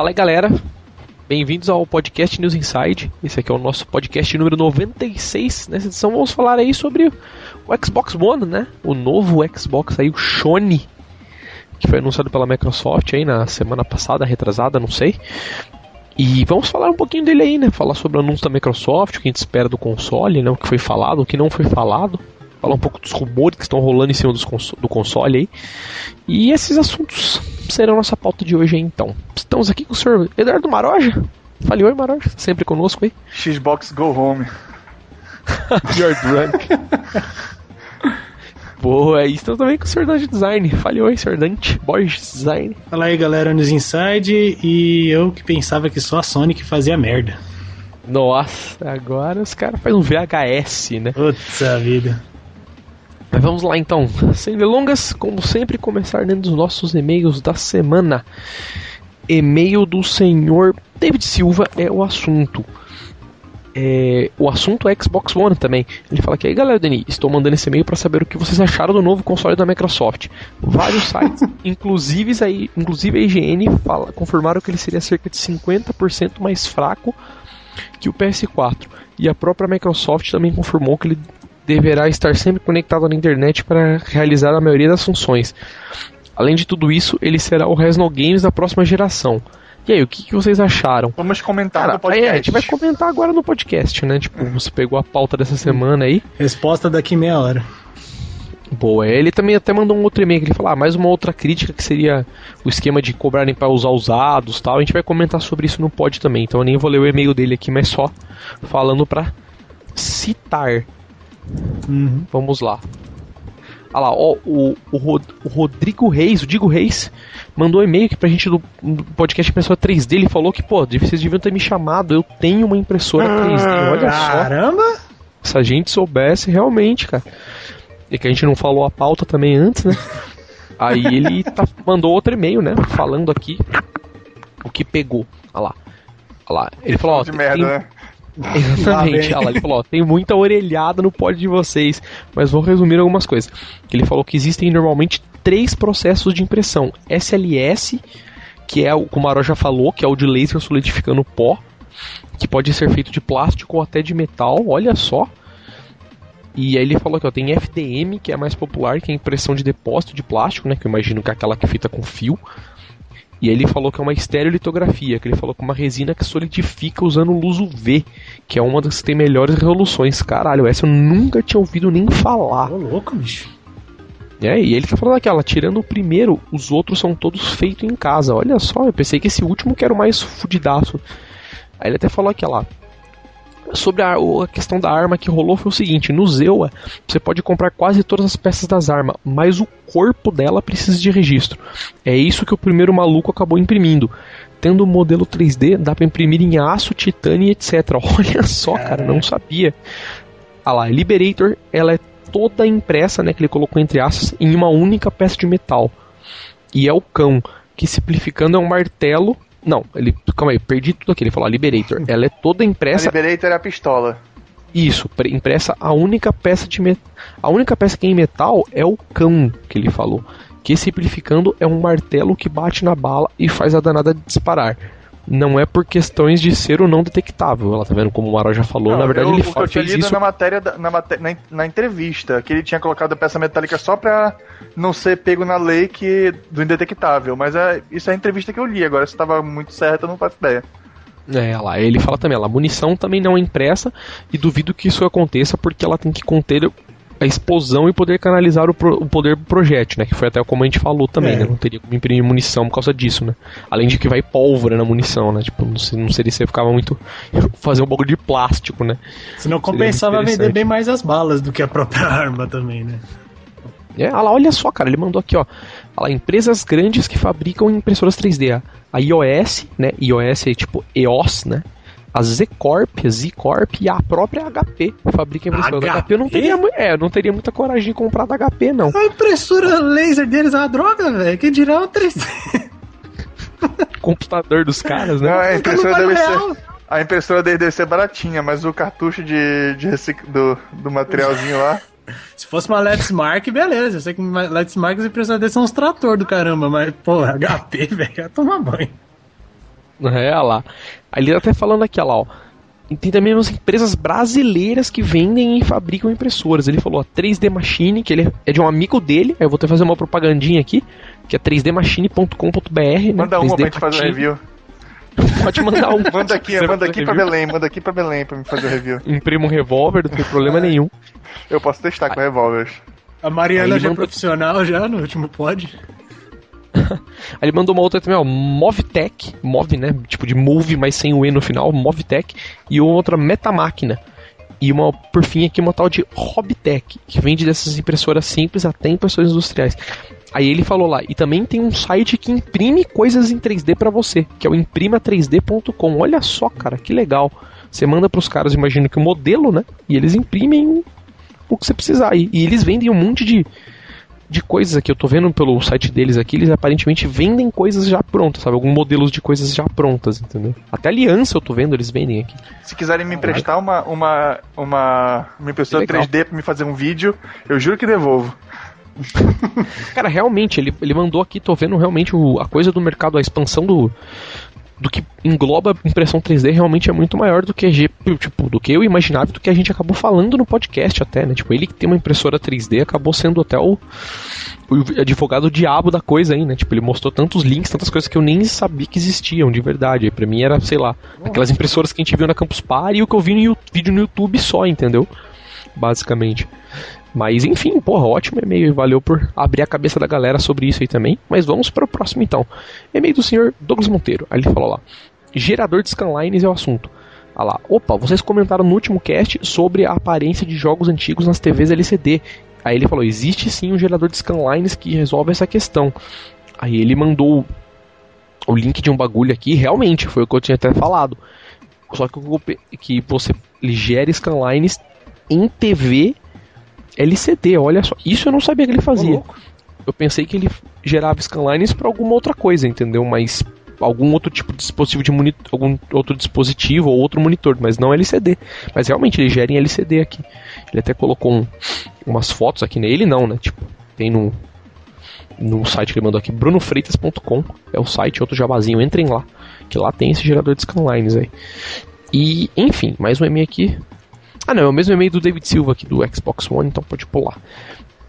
Fala aí, galera. Bem-vindos ao podcast News Inside. Esse aqui é o nosso podcast número 96. Nessa edição vamos falar aí sobre o Xbox One, né? O novo Xbox aí, o Sony, que foi anunciado pela Microsoft aí na semana passada, retrasada, não sei. E vamos falar um pouquinho dele aí, né? Falar sobre o anúncio da Microsoft, o que a gente espera do console, né? O que foi falado, o que não foi falado. Falar um pouco dos rumores que estão rolando em cima cons do console aí. E esses assuntos serão nossa pauta de hoje aí, então. Estamos aqui com o senhor Eduardo Maroja. Fale oi, Maroja. Sempre conosco aí. Xbox Go Home. You're drunk. Boa, e estamos também com o Sr. Dante Design. Fale oi, Sr. Dante, Borges Design. Fala aí, galera, nos Inside. E eu que pensava que só a Sony que fazia merda. Nossa, agora os caras fazem um VHS, né? Puta vida. Mas vamos lá então, sem delongas, como sempre, começar dentro dos nossos e-mails da semana. E-mail do senhor David Silva é o assunto. É, o assunto é Xbox One também. Ele fala que aí, galera, Dani, estou mandando esse e-mail para saber o que vocês acharam do novo console da Microsoft. Vários sites, inclusive, aí, inclusive a IGN, fala, confirmaram que ele seria cerca de 50% mais fraco que o PS4. E a própria Microsoft também confirmou que ele deverá estar sempre conectado na internet para realizar a maioria das funções. Além de tudo isso, ele será o Resno Games da próxima geração. E aí, o que, que vocês acharam? Vamos comentar Cara, no podcast. Aí, a gente vai comentar agora no podcast, né? Tipo, você pegou a pauta dessa semana aí. Resposta daqui meia hora. Boa, ele também até mandou um outro e-mail que ele falou, ah, mais uma outra crítica que seria o esquema de cobrarem para usar usados tal. A gente vai comentar sobre isso no pod também, então eu nem vou ler o e-mail dele aqui, mas só falando para citar. Uhum. Vamos lá. Olha lá, ó, o, o, Rod, o Rodrigo Reis, o Digo Reis, mandou um e-mail aqui pra gente do, do podcast Impressora 3D. Ele falou que, pô, vocês deviam ter me chamado. Eu tenho uma impressora 3D, olha só. Caramba! Se a gente soubesse realmente, cara. E que a gente não falou a pauta também antes, né? Aí ele tá, mandou outro e-mail, né? Falando aqui o que pegou. Olha lá. Olha lá. Ele falou, ó. De merda, né? Exatamente. Olha lá, ele falou, tem muita orelhada no pod de vocês, mas vou resumir algumas coisas. Ele falou que existem normalmente três processos de impressão. SLS, que é o que o Maró já falou, que é o de laser solidificando pó, que pode ser feito de plástico ou até de metal, olha só. E aí ele falou que ó, tem FDM, que é mais popular, que é a impressão de depósito de plástico, né? Que eu imagino que é aquela que fita com fio. E aí ele falou que é uma estereolitografia, que ele falou que é uma resina que solidifica usando luz UV, que é uma das que tem melhores resoluções. Caralho, essa eu nunca tinha ouvido nem falar. Ô, louco, bicho. É, e ele tá falando aquela, tirando o primeiro, os outros são todos feitos em casa. Olha só, eu pensei que esse último que era o mais fudidaço. Aí ele até falou aquela, sobre a, a, questão da arma que rolou foi o seguinte: no Zewa você pode comprar quase todas as peças das armas, mas o corpo dela precisa de registro. É isso que o primeiro maluco acabou imprimindo. Tendo o modelo 3D, dá para imprimir em aço, titânio e etc. Olha só, cara, não sabia. Ah lá, Liberator, ela é toda impressa, né, que ele colocou entre aspas, em uma única peça de metal. E é o cão, que simplificando é um martelo não, ele. Calma aí, perdi tudo aqui. Ele falou a Liberator. Ela é toda impressa. A Liberator é a pistola. Isso, impressa a única peça de met... A única peça que é em metal é o cão que ele falou. Que simplificando é um martelo que bate na bala e faz a danada disparar não é por questões de ser ou não detectável. Ela tá vendo como o Mara já falou, não, na verdade eu, ele fala, fez isso na matéria na, na, na, entrevista que ele tinha colocado a peça metálica só pra não ser pego na lei que do indetectável, mas é isso é a entrevista que eu li, agora se estava muito certo eu não faço ideia. É, lá, ele fala também, a munição também não é impressa e duvido que isso aconteça porque ela tem que conter a explosão e poder canalizar o, pro, o poder do projétil, né? Que foi até como a gente falou também, é. né? Não teria como imprimir munição por causa disso, né? Além de que vai pólvora na munição, né? Tipo, não, não seria se ficava muito. fazer um bagulho de plástico, né? Se não compensava vender bem mais as balas do que a própria arma também, né? É, olha lá, olha só, cara, ele mandou aqui, ó. Olha lá, empresas grandes que fabricam impressoras 3D. A iOS, né? iOS é tipo EOS, né? A Z Corp, a Z Corp e a própria HP fabrica impressora da HP. Eu não teria, é, não teria muita coragem de comprar da HP, não. A impressora laser deles é uma droga, velho. Que dirá o 3D? Computador dos caras, né? Não, a impressora deve ser. A impressora dele deve ser baratinha, mas o cartucho de, de recic... do, do materialzinho lá. Se fosse uma Let's Mark, beleza. Eu sei que Let's Mark as impressoras deles são uns trator do caramba, mas, pô, HP, velho, vai tomar banho. É, olha lá. Aí ele tá até falando aqui, lá, ó. Tem também umas empresas brasileiras que vendem e fabricam impressoras. Ele falou a 3D Machine, que ele é de um amigo dele. Aí eu vou até fazer uma propagandinha aqui, que é 3dmachine.com.br. Né? Manda uma 3D pra gente fazer o Machine. review. Pode mandar um. Manda aqui, manda aqui pra? Belém, manda aqui pra Belém pra me fazer o review. Imprima um revólver, não tem problema nenhum. Eu posso testar com revólveres. A Mariana Aí já é manda- profissional já no último pod. Aí ele mandou uma outra também, ó, Movtech, Move, né? Tipo de Move, mas sem o E no final, Movtech, e outra Metamáquina. E uma, por fim, aqui uma tal de Hobtech, que vende dessas impressoras simples até impressoras industriais. Aí ele falou lá, e também tem um site que imprime coisas em 3D pra você, que é o imprima3d.com. Olha só, cara, que legal. Você manda pros caras, imagino que o modelo, né? E eles imprimem o que você precisar. E, e eles vendem um monte de, de coisas aqui. Eu tô vendo pelo site deles aqui, eles aparentemente vendem coisas já prontas, sabe? Alguns modelos de coisas já prontas, entendeu? Até aliança eu tô vendo, eles vendem aqui. Se quiserem me emprestar uma, uma, uma, uma impressora Que legal. 3D pra me fazer um vídeo, eu juro que devolvo. Cara, realmente, ele, ele mandou aqui, tô vendo realmente o- a coisa do mercado, a expansão do. Do que engloba impressão 3D realmente é muito maior do que tipo, do que eu imaginava do que a gente acabou falando no podcast até, né? Tipo, ele que tem uma impressora 3D acabou sendo até o, o advogado diabo da coisa aí, né? Tipo, ele mostrou tantos links, tantas coisas que eu nem sabia que existiam de verdade. Pra mim era, sei lá, aquelas impressoras que a gente viu na Campus Party e o que eu vi no vídeo no YouTube só, entendeu? Basicamente. Mas enfim, porra, ótimo e-mail e valeu por abrir a cabeça da galera sobre isso aí também. Mas vamos para o próximo então. E-mail do senhor Douglas Monteiro. Aí ele falou lá: gerador de scanlines é o assunto. Ah lá, opa, vocês comentaram no último cast sobre a aparência de jogos antigos nas TVs LCD. Aí ele falou: existe sim um gerador de scanlines que resolve essa questão. Aí ele mandou o link de um bagulho aqui, realmente, foi o que eu tinha até falado. Só que, que você gera scanlines em TV LCD, olha só. Isso eu não sabia que ele fazia. Eu pensei que ele gerava scanlines para alguma outra coisa, entendeu? Mas algum outro tipo de dispositivo de monitor, algum outro dispositivo ou outro monitor, mas não LCD. Mas realmente ele gera em LCD aqui. Ele até colocou um- umas fotos aqui nele, não, né? Tipo, tem no no site que ele mandou aqui, brunofreitas.com, é o site, outro jabazinho, entrem lá, que lá tem esse gerador de scanlines aí. E, enfim, mais um e-mail aqui. Ah, não, é o mesmo e-mail do David Silva aqui do Xbox One, então pode pular.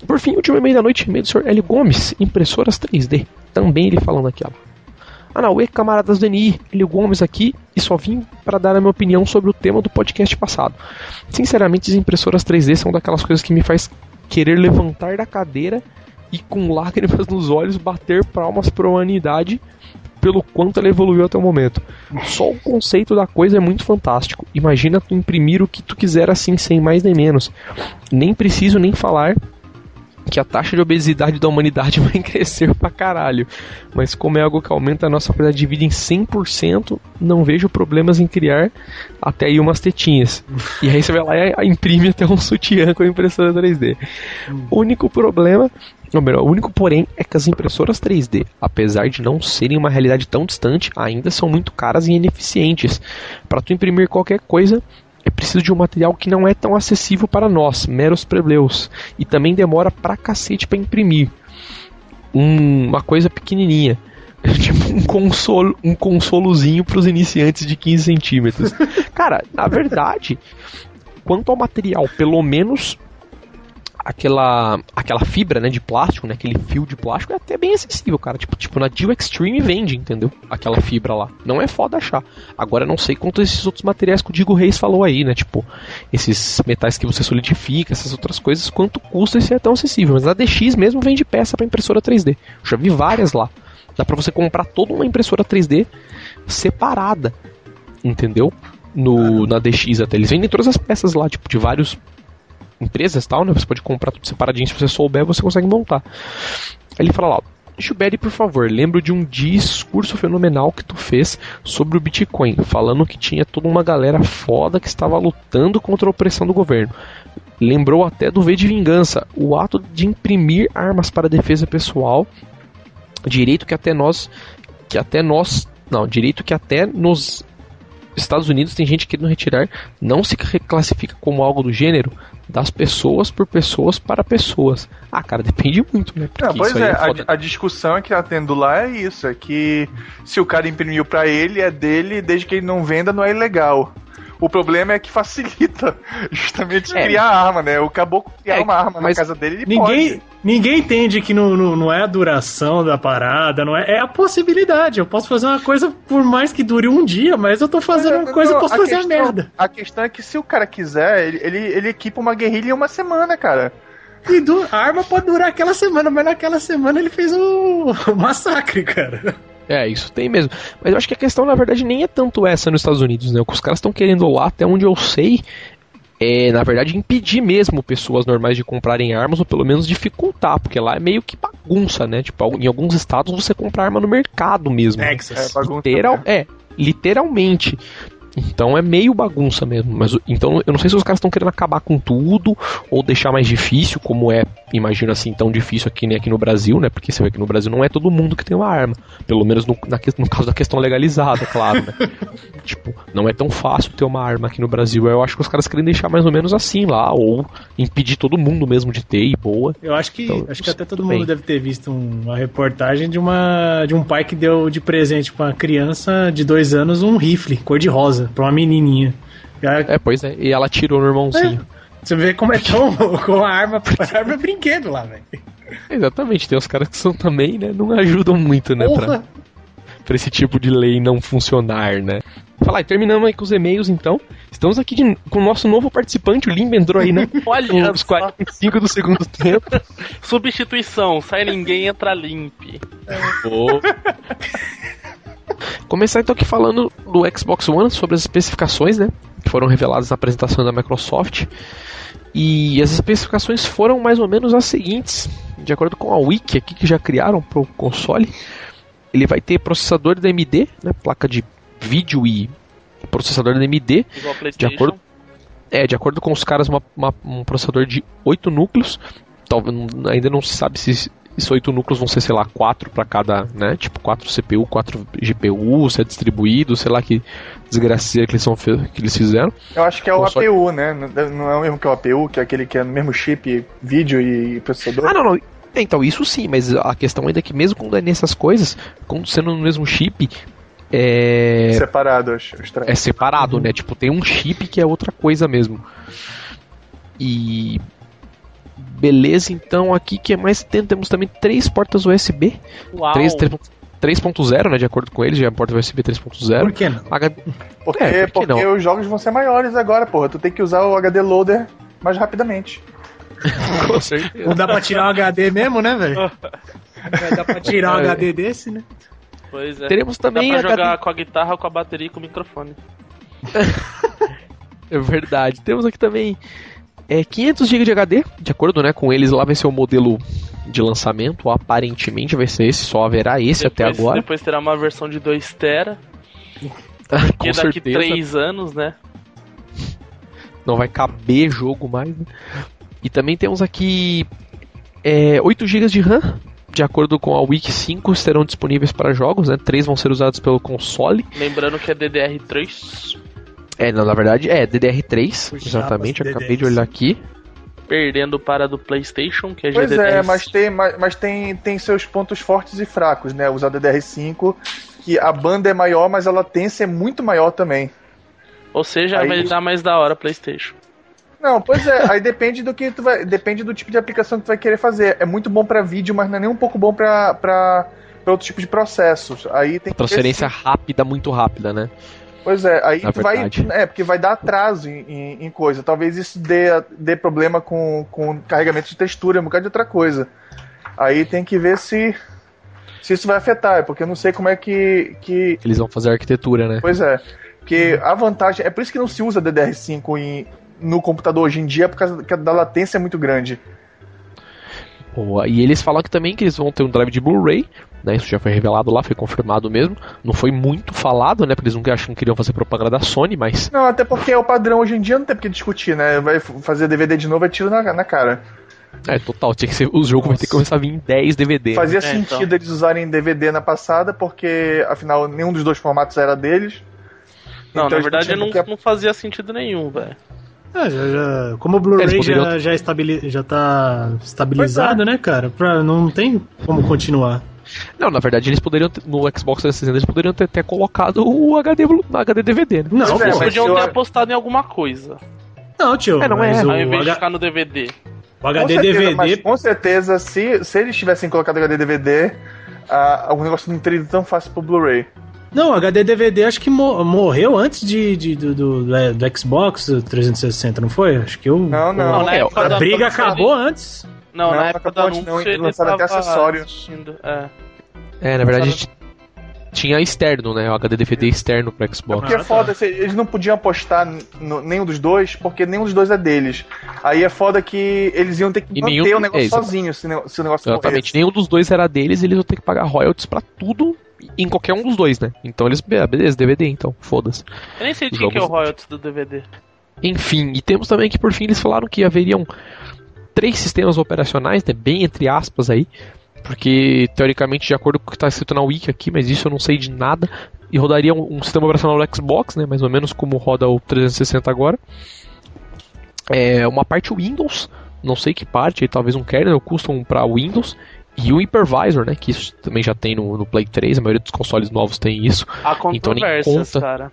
Por fim, último e-mail da noite, e-mail do Sr. Hélio Gomes, impressoras 3D. Também ele falando aqui, ó. E camaradas do NI, Hélio Gomes aqui e só vim para dar a minha opinião sobre o tema do podcast passado. Sinceramente, as impressoras 3D são daquelas coisas que me faz querer levantar da cadeira e com lágrimas nos olhos bater palmas para a humanidade pelo quanto ela evoluiu até o momento. Só o conceito da coisa é muito fantástico. Imagina tu imprimir o que tu quiser assim, sem mais nem menos. Nem preciso nem falar que a taxa de obesidade da humanidade vai crescer pra caralho. Mas como é algo que aumenta a nossa qualidade de vida em 100%, não vejo problemas em criar até aí umas tetinhas. E aí você vai lá e imprime até um sutiã com a impressora 3D. O único problema, ou melhor, o único porém é que as impressoras 3D, apesar de não serem uma realidade tão distante, ainda são muito caras e ineficientes. Para tu imprimir qualquer coisa, é preciso de um material que não é tão acessível para nós, meros plebeus, e também demora pra cacete pra imprimir. Um- uma coisa pequenininha. Tipo um consolo, um consolozinho pros iniciantes de 15 centímetros. Cara, na verdade, quanto ao material, pelo menos aquela aquela fibra, né, de plástico, né, aquele fio de plástico é até bem acessível, cara. Tipo, tipo na Dio Extreme vende, entendeu? Aquela fibra lá. Não é foda achar. Agora não sei quanto esses outros materiais que o Digo Reis falou aí, né? Tipo, esses metais que você solidifica, essas outras coisas, quanto custa esse é tão acessível. Mas a DX mesmo vende peça para impressora 3D. Eu já vi várias lá. Dá pra você comprar toda uma impressora 3D separada, entendeu? No, na DX até. Eles vendem todas as peças lá, tipo, de vários empresas tal, né? Você pode comprar tudo separadinho, se você souber, você consegue montar. Aí ele fala lá, Gilberto, por favor, lembro de um discurso fenomenal que tu fez sobre o Bitcoin, falando que tinha toda uma galera foda que estava lutando contra a opressão do governo. Lembrou até do V de Vingança, o ato de imprimir armas para defesa pessoal, direito que até nós, que até nós, não, direito que até nos Estados Unidos tem gente querendo retirar, não se classifica como algo do gênero, das pessoas por pessoas para pessoas. Ah, cara, depende muito, né? Não, pois é, é a, a, discussão que tá tendo lá é isso, é que se o cara imprimiu para ele, é dele, desde que ele não venda, não é ilegal. O problema é que facilita justamente é. criar arma, né? O caboclo criar é, uma arma na casa dele, ele ninguém, pode. Ninguém entende que não, não, não, é a duração da parada, não é, é a possibilidade. Eu posso fazer uma coisa por mais que dure um dia, mas eu tô fazendo uma coisa, eu posso fazer questão, a merda. A questão é que se o cara quiser, ele, ele, ele equipa uma guerrilha em uma semana, cara. E do, a arma pode durar aquela semana, mas naquela semana ele fez um massacre, cara. É, isso tem mesmo. Mas eu acho que a questão, na verdade, nem é tanto essa nos Estados Unidos, né? O que os caras estão querendo lá, até onde eu sei, é, na verdade, impedir mesmo pessoas normais de comprarem armas, ou pelo menos dificultar, porque lá é meio que bagunça, né? Tipo, em alguns estados você compra arma no mercado mesmo. Texas. É, Literal, é, literalmente. Então é meio bagunça mesmo. Mas então eu não sei se os caras estão querendo acabar com tudo ou deixar mais difícil, como é, imagino assim, tão difícil aqui nem aqui no Brasil, né? Porque você vê que no Brasil não é todo mundo que tem uma arma. Pelo menos no, na, no caso da questão legalizada, claro, né? tipo, não é tão fácil ter uma arma aqui no Brasil. Eu acho que os caras querem deixar mais ou menos assim lá, ou impedir todo mundo mesmo de ter e boa. Eu acho que então, acho que até todo mundo bem. deve ter visto uma reportagem de uma de um pai que deu de presente para uma criança de dois anos um rifle cor de rosa casa pra uma menininha. É, pois é. E ela tirou no irmãozinho. É. Você vê como é tão com a arma, a arma é brinquedo lá, velho. Exatamente, tem os caras que são também, né? Não ajudam muito, né? Pra, pra esse tipo de lei não funcionar, né? Falar, e terminamos aí com os e-mails então. Estamos aqui de, com o nosso novo participante, o Limbo entrou aí, né? Olha, os 45 do segundo tempo. Substituição, sai ninguém, entra limpe. É. Oh. Começar então aqui falando do Xbox One, sobre as especificações, né? Que foram reveladas na apresentação da Microsoft. E as especificações foram mais ou menos as seguintes, de acordo com a Wiki aqui que já criaram para o console. Ele vai ter processador da AMD, né, placa de vídeo e processador da AMD, de acordo é, de acordo com os caras, uma, uma, um processador de 8 núcleos. Talvez ainda não se sabe se esses oito núcleos vão ser, sei lá, quatro para cada, né? Tipo, quatro CPU, quatro GPU, se é distribuído, sei lá que desgraceira que eles, são, que eles fizeram. Eu acho que é o. APU, né? Não é o mesmo que o APU, que é aquele que é no mesmo chip, vídeo e processador? Ah, não, não. Então, isso sim, mas a questão ainda é que mesmo quando é nessas coisas, sendo no mesmo chip, é. Separado, É separado, uhum. né? Tipo, tem um chip que é outra coisa mesmo. E Beleza, então aqui que é mais tem, temos também três portas USB. Uau. 3.0, né? De acordo com eles, já é a porta USB 3.0. Por que não? HD... Porque, é, por porque não? os jogos vão ser maiores agora, porra. Tu tem que usar o HD loader mais rapidamente. com certeza. Não dá pra tirar um HD mesmo, né, velho? dá pra tirar um é. HD desse, né? Pois é. Teremos também dá pra jogar HD... com a guitarra, com a bateria e com o microfone. é verdade. Temos aqui também é 500 GB de HD, de acordo né, com eles, lá vai ser o modelo de lançamento, aparentemente vai ser esse, só haverá esse depois, até agora. Depois terá uma versão de 2 tera. Porque daqui 3 anos, né? Não vai caber jogo mais. Né? E também temos aqui é, 8 GB de RAM, de acordo com a Wiki 5, serão disponíveis para jogos, né? 3 vão ser usados pelo console. Lembrando que é DDR3. É, não, na verdade é DDR3, exatamente, acabei de olhar aqui. Perdendo para do PlayStation, que é pois GDR10. Pois é, mas, tem, mas, mas, tem, tem seus pontos fortes e fracos, né? Usar DDR5, que a banda é maior, mas a latência é muito maior também. Ou seja, aí... vai dar mais da hora PlayStation. Não, pois é, aí depende do que tu vai, depende do tipo de aplicação que tu vai querer fazer. É muito bom para vídeo, mas não é nem um pouco bom para para outro tipo de processos. Aí tem transferência rápida, muito rápida, né? Pois é, aí vai. É, porque vai dar atraso em, em, em, coisa. Talvez isso dê, dê problema com, com carregamento de textura, um bocado de outra coisa. Aí tem que ver se, se isso vai afetar, porque eu não sei como é que. que... Eles vão fazer a arquitetura, né? Pois é. Porque a vantagem. É por isso que não se usa DDR5 em, no computador hoje em dia, por causa da latência é muito grande. Boa. E eles falam que também que eles vão ter um drive de Blu-ray, né? Isso já foi revelado lá, foi confirmado mesmo. Não foi muito falado, né? Porque eles não acham que queriam fazer propaganda da Sony, mas. Não, até porque é o padrão hoje em dia, não tem porque discutir, né? Vai fazer DVD de novo, é tiro na, na cara. É, total, tinha que ser. O jogo vai ter que começar a vir em 10 DVD. Fazia né? sentido então. eles usarem DVD na passada, porque afinal nenhum dos dois formatos era deles. Não, então, na verdade não, não fazia sentido nenhum, velho. Ah, já, já, como o Blu-ray poderiam... já, já, estabili já tá estabilizado, é. né, cara? Pra, não tem como continuar. Não, na verdade eles poderiam ter, no Xbox 360 eles poderiam ter, ter colocado o HD, HD DVD, né? Não, eles podiam ter apostado em alguma coisa. Não, tio. É, não é. Ao invés de ficar no DVD. O HD com certeza, DVD. Mas com certeza, se, se eles tivessem colocado HD DVD, uh, o negócio não teria ido tão fácil pro Blu-ray. Não, o HD DVD acho que morreu antes de, de do, do, do, Xbox 360, não foi? Acho que eu. Não, não. não é, a briga acabou antes. Não, não, na época do anúncio não, ele lançaram até acessório. É. é, na verdade a gente tinha externo, né? O HD DVD externo pro Xbox. É porque é foda, eles não podiam apostar no, nenhum dos dois, porque nenhum dos dois é deles. Aí é foda que eles iam ter que e manter nenhum, o negócio é, sozinho se, se o negócio Exatamente, morresse. nenhum dos dois era deles, eles iam ter que pagar royalties pra tudo em qualquer um dos dois, né? Então eles, beleza, DVD então, foda-se. Eu nem sei de quem que é o royalties do DVD. Enfim, e temos também que por fim eles falaram que haveriam três sistemas operacionais, né, bem entre aspas aí, porque teoricamente, de acordo com o que está escrito na Wiki aqui, mas isso eu não sei de nada, e rodaria um, um sistema operacional do Xbox, né, mais ou menos como roda o 360 agora. É, uma parte Windows, não sei que parte, talvez um kernel custom para Windows, e o hypervisor, né? Que isso também já tem no, no Play 3, a maioria dos consoles novos tem isso. Há então nem conta. cara.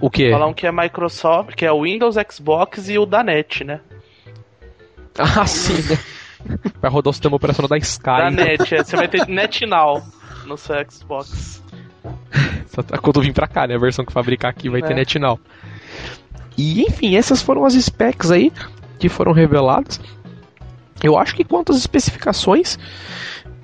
O que? Falam que é Microsoft, que é o Windows, Xbox e o da NET, né? Ah, sim, né? Vai rodar o sistema operacional da Sky. Da NET, é, você vai ter NetNow no seu Xbox. Tá, quando eu vim pra cá, né? A versão que fabricar aqui vai é. ter NetNow. E enfim, essas foram as specs aí que foram reveladas. Eu acho que quanto às especificações,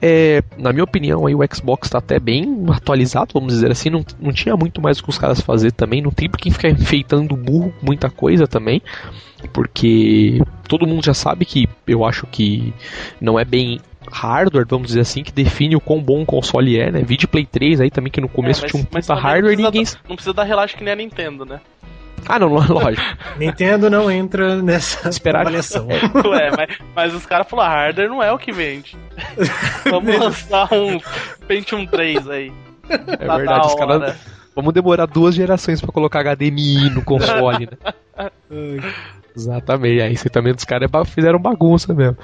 é, na minha opinião, aí o Xbox está até bem atualizado, vamos dizer assim. Não, não tinha muito mais o que os caras fazer também. Não tem por que ficar enfeitando burro muita coisa também. Porque todo mundo já sabe que eu acho que não é bem hardware, vamos dizer assim, que define o quão bom o console é, né? Vídeo Play 3 aí também, que no começo é, mas, tinha um puta hardware e ninguém. Não precisa dar relaxa que nem a Nintendo, né? Ah, não, lógico. Nintendo não entra nessa Esperar. avaliação. Ué, mas, mas os caras falaram, hardware não é o que vende. Vamos lançar um Pentium 3 aí. É tá verdade, os caras. Vamos demorar duas gerações para colocar HDMI no console, né? Exatamente. Aí você também dos caras fizeram bagunça mesmo.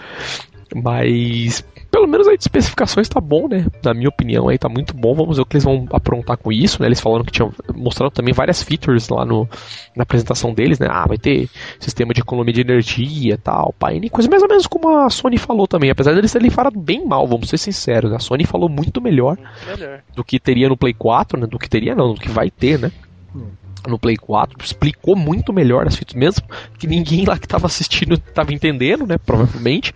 Mas pelo menos aí de especificações tá bom, né? Na minha opinião aí tá muito bom. Vamos ver o que eles vão aprontar com isso, né? Eles falaram que tinham mostrado também várias features lá no, na apresentação deles, né? Ah, vai ter sistema de economia de energia e tal, pai, coisa mais ou menos como a Sony falou também, apesar deles terem falado bem mal, vamos ser sinceros. A Sony falou muito melhor, melhor. do que teria no Play 4, né? Do que teria não, do que vai ter, né? Hum no Play 4, explicou muito melhor as features, mesmo que ninguém lá que estava assistindo estava entendendo, né? Provavelmente.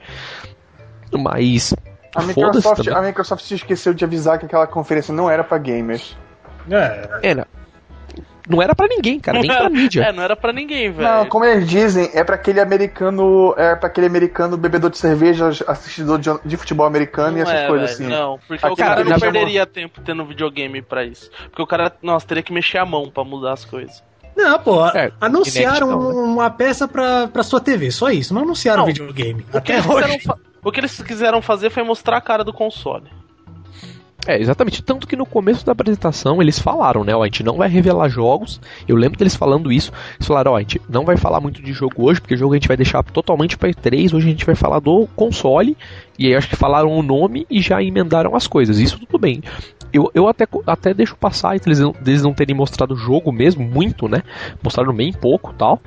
Mas. A Microsoft, a Microsoft se esqueceu de avisar que aquela conferência não era para gamers. É. Era. Não era para ninguém, cara, nem pra mídia. É, não era para ninguém, velho. Não, como eles dizem, é para aquele americano, é para aquele americano bebedor de cerveja, assistidor de, de futebol americano não e essas é, coisas véio, assim. Não, porque Aqui, o cara não perderia chamou... tempo tendo videogame para isso. Porque o cara, nossa, teria que mexer a mão para mudar as coisas. Não, pô, é, anunciaram não, né? uma peça pra, pra sua TV, só isso. Não anunciaram não, videogame. Até hoje. O que eles quiseram fazer foi mostrar a cara do console. É, exatamente. Tanto que no começo da apresentação eles falaram, né? Ó, a gente não vai revelar jogos. Eu lembro deles falando isso. Eles falaram, ó, a gente não vai falar muito de jogo hoje, porque jogo a gente vai deixar totalmente para E3. Hoje a gente vai falar do console. E aí acho que falaram o nome e já emendaram as coisas. Isso tudo bem. Eu, eu até, até deixo passar eles, eles não terem mostrado o jogo mesmo, muito, né? Mostraram bem pouco tal.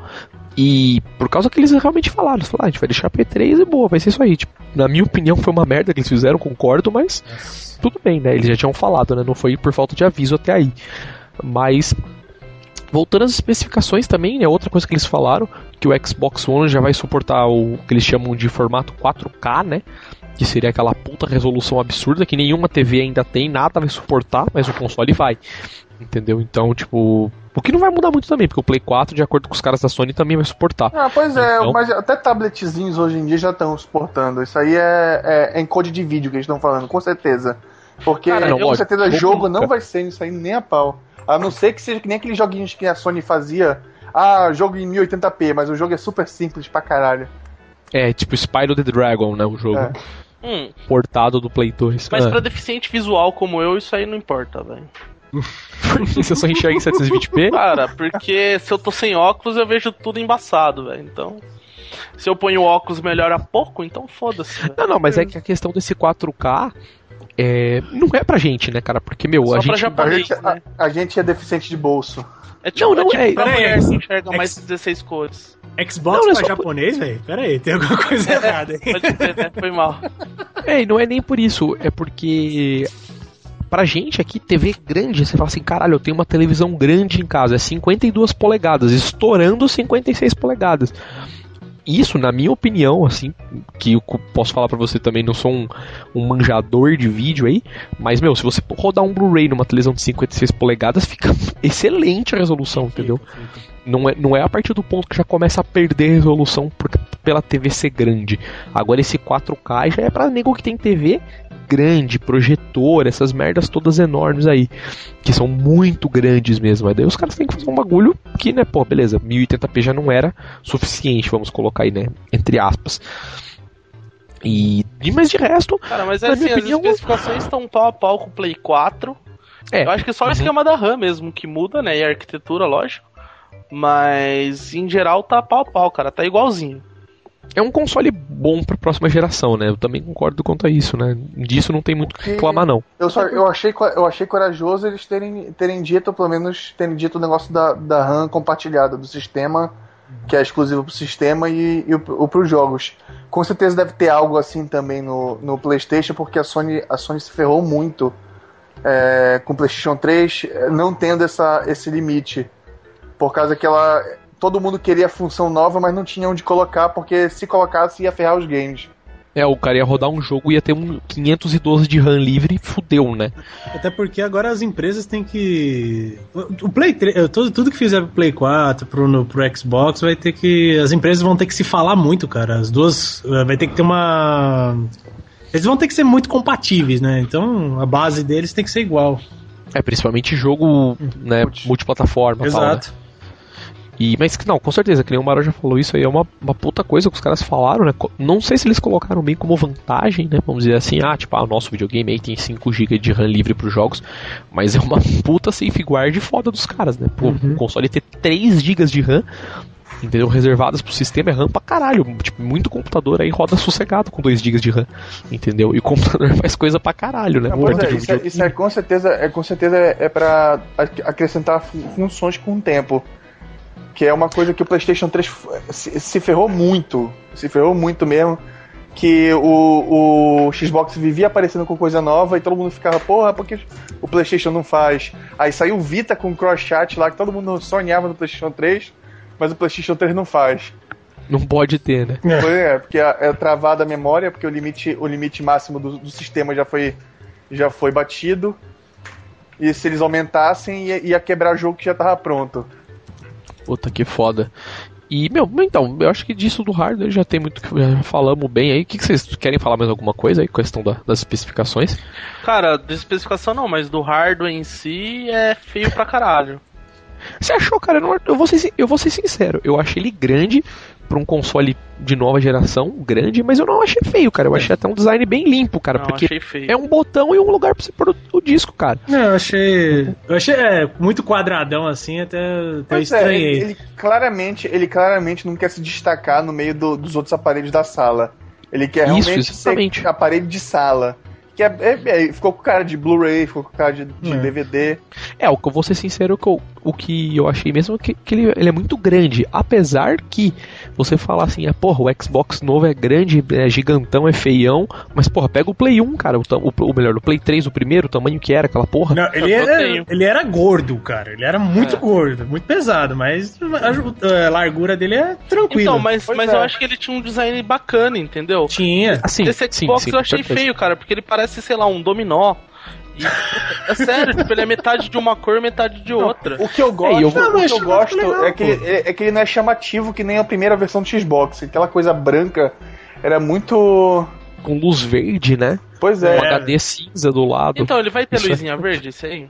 E por causa que eles realmente falaram, eles falaram, ah, a gente vai deixar P3 e boa, vai ser isso aí. Tipo, na minha opinião foi uma merda que eles fizeram, concordo, mas tudo bem, né? Eles já tinham falado, né? Não foi por falta de aviso até aí. Mas voltando às especificações também, né? Outra coisa que eles falaram, que o Xbox One já vai suportar o que eles chamam de formato 4K, né? Que seria aquela puta resolução absurda que nenhuma TV ainda tem, nada vai suportar, mas o console vai. Entendeu? Então, tipo, o que não vai mudar muito também, porque o Play 4, de acordo com os caras da Sony, também vai suportar. Ah, pois é, então... mas até tabletzinhos hoje em dia já estão suportando. Isso aí é, é, é encode de vídeo que eles estão falando, com certeza. Porque Cara, não, com certeza jogo nunca. não vai ser isso aí nem a pau. A não ser que seja que nem aqueles joguinhos que a Sony fazia. Ah, jogo em 1080p, mas o jogo é super simples pra caralho. É, tipo Spyro the Dragon, né? O jogo. É. Hum. Portado do Play 2. Mas ah. pra deficiente visual como eu, isso aí não importa, velho. Porque você só enxerga em 720p? Cara, porque se eu tô sem óculos eu vejo tudo embaçado, velho. Então. Se eu ponho óculos melhora pouco, então foda-se. Não, não, mas é que a questão desse 4K é, não é pra gente, né, cara? Porque, meu, Só a gente. japonês, A gente, né? a, a gente é deficiente de bolso. É tipo, Não, não, é tipo é- pra mulher é- que enxerga é- mais 16 cores. Xbox Não, não é pra japonês, velho? Pera aí, tem alguma coisa errada aí. Pode ser, né? Foi mal. É, e não é nem por isso, é porque. Pra gente aqui, TV grande, você fala assim, caralho, eu tenho uma televisão grande em casa, é 52 polegadas, estourando 56 polegadas. Isso, na minha opinião, assim, que eu posso falar pra você também, não sou um, um manjador de vídeo aí, mas, meu, se você rodar um Blu-ray numa televisão de 56 polegadas, fica excelente a resolução, entendeu? Não é, não é a partir do ponto que já começa a perder resolução por, pela TV ser grande. Agora esse 4K já é pra nego que tem TV grande, projetor, essas merdas todas enormes aí, que são muito grandes mesmo. Aí daí os caras têm que fazer um bagulho que, né, pô, beleza, 1080p já não era suficiente, vamos colocar aí, né, entre aspas. E, mas de resto, Cara, mas é assim, minha as opinião- especificações estão pau a pau com o Play 4. é, Eu acho que só o esquema da RAM mesmo que muda, né? E a arquitetura, lógico. Mas em geral tá pau a pau, cara. Tá igualzinho. É um console bom pra próxima geração, né? Eu também concordo quanto a isso, né? Disso não tem muito o que reclamar, não. Eu, só, eu, achei, eu achei corajoso eles terem, terem dito, pelo menos, terem dito o negócio da, da RAM compartilhada do sistema, que é exclusivo pro sistema e, e o, o pros jogos. Com certeza deve ter algo assim também no, no PlayStation, porque a Sony, a Sony se ferrou muito é, com o PlayStation 3, é, não tendo essa, esse limite. Por causa que ela. Todo mundo queria função nova, mas não tinha onde colocar, porque se colocasse ia ferrar os games. É, o cara ia rodar um jogo e ia ter um 512 de RAM livre e fudeu, né? Até porque agora as empresas têm que. O Play 3, tudo, tudo que fizer pro Play 4, pro, no, pro Xbox, vai ter que. As empresas vão ter que se falar muito, cara. As duas. eh, Vai ter que ter uma. Eles vão ter que ser muito compatíveis, né? Então a base deles tem que ser igual. É, principalmente jogo, né, Multi. multiplataforma e tal, né? E, mas não, com certeza, que nem o Maro já falou isso aí, é uma, uma puta coisa que os caras falaram, né? Não sei se eles colocaram bem como vantagem, né? Vamos dizer assim, ah, tipo, ah, o nosso videogame aí tem 5GB de RAM livre pros jogos, mas é uma puta safeguard foda dos caras, né? Pô, o console ter 3GB de RAM, entendeu? Reservadas pro sistema é RAM pra caralho. Tipo, muito computador aí roda sossegado com 2GB de RAM, entendeu? E o computador faz coisa pra caralho, né? Ah, é, isso, é, isso é com certeza é com certeza é para acrescentar fu- funções com o tempo. Que é uma coisa que o PlayStation 3 f- se, se ferrou muito. Se ferrou muito mesmo. Que o, o Xbox vivia aparecendo com coisa nova e todo mundo ficava, porra, por que o PlayStation não faz? Aí saiu o Vita com cross chat lá que todo mundo sonhava no PlayStation 3, mas o PlayStation 3 não faz. Não pode ter, né? Pois é, porque é é travada a memória, porque o limite, o limite máximo do, do sistema já foi, já foi batido. E se eles aumentassem, ia, ia quebrar jogo que já tava pronto. Puta que foda. E, meu, então, eu acho que disso do hardware já tem muito que já falamos bem aí. O que, que vocês querem falar mais alguma coisa aí, questão da- das especificações? Cara, de especificação não, mas do hardware em si é feio pra caralho. Você achou, cara? Eu, não- eu vou ser, eu vou ser sincero, eu achei ele grande pra um console de nova geração, grande, mas eu não achei feio, cara. Eu achei até um design bem limpo, cara, não, porque é um botão e um lugar pra você pôr o, o disco, cara. Não, eu achei. Eu achei é, muito quadradão assim, até, até é, estranhei. ele, ele claramente, ele claramente não quer se destacar no meio do- dos outros aparelhos da sala. Ele quer Isso, realmente exatamente. ser aparelho de sala. Que é, é- é- ficou com cara de Blu-ray, ficou com cara de, de É. DVD. É, o que eu vou ser sincero, o que eu, o que eu achei mesmo é que, que ele, ele é muito grande. Apesar que você fala assim, ah, porra, o Xbox novo é grande, é gigantão, é feião, mas porra, pega o Play 1, cara, o, o, o melhor, o Play 3, o primeiro, o tamanho que era aquela porra. Não, ele, Eu era, tenho. ele era gordo, cara. Ele era muito É. gordo, muito pesado, mas a, a largura dele é tranquila. Então, mas, Pois mas é. eu acho que ele tinha um design bacana, entendeu? Tinha. Assim, Esse sim, Xbox sim, eu com achei feio, cara, porque ele parece, sei lá, um dominó. E, é sério, tipo, ele é metade de uma cor, metade de outra. O que eu gosto, eu vou- o que eu Não, gosto legal, é, que ele, é, é que ele não é chamativo que nem a primeira versão do Xbox. Aquela coisa branca era muito. Com luz verde, né? Pois Um é. É. HD cinza do lado. Então, ele vai ter Isso é- luzinha verde, isso aí?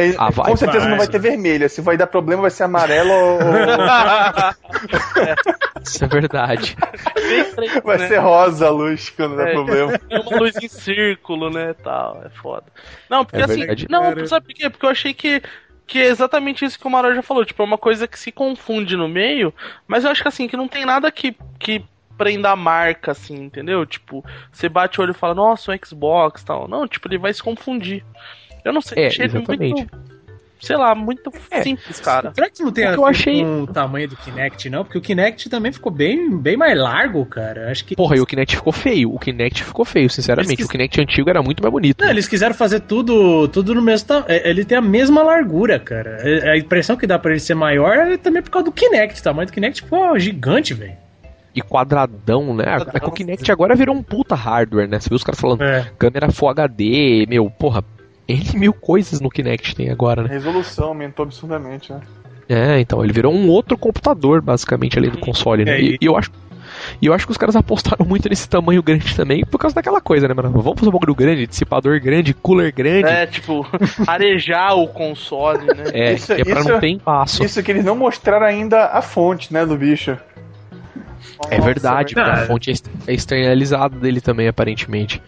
É, Ah, vai, com certeza vai. não vai ter vermelha. Se vai dar problema, vai ser amarelo ou, Isso é verdade. Estranho, vai né? ser rosa a luz quando der É. problema. Tem uma luz em círculo, né, tal, é foda. Não, porque É assim, verdade. não, sabe por quê? Porque eu achei que que é exatamente isso que o Maró já falou, tipo, é uma coisa que se confunde no meio, mas eu acho que assim, que não tem nada que que prenda a marca assim, entendeu? Tipo, você bate o olho e fala: "Nossa, um Xbox", tal. Não, tipo, ele vai se confundir. Eu não sei, É, achei ele exatamente. muito sei lá, muito É. simples, cara. Será que não tem O a ver eu achei- com o tamanho do Kinect, não? Porque o Kinect também ficou bem, bem mais largo, cara. Acho que. Porra, e o Kinect ficou feio. O Kinect ficou feio, sinceramente. Eles O Kinect antigo era muito mais bonito. Não, eles quiseram fazer tudo, tudo no mesmo tamanho. Ele tem a mesma largura, cara. É- A impressão que dá pra ele ser maior é também por causa do Kinect. O tamanho do Kinect ficou gigante, velho. E quadradão, né? É que o Kinect agora virou um puta hardware, né? Você viu os caras falando É. câmera Full HD, meu, porra, N mil coisas no Kinect tem agora, né? Resolução aumentou absurdamente, né? É, então, ele virou um outro computador, basicamente, ali do console, né? É, E, e- eu acho. E eu acho que os caras apostaram muito nesse tamanho grande também, por causa daquela coisa, né, mano? Vamos fazer um bagulho grande, dissipador grande, cooler grande. É, tipo, arejar o console, né? É, Isso- é pra isso- não ter espaço. Isso que eles não mostraram ainda a fonte, né, do bicho. é verdade, Nossa, porque a verdade. fonte é é externalizada dele também, aparentemente.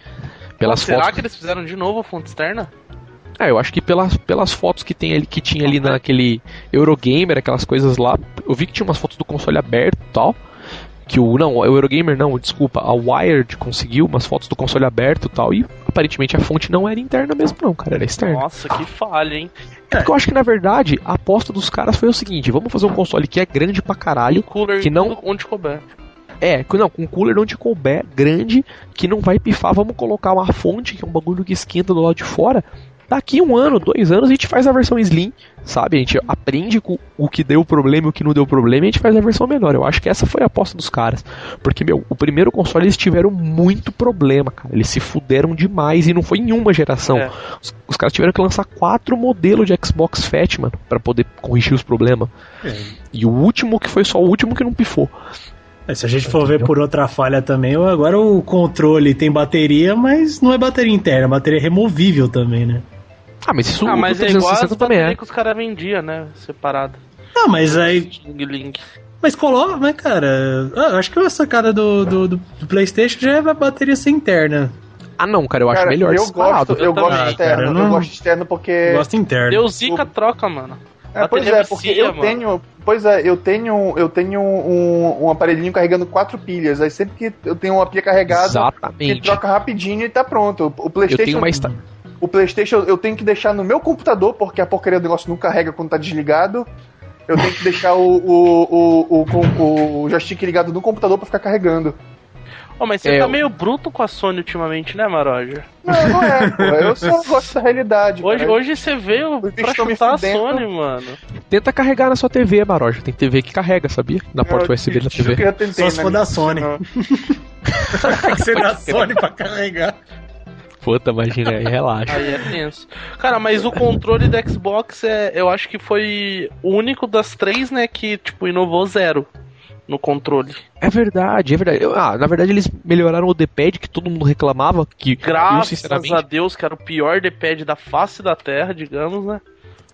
Pelas Será fotos. que eles fizeram de novo a fonte externa? É, eu acho que pelas, pelas fotos que, tem ali, que tinha ali naquele Eurogamer, aquelas coisas lá, eu vi que tinha umas fotos do console aberto e tal. Que o. Não, o Eurogamer não, desculpa, a Wired conseguiu umas fotos do console aberto e tal. E aparentemente a fonte não era interna mesmo, não, cara, era externa. Nossa, que falha, hein? É porque eu acho que na verdade a aposta dos caras foi o seguinte: vamos fazer um console que é grande pra caralho. Cooler que não- onde couber. É, não, com um cooler onde couber, grande, que não vai pifar, vamos colocar uma fonte, que é um bagulho que esquenta do lado de fora. Daqui um ano, dois anos, a gente faz a versão Slim, sabe? A gente aprende com o que deu problema e o que não deu problema e a gente faz a versão menor. Eu acho que essa foi a aposta dos caras. Porque, meu, o primeiro console eles tiveram muito problema, cara. Eles se fuderam demais e não foi em uma geração. É. Os, os caras tiveram que lançar quatro modelos de Xbox Fat, mano, pra poder corrigir os problemas. É. E o último, que foi só o último que não pifou. É, Se a gente for ver por outra falha também, agora o controle tem bateria, mas não é bateria interna, é bateria removível também, né? Ah, mas isso ah, mas é igual as 360 também é. que os caras vendiam, né? Separado. Ah, mas aí. Link. Mas coloca, mas cara, ah, eu acho que a sacada do, do, do, do PlayStation já é a bateria ser interna. Ah, não, cara, eu acho Cara, melhor eu disparado. gosto, eu Eu gosto também. externo. Cara, eu Eu, não- gosto externo porque. Eu gosto interno. Deu zica, troca, mano. É, pois Bateria é, porque vicia, eu mano. tenho. Pois é, eu tenho. Eu tenho um, um aparelhinho carregando quatro pilhas. Aí sempre que eu tenho uma pilha carregada, ele Exatamente. troca rapidinho e tá pronto. O Eu Playstation. tenho uma esta... O Playstation eu tenho que deixar no meu computador, porque a porcaria do negócio não carrega quando tá desligado. Eu tenho que deixar o, o, o, o, o- o joystick ligado no computador pra ficar carregando. Ô, mas você É, tá meio bruto com a Sony ultimamente, né, Maroja? Não, não é, pô. Eu só gosto da realidade. Hoje, hoje você veio pra chutar a. Sony, mano. Tenta carregar na sua TV, Maroja. Tem TV que carrega, sabia? Na porta Eu USB da TV. Só se né? for da Sony. Tem que ser da Sony pra carregar. Puta, imagina aí, relaxa. Aí é tenso. Cara, mas o controle do Xbox é, eu acho que foi o único das três, né, que tipo inovou zero no controle. É verdade, é verdade. Eu- ah, na verdade eles melhoraram o D-pad que todo mundo reclamava, que eu Graças sinceramente... a Deus, que era o pior D-pad da face da Terra, digamos, né?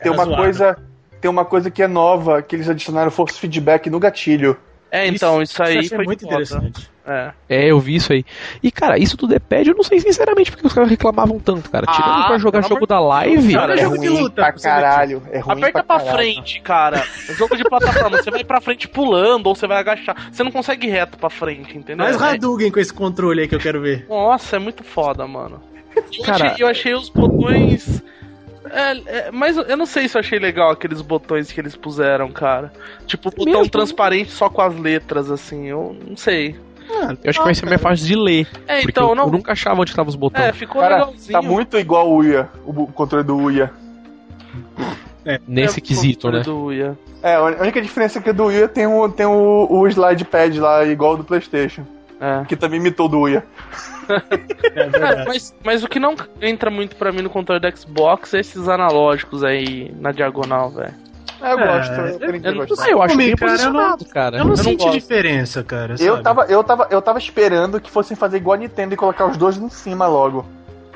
Tem Era uma zoado. coisa. Tem uma coisa que é nova, que eles adicionaram force feedback no gatilho. É, então, isso, aí isso é foi muito foda. interessante. É. É, eu vi isso aí. E, cara, isso do D-pad eu não sei sinceramente porque os caras reclamavam tanto, cara. Tirando Ah, pra jogar jogo amor da de live, cara. É jogo de ruim luta, pra pra caralho. É ruim Aperta pra, caralho. frente, cara. Jogo de plataforma, você vai pra frente pulando ou você vai agachar. Você não consegue ir reto pra frente, entendeu? Mais É- Hadouken com esse controle aí que eu quero ver. Nossa, é muito foda, mano. Eu, Cara- achei, eu achei os botões. É, é, mas eu não sei se eu achei legal aqueles botões que eles puseram, cara. Tipo, botão Mesmo? transparente só com as letras, assim. Eu não sei. eu acho que vai ser mais fácil de ler. É, Porque então, eu, não. eu nunca achava onde estavam os botões. É, ficou Cara, legalzinho. tá muito igual o Uia, o controle do Uia. nesse É, quesito, né? do Uia. É, a única diferença é que o do Uia tem o, tem o, o slide pad lá, igual o do Playstation. É. Que também imitou do Uia. É verdade. mas, mas o que não entra muito pra mim no controle do Xbox é esses analógicos aí na diagonal, velho. É, eu É, gosto, eu, eu- aprendi eu a não gostar. Eu acho bem cara, eu cara. Eu não não senti gosto. diferença, cara. Eu sabe? tava, eu, tava, eu tava esperando que fossem fazer igual a Nintendo e colocar os dois em cima logo.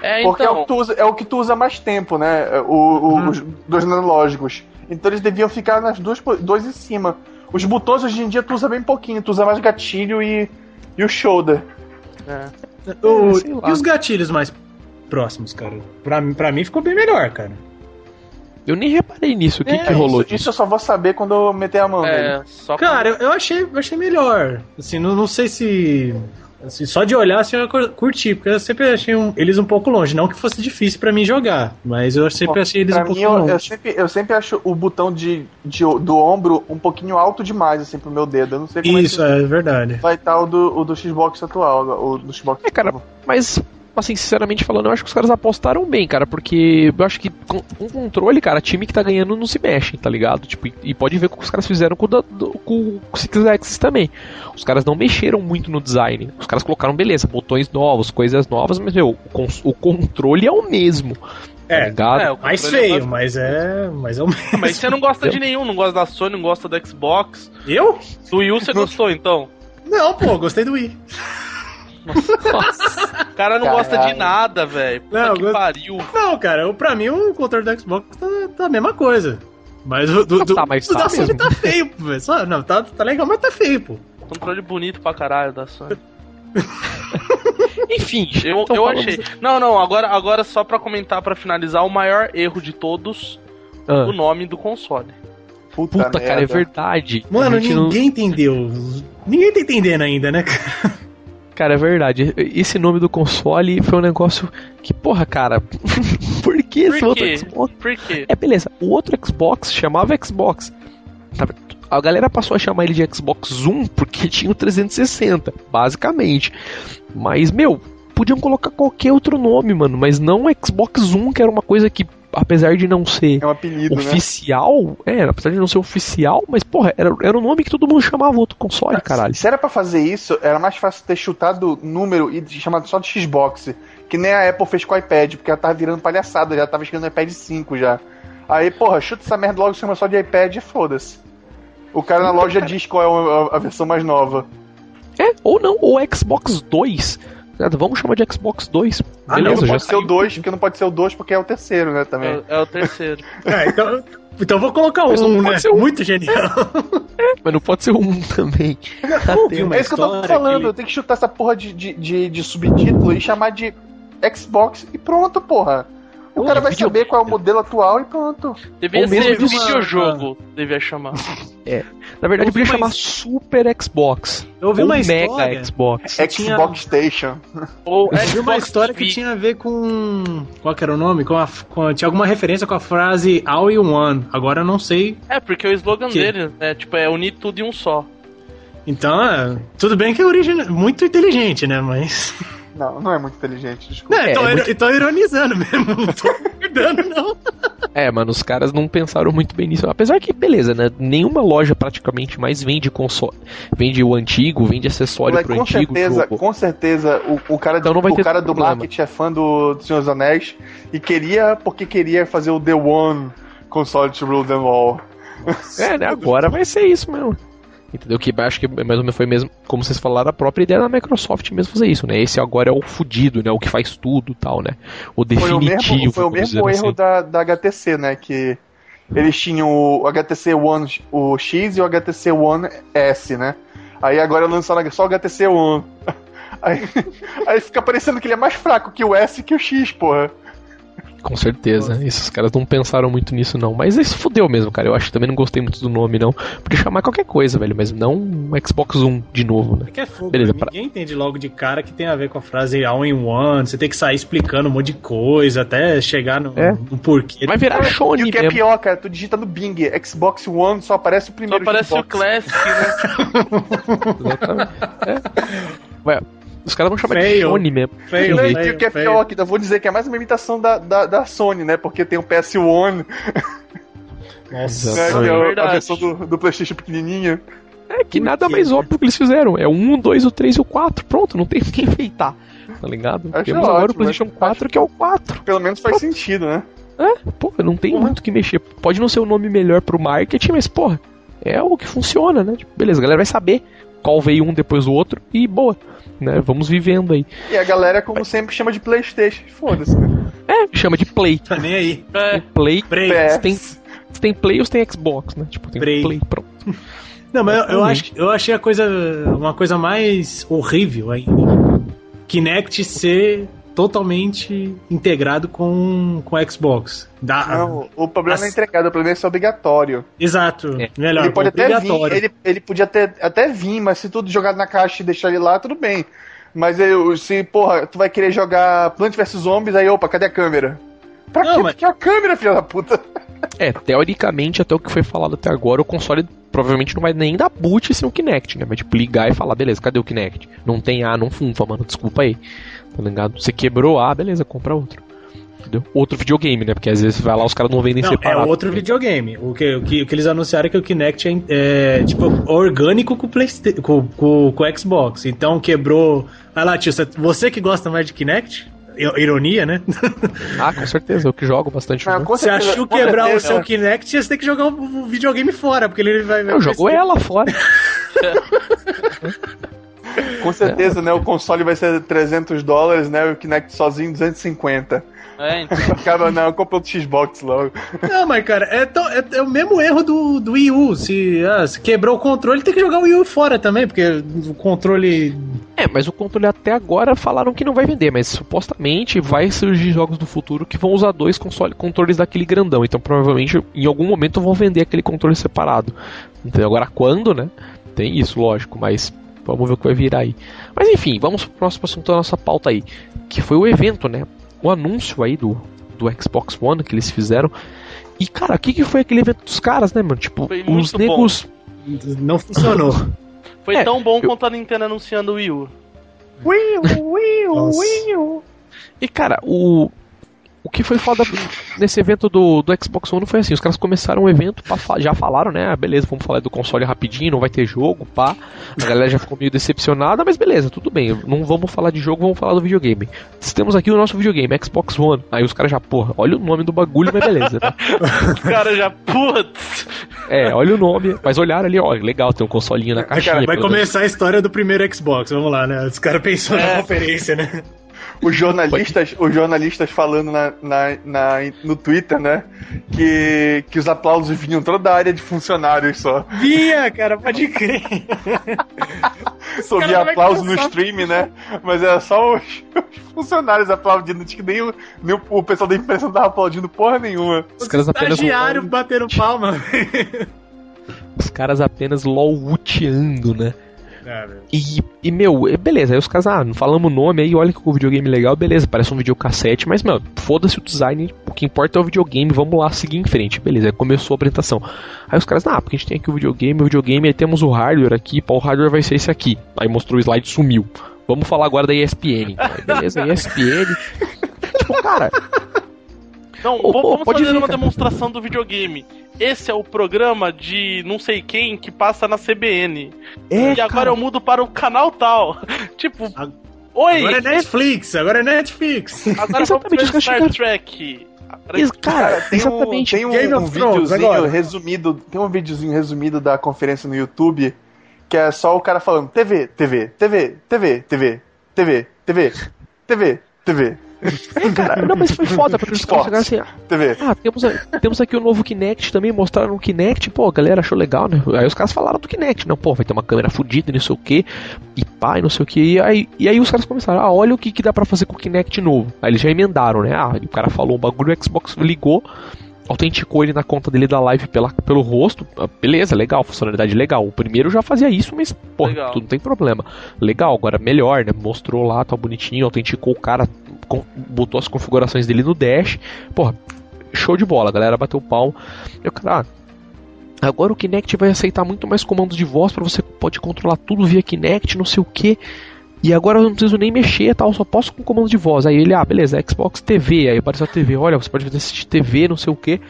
É, Porque é, o então. que tu usa, é o que tu usa mais tempo, né? O, o- Uhum. Os dois analógicos. Então eles deviam ficar nas duas, dois em cima. Os botões hoje em dia tu usa bem pouquinho, tu usa mais gatilho e, e o shoulder. é. O- lá. e os gatilhos mais próximos, cara? Pra, mim- pra mim ficou bem melhor, cara. Eu nem reparei nisso. O que, É, que rolou isso, disso? isso eu só vou saber quando eu meter a mão nele. É, só Cara, eu, eu achei, eu achei melhor. Assim, não, não sei se. Assim, só de olhar assim, eu cur- curti, porque eu sempre achei um- eles um pouco longe. Não que fosse difícil pra mim jogar, mas eu sempre achei eles um pouco eu, longe. eu sempre, eu sempre acho o botão de, de- do ombro um pouquinho alto demais, assim, pro meu dedo. Eu não sei como Isso, é é verdade. vai estar o do, o do Xbox atual, o do Xbox É, cara. Mas, assim, sinceramente falando, eu acho que os caras apostaram bem, cara, porque eu acho que com, com controle, cara, time que tá ganhando não se mexe, tá ligado? Tipo, e, e pode ver o que os caras fizeram com o, da- do- com o Six Axis também. Os caras não mexeram muito no design. Os caras colocaram, beleza, botões novos, coisas novas, mas, meu, o, o controle é o mesmo. Tá É, ligado? É, o mais é feio, mais- mas é. Mas é o mesmo. Mas você não gosta de nenhum, não gosta da Sony, não gosta do Xbox. Eu? Do Wii U você gostou, então. Não, pô, gostei do Wii. O cara não gosta de Caralho. nada, velho. Puta Não, que pariu. Não, cara, pra mim o controle do Xbox tá, tá a mesma coisa. Mas o do, do, Tá, mas o tá da Sony mesmo. tá feio, pô. velho. Só- Não, tá, tá legal, mas tá feio, pô. Controle bonito pra caralho da Sony. Enfim, Eu, então eu achei. Não, não, agora, agora só pra comentar, pra finalizar, o maior erro de todos, Ah, o nome do console. Puta, puta, cara, é verdade. Mano, gente não- ninguém entendeu. Ninguém tá entendendo ainda, né, cara? Cara, é verdade. Esse nome do console foi um negócio que, porra, cara. por que esse Por outro? Xbox? Por quê? É, beleza. O outro Xbox chamava Xbox. Tá? A galera passou a chamar ele de Xbox One porque tinha o 360, basicamente. Mas, meu, podiam colocar qualquer outro nome, mano. Mas não Xbox One, que era uma coisa que, apesar de não ser É um apelido, né? oficial, é, apesar de não ser oficial, mas, porra, era, era o nome que todo mundo chamava outro console, caralho. Se era pra fazer isso, era mais fácil ter chutado número e chamado só de Xbox. Que nem a Apple fez com o iPad, porque ela tava virando palhaçada, já tava escrevendo iPad 5 já. Aí, porra, chuta essa merda logo, chama só de iPad e foda-se. O cara na loja diz qual é a, a versão mais nova. É, ou não, ou Xbox 2. Vamos chamar de Xbox 2. Ah, não, Beleza, não já pode ser o saiu. 2, porque não pode ser o 2 porque é o terceiro, né, também. É, é o terceiro. É, então, então eu vou colocar Mas não um, pode né? ser um. Muito genial. Mas não pode ser um também. Ouvi uma é isso que eu tô falando, que- eu tenho que chutar essa porra de, de, de, de subtítulo e chamar de Xbox e pronto, porra. O cara vai saber qual é o modelo atual e pronto. Devia Ou mesmo ser de uma- videojogo, devia chamar. Na verdade, Eu podia uma chamar Super Xbox. Eu ouvi ou uma Mega história. Xbox. tinha- Xbox Station. Ou Eu vi uma história que tinha a ver com. Qual que era o nome? Com a, com- tinha alguma referência com a frase All in One. Agora eu não sei. É, porque o slogan Que? dele é tipo, é unir tudo em um só. Então, é, tudo bem que é origem muito inteligente, né? Mas. Não, não é muito inteligente, desculpa. Não, É, tô, é muito- tô ironizando mesmo. Não tô concordando, não. É, mano, os caras não pensaram muito bem nisso. Apesar que, beleza, né? Nenhuma loja praticamente mais vende console. Vende o antigo, vende acessório Moleque, pro com antigo certeza, jogo. com certeza, o, o cara, Então não vai o ter cara do problema. marketing é fã do, do Senhor dos Anéis e queria, porque queria fazer o The One console to rule them all. É, né? Agora vai ser isso mesmo. Entendeu? Que acho que mais ou menos foi mesmo, como vocês falaram, a própria ideia da Microsoft mesmo fazer isso, né? Esse agora é o fudido, né? O que faz tudo e tal, né? O Foi o definitivo. mesmo, foi o mesmo erro assim. da, da HTC, né? Que eles tinham o HTC One o X e o HTC One S, né? Aí agora lançaram só o HTC One. Aí, aí fica parecendo que ele é mais fraco que o S e que o X, porra. Com certeza. Esses caras não pensaram muito nisso, não. Mas isso fudeu mesmo, cara. Eu acho que também não gostei muito do nome, não. Podia chamar qualquer coisa, velho, mas não um Xbox One de novo, né? É que é fogo, Beleza, né? pra- Ninguém entende logo de cara que tem a ver com a frase All in One. Você tem que sair explicando um monte de coisa até chegar no, É. no porquê. Vai virar E Sony o que é mesmo. pior, cara, tu digita no Bing, Xbox One, só aparece o Só primeiro aparece o Xbox. Classic, né? Exatamente. É. Vai, os caras vão chamar de Feio. Sony mesmo. Feio, feio, o que é feio. pior, que eu vou dizer que é mais uma imitação da, da, da Sony, né? Porque tem o PS1, né? Nossa. Que é Exatamente. a- versão do, do Playstation pequenininha. É que Por nada quê, mais né? óbvio que eles fizeram. É o 1, o 2, o 3 e o 4. Pronto, não tem o que enfeitar. Tá ligado? Acho Temos agora o ótimo, PlayStation acho- 4, que é o 4. Pelo menos faz sentido, né? É, porra, não tem Uhum. muito o que mexer. Pode não ser o nome melhor pro marketing, mas, porra, é o que funciona, né? Tipo, beleza, a galera vai saber qual veio um depois do outro e boa. Né? Vamos vivendo aí. E a galera, como sempre, chama de Playstation. Foda-se, né? É, chama de Play. Tá nem aí. É, Play. Play. É. Se tem, se tem Play ou se tem Xbox, né? Tipo, tem Play. Play, pronto. Não, mas eu, eu, acho, eu achei a coisa, uma coisa mais horrível ainda. Kinect ser totalmente integrado com com o Xbox. Dá, Não, o problema As- não é entregado, o problema é ser obrigatório. Exato. É. Melhor, ele pode até vir, obrigatório. ele, ele podia ter, até vir, mas se tudo jogado na caixa e deixar ele lá, tudo bem. Mas eu, se, porra, tu vai querer jogar Plant vs Zombies, aí, opa, cadê a câmera? Pra Não, quê? mas- Porque a câmera, filha da puta. É, teoricamente, até o que foi falado até agora, o console provavelmente não vai nem dar boot sem o Kinect, né? Vai tipo ligar e falar, beleza, cadê o Kinect? Não tem A, não funfa, mano, desculpa aí. Tá ligado? Você quebrou A, beleza, compra outro. Entendeu? Outro videogame, né? Porque às vezes vai lá, os caras não vendem Não, é separado. outro videogame. O que, o, que, o que eles anunciaram é que o Kinect é, é, tipo orgânico com o, Playsta- com, com, com o Xbox. Então quebrou. Vai lá, tio, você- que gosta mais de Kinect? I- Ironia, né? Ah, com certeza, eu que jogo bastante. Com Você achou quebrar o certeza, seu né? Kinect, você tem que jogar o, o videogame fora, porque ele vai. vai Eu jogo ela fora. Com certeza, né? O console vai ser 300 dólares, né? O Kinect sozinho 250. é, então. Acaba, não, compra outro Xbox logo. Não, mas cara, é, tão- é- é o mesmo erro do, do Wii U. Se, ah, se quebrou o controle, tem que jogar o Wii U fora também, porque o controle. É, mas o controle até agora falaram que não vai vender, mas supostamente vai surgir jogos do futuro que vão usar dois console, controles daquele grandão. Então provavelmente em algum momento vão vender aquele controle separado. Então agora quando, né? Tem isso, lógico, mas vamos ver o que vai virar aí. Mas enfim, vamos pro próximo assunto da nossa pauta aí, que foi o evento, né? O anúncio aí do, do Xbox One que eles fizeram. E cara, o que, que foi aquele evento dos caras, né, mano? Tipo, Foi os negros. Não funcionou. Foi É, tão bom eu- quanto a Nintendo anunciando o Wii U. Nossa. E cara, o. O que foi foda nesse evento do, do Xbox One foi assim, os caras começaram o evento, já falaram, né? ah, Beleza, vamos falar do console rapidinho, não vai ter jogo, pá. A galera já ficou meio decepcionada, mas beleza, tudo bem. Não vamos falar de jogo, vamos falar do videogame. Temos aqui o nosso videogame, Xbox One. Aí os caras já, porra, olha o nome do bagulho, mas beleza, né? Os caras já, putz! É, olha o nome, mas olharam ali, ó, legal, tem um consolinho na caixinha. Cara, vai começar a história do primeiro Xbox, vamos lá, né? Os caras pensou na É. conferência, né? Os jornalistas, os jornalistas falando na, na, na- no Twitter, né? Que, que os aplausos vinham toda da área de funcionários só. Vinha, cara, pode crer. Só via aplauso no stream, né? Mas era só os, os funcionários aplaudindo. Não tinha nem, o, nem o, o pessoal da imprensa não tava aplaudindo porra nenhuma. Os caras apenas Estagiário batendo palma. Os caras apenas lolwuteando, né? E, e, meu, beleza, aí os caras, ah, não falamos o nome aí, olha que o videogame legal, beleza, parece um videocassete, mas, meu, foda-se o design, o que importa é o videogame, vamos lá seguir em frente, beleza, aí começou a apresentação. Aí os caras, ah, porque a gente tem aqui o videogame, o videogame, aí temos o hardware aqui, pô, o hardware vai ser esse aqui. Aí mostrou o slide sumiu. Vamos falar agora da ESPN. Aí, beleza, ESPN. tipo, cara, Não, Ô, vamos vamos pode fazer vir, uma cara. demonstração do videogame. Esse é o programa de não sei quem que passa na CBN. é, e agora cara, eu mudo para o canal tal. tipo, Ag- oi, Agora é Netflix, agora é Netflix. agora vamos Exatamente, ver os Star Trek. Cara, tem um, tem um, Game um videozinho agora. resumido. Tem um videozinho resumido da conferência no YouTube que é só o cara falando TV, TV, TV, TV, TV, TV, TV, TV, TV, É, cara, não, mas foi foda, os caras chegaram assim, TV. Ah, temos, temos aqui o novo Kinect também, mostraram o Kinect, pô, a galera achou legal, né? Aí os caras falaram do Kinect, não, pô, vai ter uma câmera fodida, não sei o que, e pá, e não sei o que, e aí, e aí os caras começaram, ah, olha o que, que dá pra fazer com o Kinect novo. Aí eles já emendaram, né? Ah, e o cara falou um bagulho, o Xbox ligou, autenticou ele na conta dele da live pela, pelo rosto, ah, beleza, legal, funcionalidade legal. O primeiro já fazia isso, mas, pô, tudo não tem problema. Legal, agora melhor, né? Mostrou lá, tá bonitinho, autenticou o cara, com- botou as configurações dele no dash, porra, show de bola, a galera bateu pau. Eu, cara, ah, agora o Kinect vai aceitar muito mais comandos de voz para você pode controlar tudo via Kinect, não sei o que. E agora eu não preciso nem mexer, tal, só posso com comando de voz. Aí ele, ah, beleza, Xbox TV, aí apareceu a TV, olha, você pode assistir TV, não sei o que.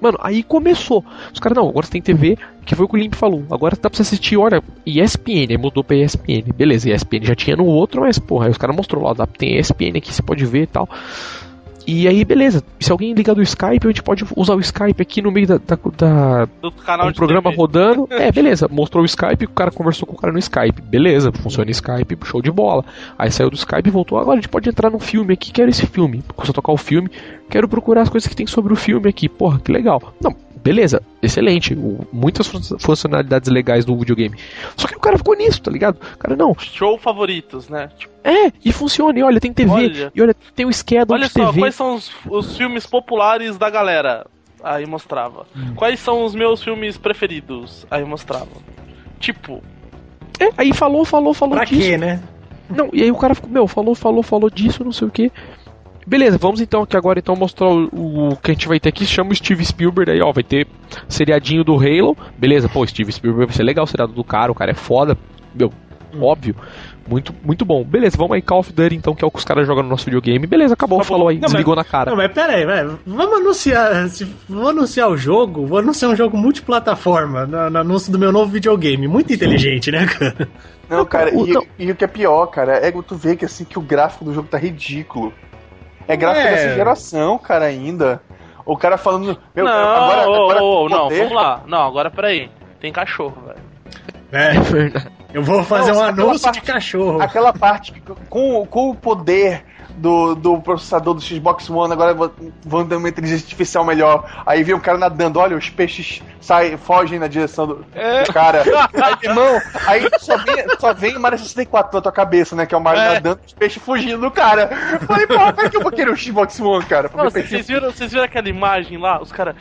Mano, aí começou. Os caras, não, agora você tem TV, que foi o que o Limp falou. Agora dá pra você assistir, olha, ESPN, aí mudou pra ESPN. Beleza, ESPN já tinha no outro, mas, porra, aí os caras mostrou lá, tem ESPN aqui, você pode ver e tal. E aí, beleza. Se alguém ligar do Skype, a gente pode usar o Skype aqui no meio da, da, da Do canal um programa TV. rodando. É, beleza. Mostrou o Skype, o cara conversou com o cara no Skype. Beleza, funciona o Skype, show de bola. Aí saiu do Skype e voltou. Agora a gente pode entrar num filme aqui, quero esse filme. Começou a tocar o filme, quero procurar as coisas que tem sobre o filme aqui. Porra, que legal. Não, beleza, excelente. Muitas fun- funcionalidades legais do videogame. Só que o cara ficou nisso, tá ligado? O cara, não, Show favoritos, né? Tipo, é, e funciona. E olha, tem TV. Olha. E olha, tem o schedule olha de só, TV. quais são os, os filmes populares da galera? Aí mostrava. Hum. Quais são os meus filmes preferidos? Aí mostrava. Tipo, É, aí falou, falou, falou Pra disso. quê, né? Não, e aí o cara ficou, meu, falou, falou, falou disso, não sei o que. Beleza, vamos então aqui agora então mostrar o, o que a gente vai ter aqui, chama o Steve Spielberg aí, ó, vai ter seriadinho do Halo. Beleza, pô, Steve Spielberg vai ser legal, o seriado do cara, o cara é foda. Meu, óbvio. Muito, muito bom. Beleza, vamos aí Call of Duty então, que é o que os caras jogam no nosso videogame. Beleza, acabou, Acabou. falou aí, Não, desligou na cara. Não, mas pera aí, velho. Vamos anunciar. Se vou anunciar o jogo, vou anunciar um jogo multiplataforma no, no anúncio do meu novo videogame. Muito inteligente, né, cara? Não, cara, o- e, não. e o que é pior, cara, é tu ver que assim que o gráfico do jogo tá ridículo. É gráfico É. dessa geração, cara, ainda. O cara falando. Meu, não, agora, ô, agora ô, ô, não, vamos lá. Não, agora peraí. Tem cachorro, velho. É, É verdade. eu vou fazer Não, um anúncio parte- de cachorro. Aquela parte que com, com o poder do, do processador do Xbox One, agora vão- ter uma inteligência artificial melhor. Aí vem o cara nadando, olha, os peixes saem, fogem na direção do, É. do cara. Aí, irmão, aí só vem, só vem Mario 64 na tua cabeça, né? Que é o Mario É. nadando, os peixes fugindo do cara. Eu Falei, porra, pra que eu vou querer o Xbox One, cara? Não, vocês viram, vocês viram aquela imagem lá? Os caras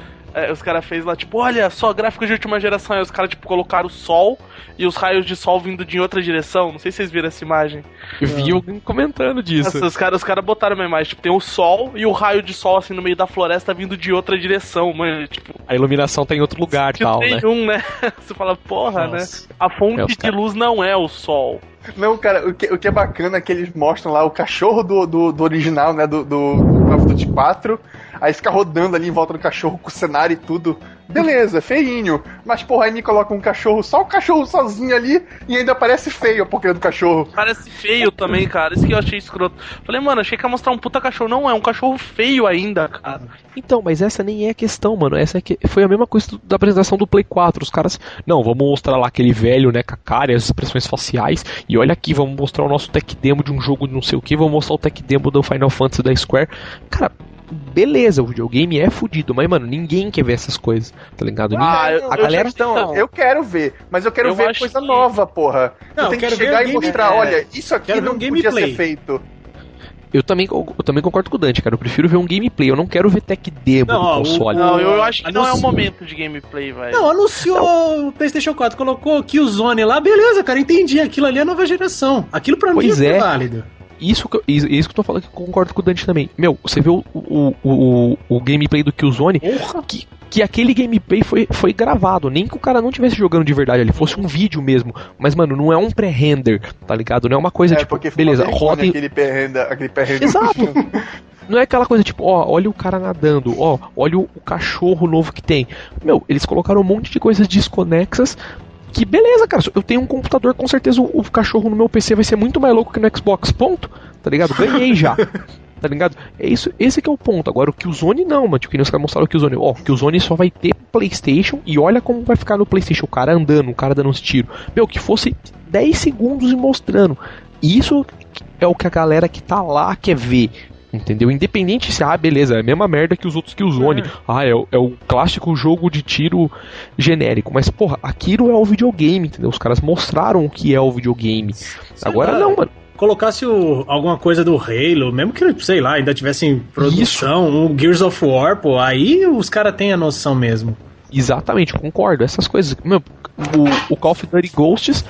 os cara fez lá, tipo, olha só, gráfico de última geração. Aí os caras, tipo, colocaram o sol e os raios de sol vindo de outra direção. Não sei se vocês viram essa imagem. Eu vi alguém comentando disso. Nossa, os caras os cara botaram uma imagem, tipo, tem o sol e o raio de sol, assim, no meio da floresta vindo de outra direção, mano. Tipo, A iluminação tá em outro lugar de tal, né? nenhum, né? Você fala, porra, Nossa. né? A fonte É, de cara- luz não é o sol. Não, cara, o que, o que é bacana é que eles mostram lá o cachorro do, do, do original, né? Do, do, do Call of Duty 4. Aí fica rodando ali em volta do cachorro com o cenário e tudo. Beleza, feinho. Mas, porra, aí me coloca um cachorro, só o cachorro sozinho ali e ainda parece feio a porcaria do cachorro. Parece feio também, cara. Isso que eu achei escroto. Falei, mano, achei que ia mostrar um puta cachorro. Não, é um cachorro feio ainda, cara. Então, mas essa nem é a questão, mano. Essa é que foi a mesma coisa do- da apresentação do Play 4. Os caras, não, vamos mostrar lá aquele velho, né, com a cara e as expressões faciais. E olha aqui, vamos mostrar o nosso tech demo de um jogo de não sei o que. Vamos mostrar o tech demo do Final Fantasy da Square. Cara, beleza, o videogame é fudido, mas, mano, ninguém quer ver essas coisas, tá ligado? Ah, Ninguém- eu- a galera. Então, eu quero ver, mas eu quero Eu ver coisa que- nova, porra. Não, eu tenho que chegar o e game- mostrar, é, olha, isso aqui quero ver não um podia gameplay. ser feito. Eu também, eu também concordo com o Dante, cara. Eu prefiro ver um gameplay. Eu não quero ver tech demo Não, do o- console. Não, eu acho que não é o momento de gameplay, velho. Não, anunciou o PlayStation 4, colocou Killzone lá, beleza, cara, entendi. Aquilo ali é nova geração. Aquilo pra Pois mim é, é. válido. Isso que, eu, isso que eu tô falando que eu concordo com o Dante também. Meu, você viu o, o, o, o gameplay do Killzone? Porra! Que, que aquele gameplay foi, foi gravado. Nem que o cara não estivesse jogando de verdade ali, fosse um vídeo mesmo. Mas, mano, não é um pré-render, tá ligado? Não é uma coisa é, tipo, beleza, roda aquele aquele perrenda. Exato. Não é aquela coisa tipo, ó, olha o cara nadando, ó, olha o, o cachorro novo que tem. Meu, eles colocaram um monte de coisas desconexas. Que beleza, cara. Eu tenho um computador, com certeza o, o cachorro no meu PC vai ser muito mais louco que no Xbox. Ponto. Tá ligado? Ganhei já. Tá ligado? É isso, esse que é o ponto. Agora o Killzone não, mano. Tipo, que nem os caras mostraram o Killzone. Ó, o Killzone só vai ter PlayStation e olha como vai ficar no PlayStation. O cara andando, o cara dando uns tiros. Meu, que fosse 10 segundos e mostrando. Isso é o que a galera que tá lá quer ver. Entendeu? Independente se, ah, beleza, é a mesma merda que os outros Killzone. Ah, é, o- é o clássico jogo de tiro genérico. Mas, porra, aquilo é o videogame, entendeu? Os caras mostraram o que é o videogame. Agora lá. não, mano. Colocasse o- alguma coisa do Halo, mesmo que, sei lá, ainda tivesse em produção, um Gears of War, pô, aí os caras têm a noção mesmo. Exatamente, concordo. Essas coisas. Meu, o, o Call of Duty Ghosts,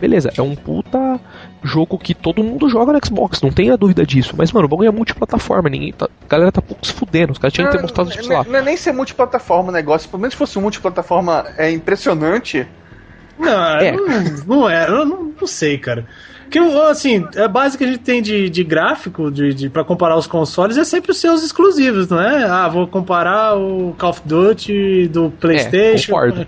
beleza, é um puta jogo que todo mundo joga no Xbox, não tenha dúvida disso. Mas, mano, o bagulho é multiplataforma, ninguém tá, a galera tá pouco se fudendo. Os caras tinham que ter mostrado, sei lá. não, é nem ser multiplataforma o negócio, pelo menos se fosse um multiplataforma é impressionante. Não, É. não, não é, eu não, não sei, cara. Porque, assim, a base que a gente tem de, de gráfico de, de, pra comparar os consoles é sempre os seus exclusivos, não é? Ah, vou comparar o Call of Duty do PlayStation. concordo.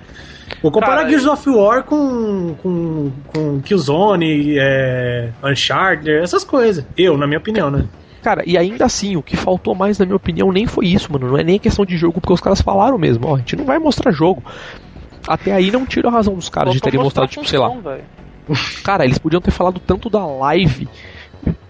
Vou comparar Cara, Gears of War com, com, com Killzone, é, Uncharted, essas coisas. Eu, na minha opinião, né? Cara, e ainda assim, o que faltou mais, na minha opinião, nem foi isso, mano. Não é nem questão de jogo, porque os caras falaram mesmo, ó, a gente não vai mostrar jogo. Até aí não tira a razão dos caras de terem mostrado, tipo, sei lá. função, velho. Cara, eles podiam ter falado tanto da live.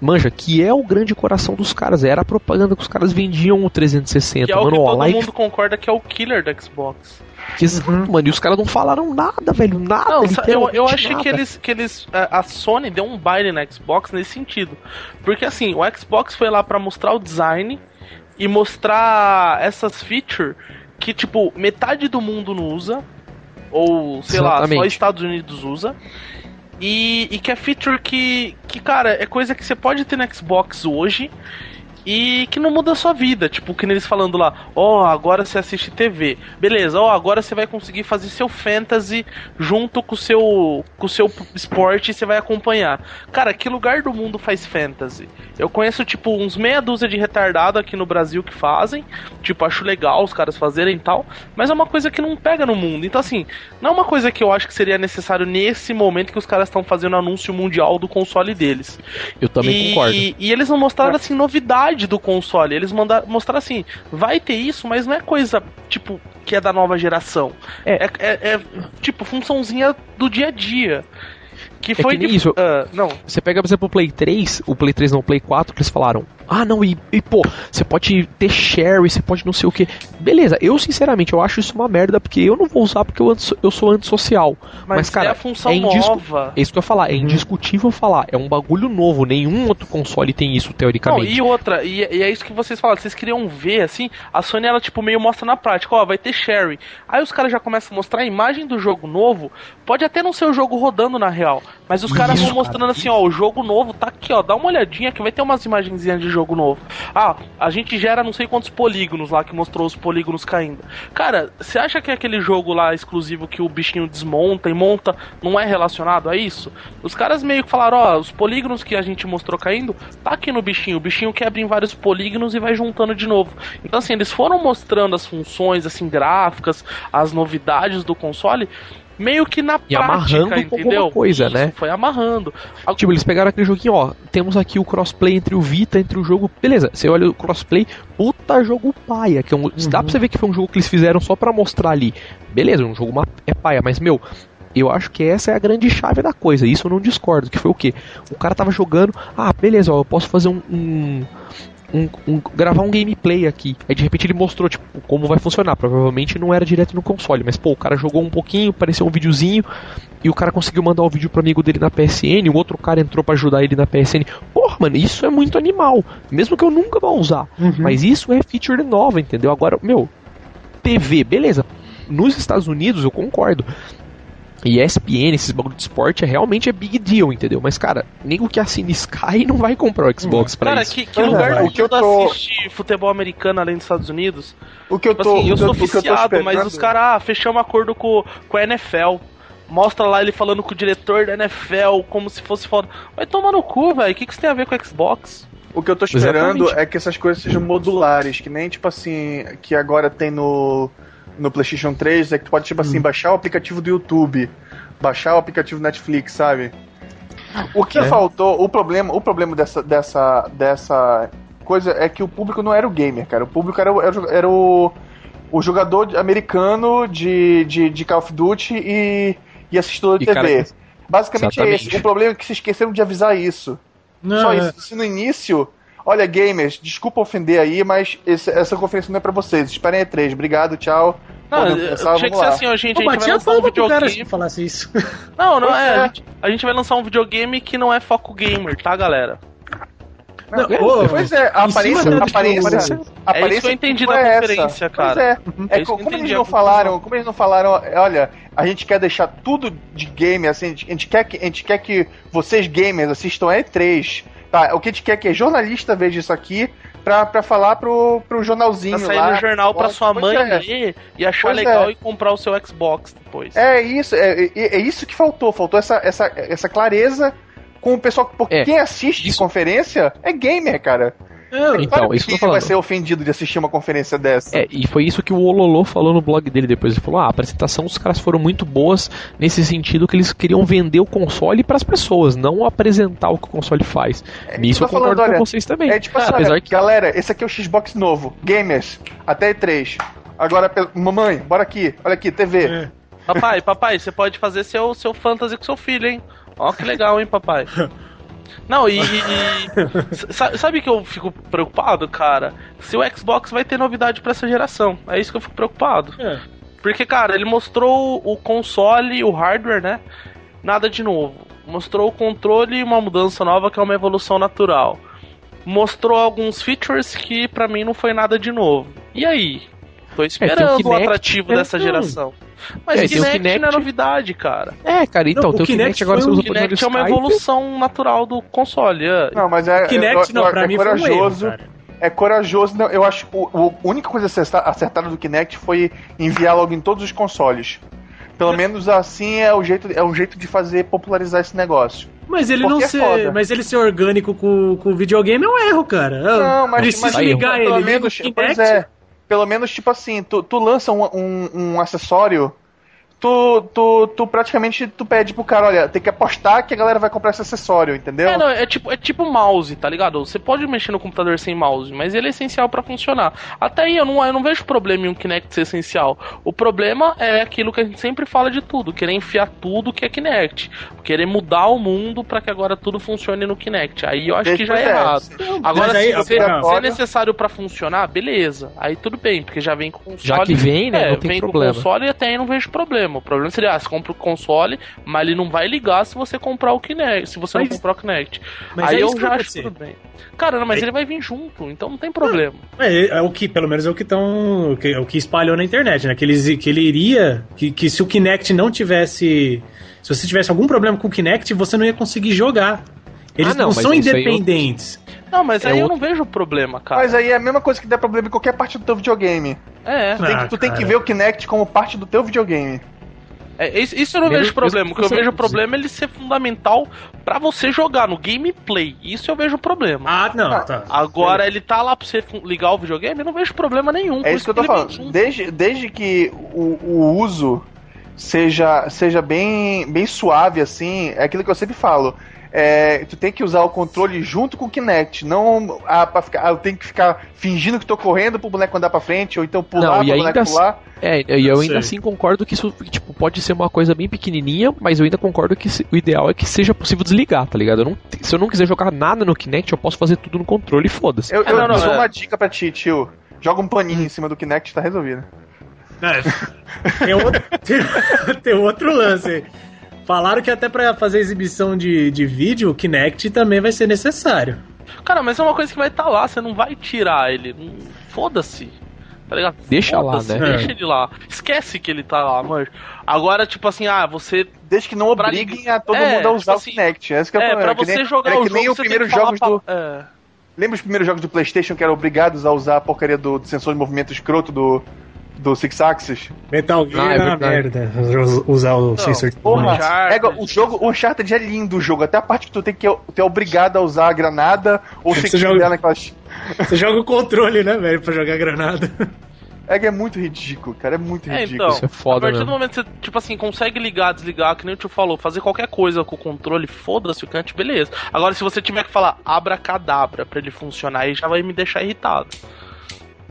Manja, que é o grande coração dos caras. Era a propaganda que os caras vendiam o 360. Que é o mano, que ó, todo mundo concorda que é o killer da Xbox. Exato, mano. E os caras não falaram nada, velho. Nada. Não, eu, eu acho nada. que eles, que eles. A Sony deu um baile na Xbox nesse sentido. Porque assim, o Xbox foi lá pra mostrar o design e mostrar essas features que, tipo, metade do mundo não usa. Ou, sei lá, só Exatamente. Estados Unidos usa. E, e que é feature que, que, cara, é coisa que você pode ter no Xbox hoje e que não muda a sua vida. Tipo, que nem eles falando lá, ó, agora você assiste TV. Beleza, ó, agora você vai conseguir fazer seu fantasy junto com o seu, com o seu esporte e você vai acompanhar. Cara, que lugar do mundo faz fantasy? Eu conheço, tipo, uns meia dúzia de retardado aqui no Brasil que fazem. Tipo, acho legal os caras fazerem e tal. Mas é uma coisa que não pega no mundo. Então, assim, não é uma coisa que eu acho que seria necessário nesse momento que os caras estão fazendo anúncio mundial do console deles. Eu também e, concordo. E eles não mostraram assim novidade do console. Eles mandaram, mostraram assim, vai ter isso, mas não é coisa tipo que é da nova geração. É. É, é- é, tipo funçãozinha do dia a dia. Que É foi que nem de- isso. ah, não, Você pega, por exemplo, o Play 3, o Play 3 não, o Play 4, que eles falaram, ah não, e, e, pô, você pode ter share, você pode não sei o que. Beleza, eu sinceramente, eu acho isso uma merda, porque eu não vou usar porque eu, eu sou antissocial. mas, Mas, cara, é a função é indiscu- nova. É isso que eu ia falar, é indiscutível falar, é um bagulho novo, nenhum outro console tem isso, Não, teoricamente. e outra, e, e é isso que vocês falaram, vocês queriam ver, assim, a Sony, ela, tipo, meio mostra na prática, ó, vai ter share. Aí os caras já começam a mostrar a imagem do jogo novo, pode até não ser o jogo rodando na real, mas os caras Isso, vão mostrando assim, ó, o jogo novo tá aqui, ó, dá uma olhadinha que vai ter umas imagenzinhas de jogo novo. Ah, a gente gera não sei quantos polígonos lá, que mostrou os polígonos caindo. Cara, você acha que aquele jogo lá exclusivo que o bichinho desmonta e monta não é relacionado a isso? Os caras meio que falaram, ó, os polígonos que a gente mostrou caindo, tá aqui no bichinho. O bichinho quebra em vários polígonos e vai juntando de novo. Então, assim, eles foram mostrando as funções, assim, gráficas, as novidades do console, meio que na E prática, amarrando com alguma entendeu? coisa, Isso, né? Foi amarrando. Tipo, eles pegaram aquele joguinho, ó, temos aqui o crossplay entre o Vita, entre o jogo. Beleza, você olha o crossplay, puta jogo paia, que é um. Dá pra você ver que foi um jogo que eles fizeram só pra mostrar ali. Beleza, um jogo é paia, mas meu. Eu acho que essa é a grande chave da coisa. Isso eu não discordo. Que foi o quê? O cara tava jogando. Ah, beleza, ó, eu posso fazer um. um- um- um- gravar um gameplay aqui. Aí de repente ele mostrou, tipo, como vai funcionar. Provavelmente não era direto no console, mas pô, o cara jogou um pouquinho, apareceu um videozinho, e o cara conseguiu mandar o vídeo pro amigo dele na PSN, o outro cara entrou pra ajudar ele na PSN. Porra, mano, isso é muito animal. Mesmo que eu nunca vá usar. Uhum. Mas isso é feature nova, entendeu? Agora, meu, TV, beleza. Nos Estados Unidos eu concordo. E ESPN, esses bagulho de esporte, é, realmente é big deal, entendeu? Mas, cara, nego que assina Sky não vai comprar o Xbox pra Cara, isso. que, que é, lugar o que eu tô- assiste futebol americano além dos Estados Unidos? O que eu Tipo tô. assim, eu que sou o que eu tô viciado, mas os caras, ah, fechamos acordo com, com a NFL. Mostra lá ele falando com o diretor da NFL, como se fosse foda. Vai tomar no cu, velho. O que, que isso tem a ver com o Xbox? O que eu tô esperando Exatamente. é que essas coisas sejam modulares, que nem tipo assim, que agora tem no, no PlayStation 3, é que tu pode tipo assim, baixar o aplicativo do YouTube, baixar o aplicativo Netflix, sabe? O que É. faltou, o problema, o problema dessa, dessa, dessa coisa é que o público não era o gamer, cara. O público era, o- era, o- era o, o jogador americano de, de, de Call of Duty e, e assistidor de E, TV. cara, Basicamente é exatamente. esse. O problema é que se esqueceram de avisar isso. Não, Só é- isso. Se no início. Olha, gamers, desculpa ofender aí, mas esse- essa conferência não é pra vocês. Esperem a E3. Obrigado, tchau. Não, Podemos tinha que ser lá. assim, ó, gente, Eu a gente vai a lançar um cara se videogame. falasse isso. Não, não Pois é. é. A gente, a gente vai lançar um videogame que não é foco gamer, tá, galera? Não, é, ô, Pois é, a aparência, a aparência, a É isso que eu aparência entendi foi da essa. conferência, Pois cara. é. É É, isso co- que eu como entendi, eles a não falaram, como eles não falaram, olha, a gente quer deixar tudo de game, assim, a a gente quer que, a gente quer que vocês gamers assistam a E3, tá? O que a gente quer é que jornalista veja isso aqui pra, pra falar pro, pro jornalzinho Pra sair lá. no jornal pra sua mãe é. ler e achar Pois legal é. e comprar o seu Xbox depois. É isso, é, é, é isso que faltou. Faltou essa, essa, essa clareza com o pessoal. Porque É, quem assiste de isso- conferência é gamer, cara. É, Então, Claro isso que vai ser ofendido de assistir uma conferência dessa. É, e foi isso que o Ololô falou no blog dele depois. Ele falou: ah, a apresentação dos caras foram muito boas nesse sentido que eles queriam vender o console para as pessoas, não apresentar o que o console faz. Nisso tô eu concordo falando, olha, com vocês também. É tipo assim, Apesar olha, que galera, esse aqui é o Xbox novo. Gamers, até E3. Agora, mamãe, bora aqui. Olha aqui, TV. É. Papai, papai, você pode fazer seu, seu fantasy com seu filho, hein? Ó que legal, hein, papai? Não, e. e- sa- sabe que eu fico preocupado, cara? Se o Xbox vai ter novidade pra essa geração. É isso que eu fico preocupado. É. Porque, cara, ele mostrou o console, o hardware, né? Nada de novo. Mostrou o controle e uma mudança nova que é uma evolução natural. Mostrou alguns features que pra mim não foi nada de novo. E aí? Tô esperando o Kinect, atrativo é, dessa geração. Mas É, tem o Kinect, Kinect. não é novidade, cara. É, cara, então, Não, o o Kinect Kinect agora foi você um- usa O o Kinect é uma Skype. evolução natural do console. é. Não, mas é. Kinect, eu- não, eu- pra é mim foi um erro, corajoso. cara. é corajoso. Não, eu acho que o- o- a única coisa acerta- acertada do Kinect foi enviar logo em todos os consoles. Pelo menos assim é o jeito, é um jeito de fazer popularizar esse negócio. Mas ele Porque não é ser, foda. mas ele ser orgânico com, com o videogame é um erro, cara. Eu Não, mas, preciso mas ligar pelo ele, liga o menos, Kinect. pois é, pelo menos tipo assim, tu, tu lança um, um, um acessório, tu, tu, tu praticamente tu pede pro cara, olha, tem que apostar que a galera vai comprar esse acessório, entendeu? É, não, é tipo, é tipo mouse, tá ligado? Você pode mexer no computador sem mouse, mas ele é essencial pra funcionar. Até aí eu não, eu não vejo problema em um Kinect ser essencial. O problema é aquilo que a gente sempre fala de tudo, querer enfiar tudo que é Kinect. Querer mudar o mundo pra que agora tudo funcione no Kinect. Aí eu acho que já é errado. Agora, aí, se, se é necessário pra funcionar, beleza. Aí tudo bem, porque já vem com o console. Já que vem, né, É, não tem vem problema. com o console e até aí não vejo problema. O problema seria, ah, você compra o console, mas ele não vai ligar se você comprar o Kinect, se você Mas- não comprar o Kinect. Mas aí é eu já acho acontecer. tudo bem. Cara, não, mas Aí- ele vai vir junto, então não tem problema. É, é o que, pelo menos é o que estão. É o que espalhou na internet, né? Que, eles, que ele iria. Que, que se o Kinect não tivesse. Se você tivesse algum problema com o Kinect, você não ia conseguir jogar. Eles Ah, não, não, são eu- independentes. Não, mas É aí eu outro- não vejo problema, cara. Mas aí é a mesma coisa que dá problema em qualquer parte do teu videogame. É, Tu, tem, Ah, que, tu tem que ver o Kinect como parte do teu videogame. é, isso isso eu não vejo problema. O que eu vejo problema é ele ser fundamental pra você jogar no gameplay. Isso eu vejo problema. Ah, não, Ah, tá. Agora ele tá lá pra você ligar o videogame, eu não vejo problema nenhum. É isso que eu tô falando. Desde, desde que o, o uso seja, seja bem, bem suave, assim, é aquilo que eu sempre falo. É, tu tem que usar o controle junto com o Kinect, não ah, pra ficar, ah, eu tenho que ficar fingindo que tô correndo pro boneco andar pra frente, ou então pular Não, e pro ainda boneco assim- pular. É, e eu ainda assim concordo que isso tipo, pode ser uma coisa bem pequenininha, mas eu ainda concordo que se- o ideal é que seja possível desligar, tá ligado? Eu não- se eu não quiser jogar nada no Kinect, eu posso fazer tudo no controle e foda-se. Eu, eu não, não, dou é. uma dica pra ti, tio. Joga um paninho em cima do Kinect, tá resolvido. É, tem, outro, tem, tem outro lance aí. Falaram que até pra fazer exibição de, de vídeo, o Kinect também vai ser necessário. Cara, mas é uma coisa que vai estar lá, você não vai tirar ele. Foda-se. Tá ligado? Deixa lá, né? Deixa ele lá. Esquece que ele tá lá, mano. Agora, tipo assim, ah, você. Desde que não Pra obriguem a todo É, mundo a usar tipo o assim, Kinect. Esse que é o É, problema. pra que você nem, jogar é o que jogo, nem os primeiros jogos do. É. Lembra os primeiros jogos do PlayStation que eram obrigados a usar a porcaria do, do sensor de movimento escroto do, do Six Axis? Metal Gear Ah, é é uma merda. Usar o sensor de Porra, é o jogo, o Uncharted é lindo o jogo, até a parte que tu tem que tu é obrigado a usar a granada ou Você joga- dela naquelas. Você joga o controle, né, velho, pra jogar granada. É que é muito ridículo, cara, é muito É, ridículo. então. Isso é A foda partir mesmo. do momento que você, tipo assim, consegue ligar, desligar, que nem o tio falou, fazer qualquer coisa com o controle, foda-se o cante, beleza. Agora, se você tiver que falar abracadabra pra ele funcionar, aí já vai me deixar irritado.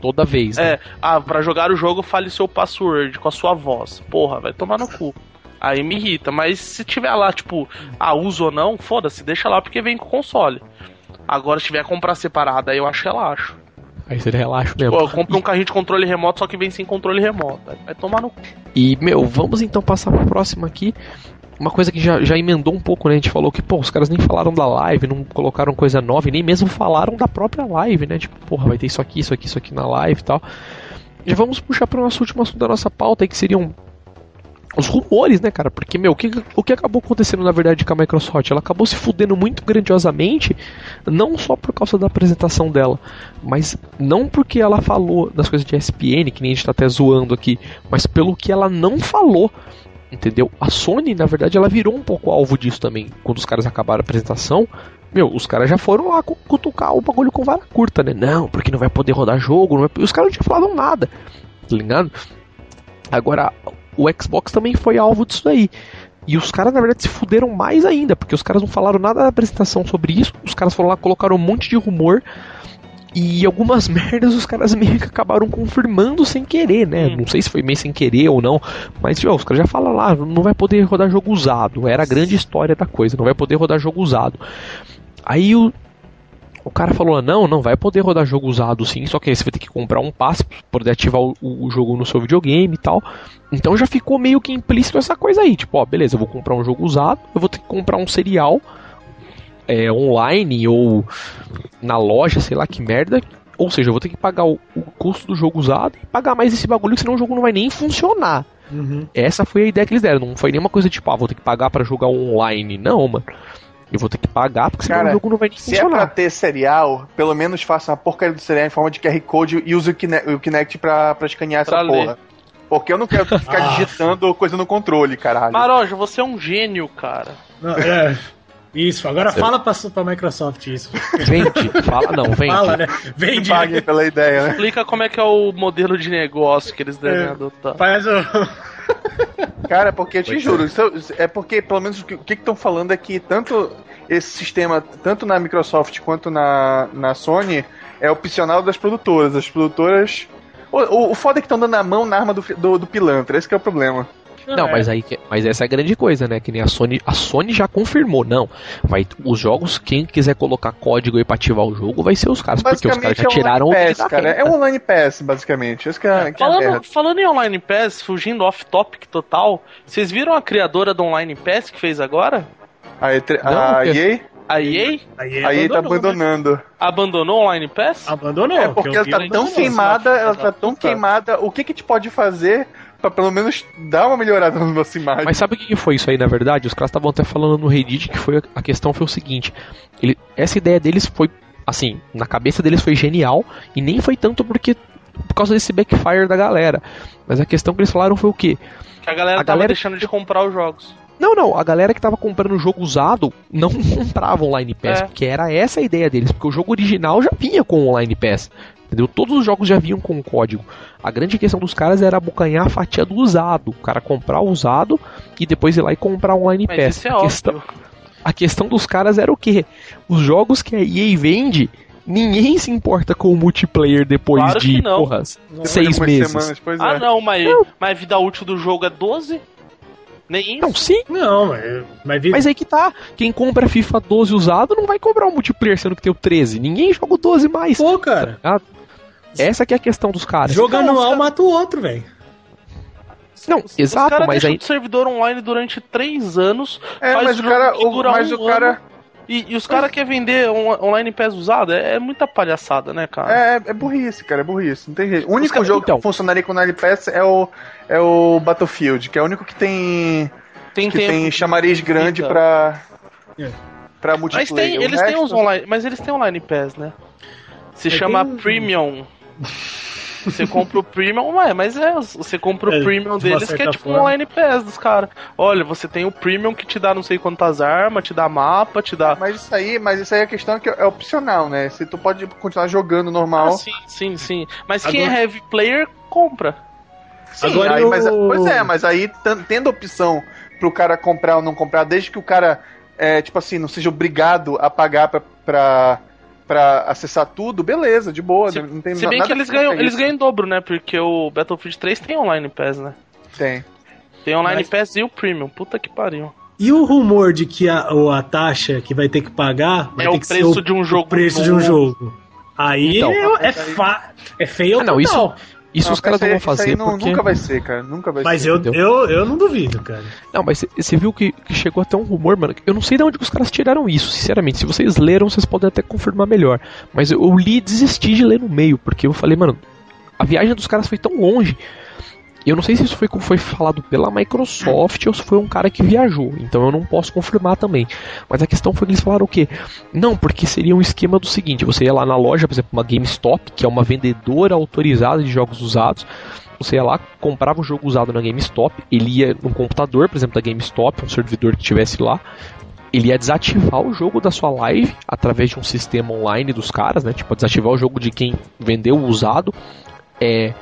Toda vez. né? É, ah, pra jogar o jogo, fale seu password com a sua voz. Porra, vai tomar no cu. Aí me irrita, mas se tiver lá, tipo, ah, uso ou não, foda-se, deixa lá porque vem com o console. Agora, se tiver comprar separado, aí eu acho relaxo. Aí você relaxa mesmo. Pô, eu compro um carrinho de controle remoto, só que vem sem controle remoto. Aí vai tomar no cu. E, meu, vamos então passar pro próximo aqui. Uma coisa que já, já emendou um pouco, né? A gente falou que, pô, os caras nem falaram da live, não colocaram coisa nova, nem mesmo falaram da própria live, né? Tipo, porra, vai ter isso aqui, isso aqui, isso aqui na live e tal. Já vamos puxar para o nosso último assunto da nossa pauta aí, que seriam os rumores, né, cara? Porque, meu, o que, o que acabou acontecendo na verdade com a Microsoft? Ela acabou se fudendo muito grandiosamente, não só por causa da apresentação dela, mas não porque ela falou das coisas de ESPN, que nem a gente tá até zoando aqui, mas pelo que ela não falou. Entendeu? A Sony, na verdade, ela virou um pouco alvo disso também. Quando os caras acabaram a apresentação, meu, os caras já foram lá cu- cutucar o bagulho com vara curta, né? Não, porque não vai poder rodar jogo, não vai... os caras não tinham falado nada, tá ligado? Agora, o Xbox também foi alvo disso daí. E os caras, na verdade, se fuderam mais ainda, porque os caras não falaram nada na apresentação sobre isso, os caras foram lá, colocaram um monte de rumor, e algumas merdas os caras meio que acabaram confirmando sem querer, né? Hum. Não sei se foi meio sem querer ou não, mas tipo, os caras já falam lá, não vai poder rodar jogo usado. Era a grande história da coisa, não vai poder rodar jogo usado. Aí o, o cara falou: não, não vai poder rodar jogo usado sim, só que aí você vai ter que comprar um passe pra poder ativar o, o jogo no seu videogame e tal. Então já ficou meio que implícito essa coisa aí, tipo, ó, beleza, eu vou comprar um jogo usado, eu vou ter que comprar um serial é, online ou na loja, sei lá que merda. Ou seja, eu vou ter que pagar o, o custo do jogo usado e pagar mais esse bagulho, senão o jogo não vai nem funcionar. Uhum. Essa foi a ideia que eles deram. Não foi nenhuma coisa tipo, ah, vou ter que pagar pra jogar online. Não, mano. Eu vou ter que pagar porque senão Cara, o jogo não vai nem Se é pra funcionar. ter serial, pelo menos faça uma porcaria do serial em forma de QR Code e use o Kinect, o Kinect pra, pra escanear Pra essa ler. porra. Porque eu não quero ficar Ah. digitando coisa no controle, caralho. Maroja, você é um gênio, cara. Não, é. Isso, agora fala pra, pra Microsoft isso. Vende, fala não, vende. Fala, né? Vende. paguem pela ideia, né? Explica como é que é o modelo de negócio que eles devem É. adotar. Faz o. Cara, porque eu te Pois juro, isso é porque pelo menos o que estão falando é que tanto esse sistema, tanto na Microsoft quanto na, na Sony, é opcional das produtoras. As produtoras. O, o, o foda é que estão dando a mão na arma do, do, do pilantra, esse que é o problema. Não, mas aí que- mas essa é a grande coisa, né? Que nem a Sony, a Sony já confirmou, não. Vai os jogos, quem quiser colocar código aí pra ativar o jogo, vai ser os caras, porque os caras já é tiraram o pass, cara. É um online pass, basicamente. Isso que é, que é a merda. Falando, falando em Online Pass, fugindo off-topic total, vocês viram a criadora do Online Pass que fez agora? A, E3 Não, a EA, A EA Aí, a EA tá né? abandonando. abandonou o Online Pass? Abandonou. É porque ela tá tão queimada, ela tá tão Puta. queimada. O que que a gente pode fazer pra pelo menos dar uma melhorada na nossa imagem? Mas sabe o que foi isso aí, na verdade? Os caras estavam até falando no Reddit que foi a questão foi o seguinte: ele, essa ideia deles foi, assim, na cabeça deles foi genial, e nem foi tanto porque por causa desse backfire da galera. Mas a questão que eles falaram foi o quê? Que a galera A tava galera- deixando de comprar os jogos. Não, não, a galera que tava comprando o jogo usado não comprava Online Pass, É. porque era essa a ideia deles, porque o jogo original já vinha com Online Pass. Entendeu? Todos os jogos já vinham com o código. A grande questão dos caras era abocanhar a fatia do usado. O cara comprar o usado e depois ir lá e comprar o Online Mas Pass. isso é a, questão, a questão dos caras era o quê? Os jogos que a EA vende, ninguém se importa com o multiplayer depois Claro de não. porra, Depois de seis meses. semanas, Ah, é. não, mas, mas a vida útil do jogo é 12? Nem isso. Não, sim, Não, mas. Mas, Mas aí que tá. Quem compra FIFA 12 usado não vai comprar o multiplayer sendo que tem o 13. Ninguém joga o 12 mais. Pô, cara. Ah, Essa que é a questão dos caras. Jogo Cara, anual os mata o outro, velho. Não, Os exato, caras mas deixam aí. o servidor online durante 3 anos. É, faz mas o cara, o, mas um o cara, E, e os caras querem vender on- online pass usado? É, é muita palhaçada, né, cara? é, é burrice, cara, é burrice, não tem jeito. O único caras- jogo então. que funcionaria com o Online Pass é o, é o Battlefield, que é o único que tem, tem que tempo. tem chamariz grande pra, É. pra Mas multiplayer. tem, O eles têm resto- os online, mas eles têm online pass, né? Se Mas chama tem um- Premium. Você compra o Premium, ué, mas é, você compra o É, Premium de deles que é tipo um forma. online pass dos caras. Olha, você tem o Premium que te dá não sei quantas armas, te dá mapa, te dá. Mas isso aí, mas isso aí é questão que é opcional, né? Se tu pode continuar jogando normal. Ah, sim, sim, sim. Mas quem Agora- é heavy player, compra. Sim, Agora aí, eu- mas, pois é, mas aí tendo opção pro cara comprar ou não comprar, desde que o cara, é, tipo assim, não seja obrigado a pagar pra, pra, pra acessar tudo, beleza, de boa. Se- não tem Se bem nada que eles ganham, eles ganham em dobro, né? Porque o Battlefield 3 tem online pass, né? Tem. Tem online Mas- pass e o Premium. Puta que pariu. E o rumor de que a, o- a taxa que vai ter que pagar vai É ter o que preço ser o, de um jogo o preço de um jogo. Aí Então. é, é, fa- é feio Ah, não, total. Isso Não, os caras isso não aí- vão isso aí fazer não- porque. Nunca vai ser, cara. Nunca vai Mas ser. eu, entendeu? eu, eu não duvido, cara. Não, mas você viu que, que chegou até um rumor, mano. Eu não sei de onde que os caras tiraram isso, sinceramente. Se vocês leram, vocês podem até confirmar melhor. Mas eu, eu li e desisti de ler no meio, porque eu falei, mano, a viagem dos caras foi tão longe. Eu não sei se isso foi, foi falado pela Microsoft ou se foi um cara que viajou. Então eu não posso confirmar também. Mas a questão foi que eles falaram o quê? Não, porque seria um esquema do seguinte: você ia lá na loja, por exemplo, uma GameStop, que é uma vendedora autorizada de jogos usados. Você ia lá, comprava o jogo usado na GameStop, ele ia no computador, por exemplo, da GameStop, um servidor que tivesse lá, ele ia desativar o jogo da sua live através de um sistema online dos caras, né? Tipo, desativar o jogo de quem vendeu o usado, é,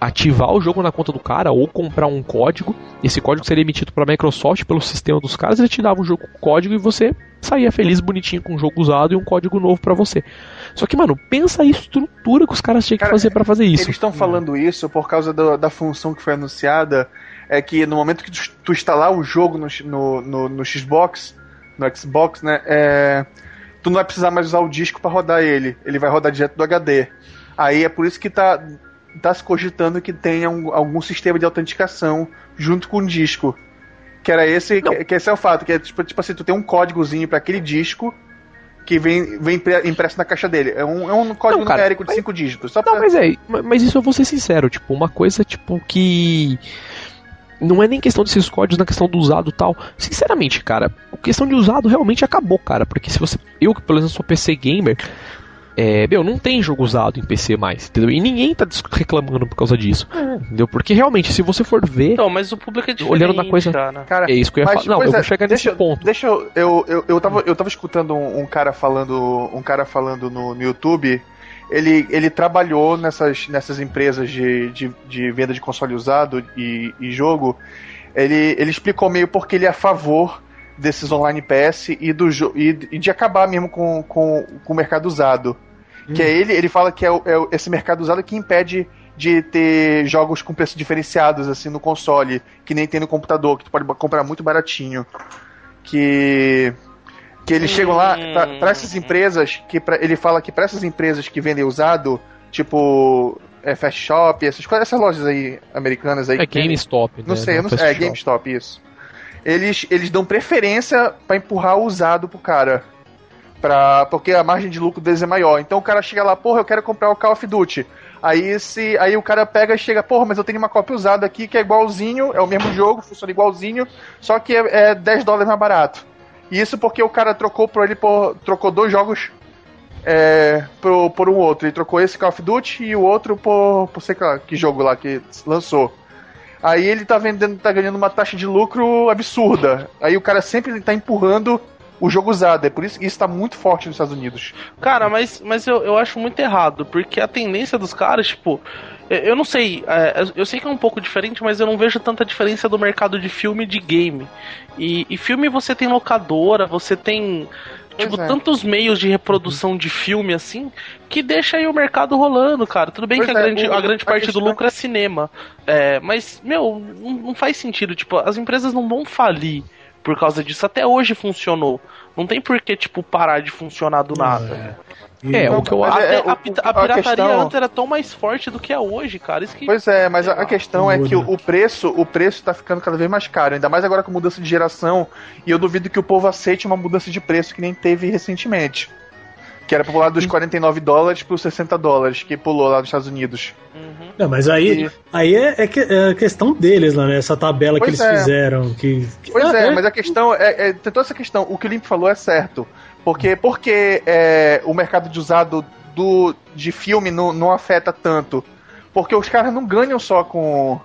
ativar o jogo na conta do cara ou comprar um código. Esse código seria emitido pela Microsoft pelo sistema dos caras, ele te dava o jogo com código e você saía feliz, bonitinho com um jogo usado e um código novo para você. Só que, mano, pensa a estrutura que os caras tinham que Cara, fazer para fazer isso. Eles estão falando isso por causa do- da função que foi anunciada. É que no momento que tu, tu instalar o jogo no, no, no, no Xbox, no Xbox, né? é, tu não vai precisar mais usar o disco para rodar ele. Ele vai rodar direto do HD. Aí é por isso que tá, tá se cogitando que tenha um- algum sistema de autenticação junto com o disco. Que era esse, que, que esse é o fato, que é tipo, tipo assim, tu tem um códigozinho para aquele disco que vem, vem impre- impresso na caixa dele. É um, é um código Não, cara, numérico de mas- cinco dígitos. Só Não, pra... mas é, ma- mas isso eu vou ser sincero, tipo, uma coisa tipo que não é nem questão desses códigos na questão do usado e tal. Sinceramente, cara, a questão de usado realmente acabou, cara, porque se você, eu que pelo menos sou PC gamer, é, meu, não tem jogo usado em PC mais, entendeu? E ninguém tá reclamando por causa disso, entendeu? Porque realmente, se você for ver, Então, mas o público é diferente, Olhando na coisa- cara. É isso que eu ia falar. Não, eu vou é, chegar deixa, nesse ponto. Deixa eu. Eu, eu, eu, tava, eu tava escutando um, um cara falando. Um cara falando no, no YouTube. Ele, ele trabalhou nessas, nessas empresas de, de, de venda de console usado e, e jogo. Ele, ele explicou meio porque ele é a favor desses online PS e, do, e, e de acabar mesmo com, com, com o mercado usado. Que é ele, ele fala que é, o- é o- esse mercado usado que impede de ter jogos com preço diferenciados assim no console, que nem tem no computador, que tu pode comprar muito baratinho. Que que eles chegam lá pra, pra essas empresas que pra, ele fala que pra essas empresas que vendem usado, tipo é, Fast Shop, essas coisas, essas lojas aí americanas aí É GameStop, né? não sei, eu não Fast sei. É. GameStop, isso. Eles, eles dão preferência pra empurrar o usado pro cara. Pra, porque a margem de lucro deles é maior. Então o cara chega lá, porra, eu quero comprar o Call of Duty. Aí, se, aí o cara pega e chega, porra, mas eu tenho uma cópia usada aqui que é igualzinho, é o mesmo jogo, funciona igualzinho, só que é, é 10 dólares mais barato. E isso porque o cara trocou por ele por, trocou dois jogos é, por, por um outro. Ele trocou esse Call of Duty e o outro por, por sei lá que jogo lá que lançou. Aí ele tá vendendo, tá ganhando uma taxa de lucro absurda. Aí o cara sempre tá empurrando o jogo usado. É por isso que isso tá muito forte nos Estados Unidos. Cara, mas, mas eu, eu acho muito errado, porque a tendência dos caras, tipo, eu, não sei, é, eu sei que é um pouco diferente, mas eu não vejo tanta diferença do mercado de filme e de game. E, e filme você tem locadora, você tem. Tipo, é. tantos meios de reprodução de filme assim, que deixa aí o mercado rolando, cara. Tudo bem Pois que a é, grande, o- a grande parte do questão- lucro é cinema. É, mas, meu, não, não faz sentido. Tipo, as empresas não vão falir por causa disso. Até hoje funcionou. Não tem por que, tipo, parar de funcionar do nada. E- É, o que eu acho. Até é, a, a a pirataria questão- antes era tão mais forte do que é hoje, cara. Isso que. Pois é, mas a, a questão é que o, Muda. o preço, o preço tá ficando cada vez mais caro, ainda mais agora com mudança de geração, e eu duvido que o povo aceite uma mudança de preço que nem teve recentemente. Que era pra pular dos 49 dólares pros 60 dólares, que pulou lá nos Estados Unidos. Uhum. Não, mas aí, E- aí é, é que- é a questão deles lá, né? Essa tabela que Pois eles é. fizeram. Que, que- Pois Ah, é, mas a questão é, é- tem toda essa questão. O que o Limp falou é certo. Porque, porque é, o mercado de usado do, de filme não, não afeta tanto. Porque os caras não ganham só com.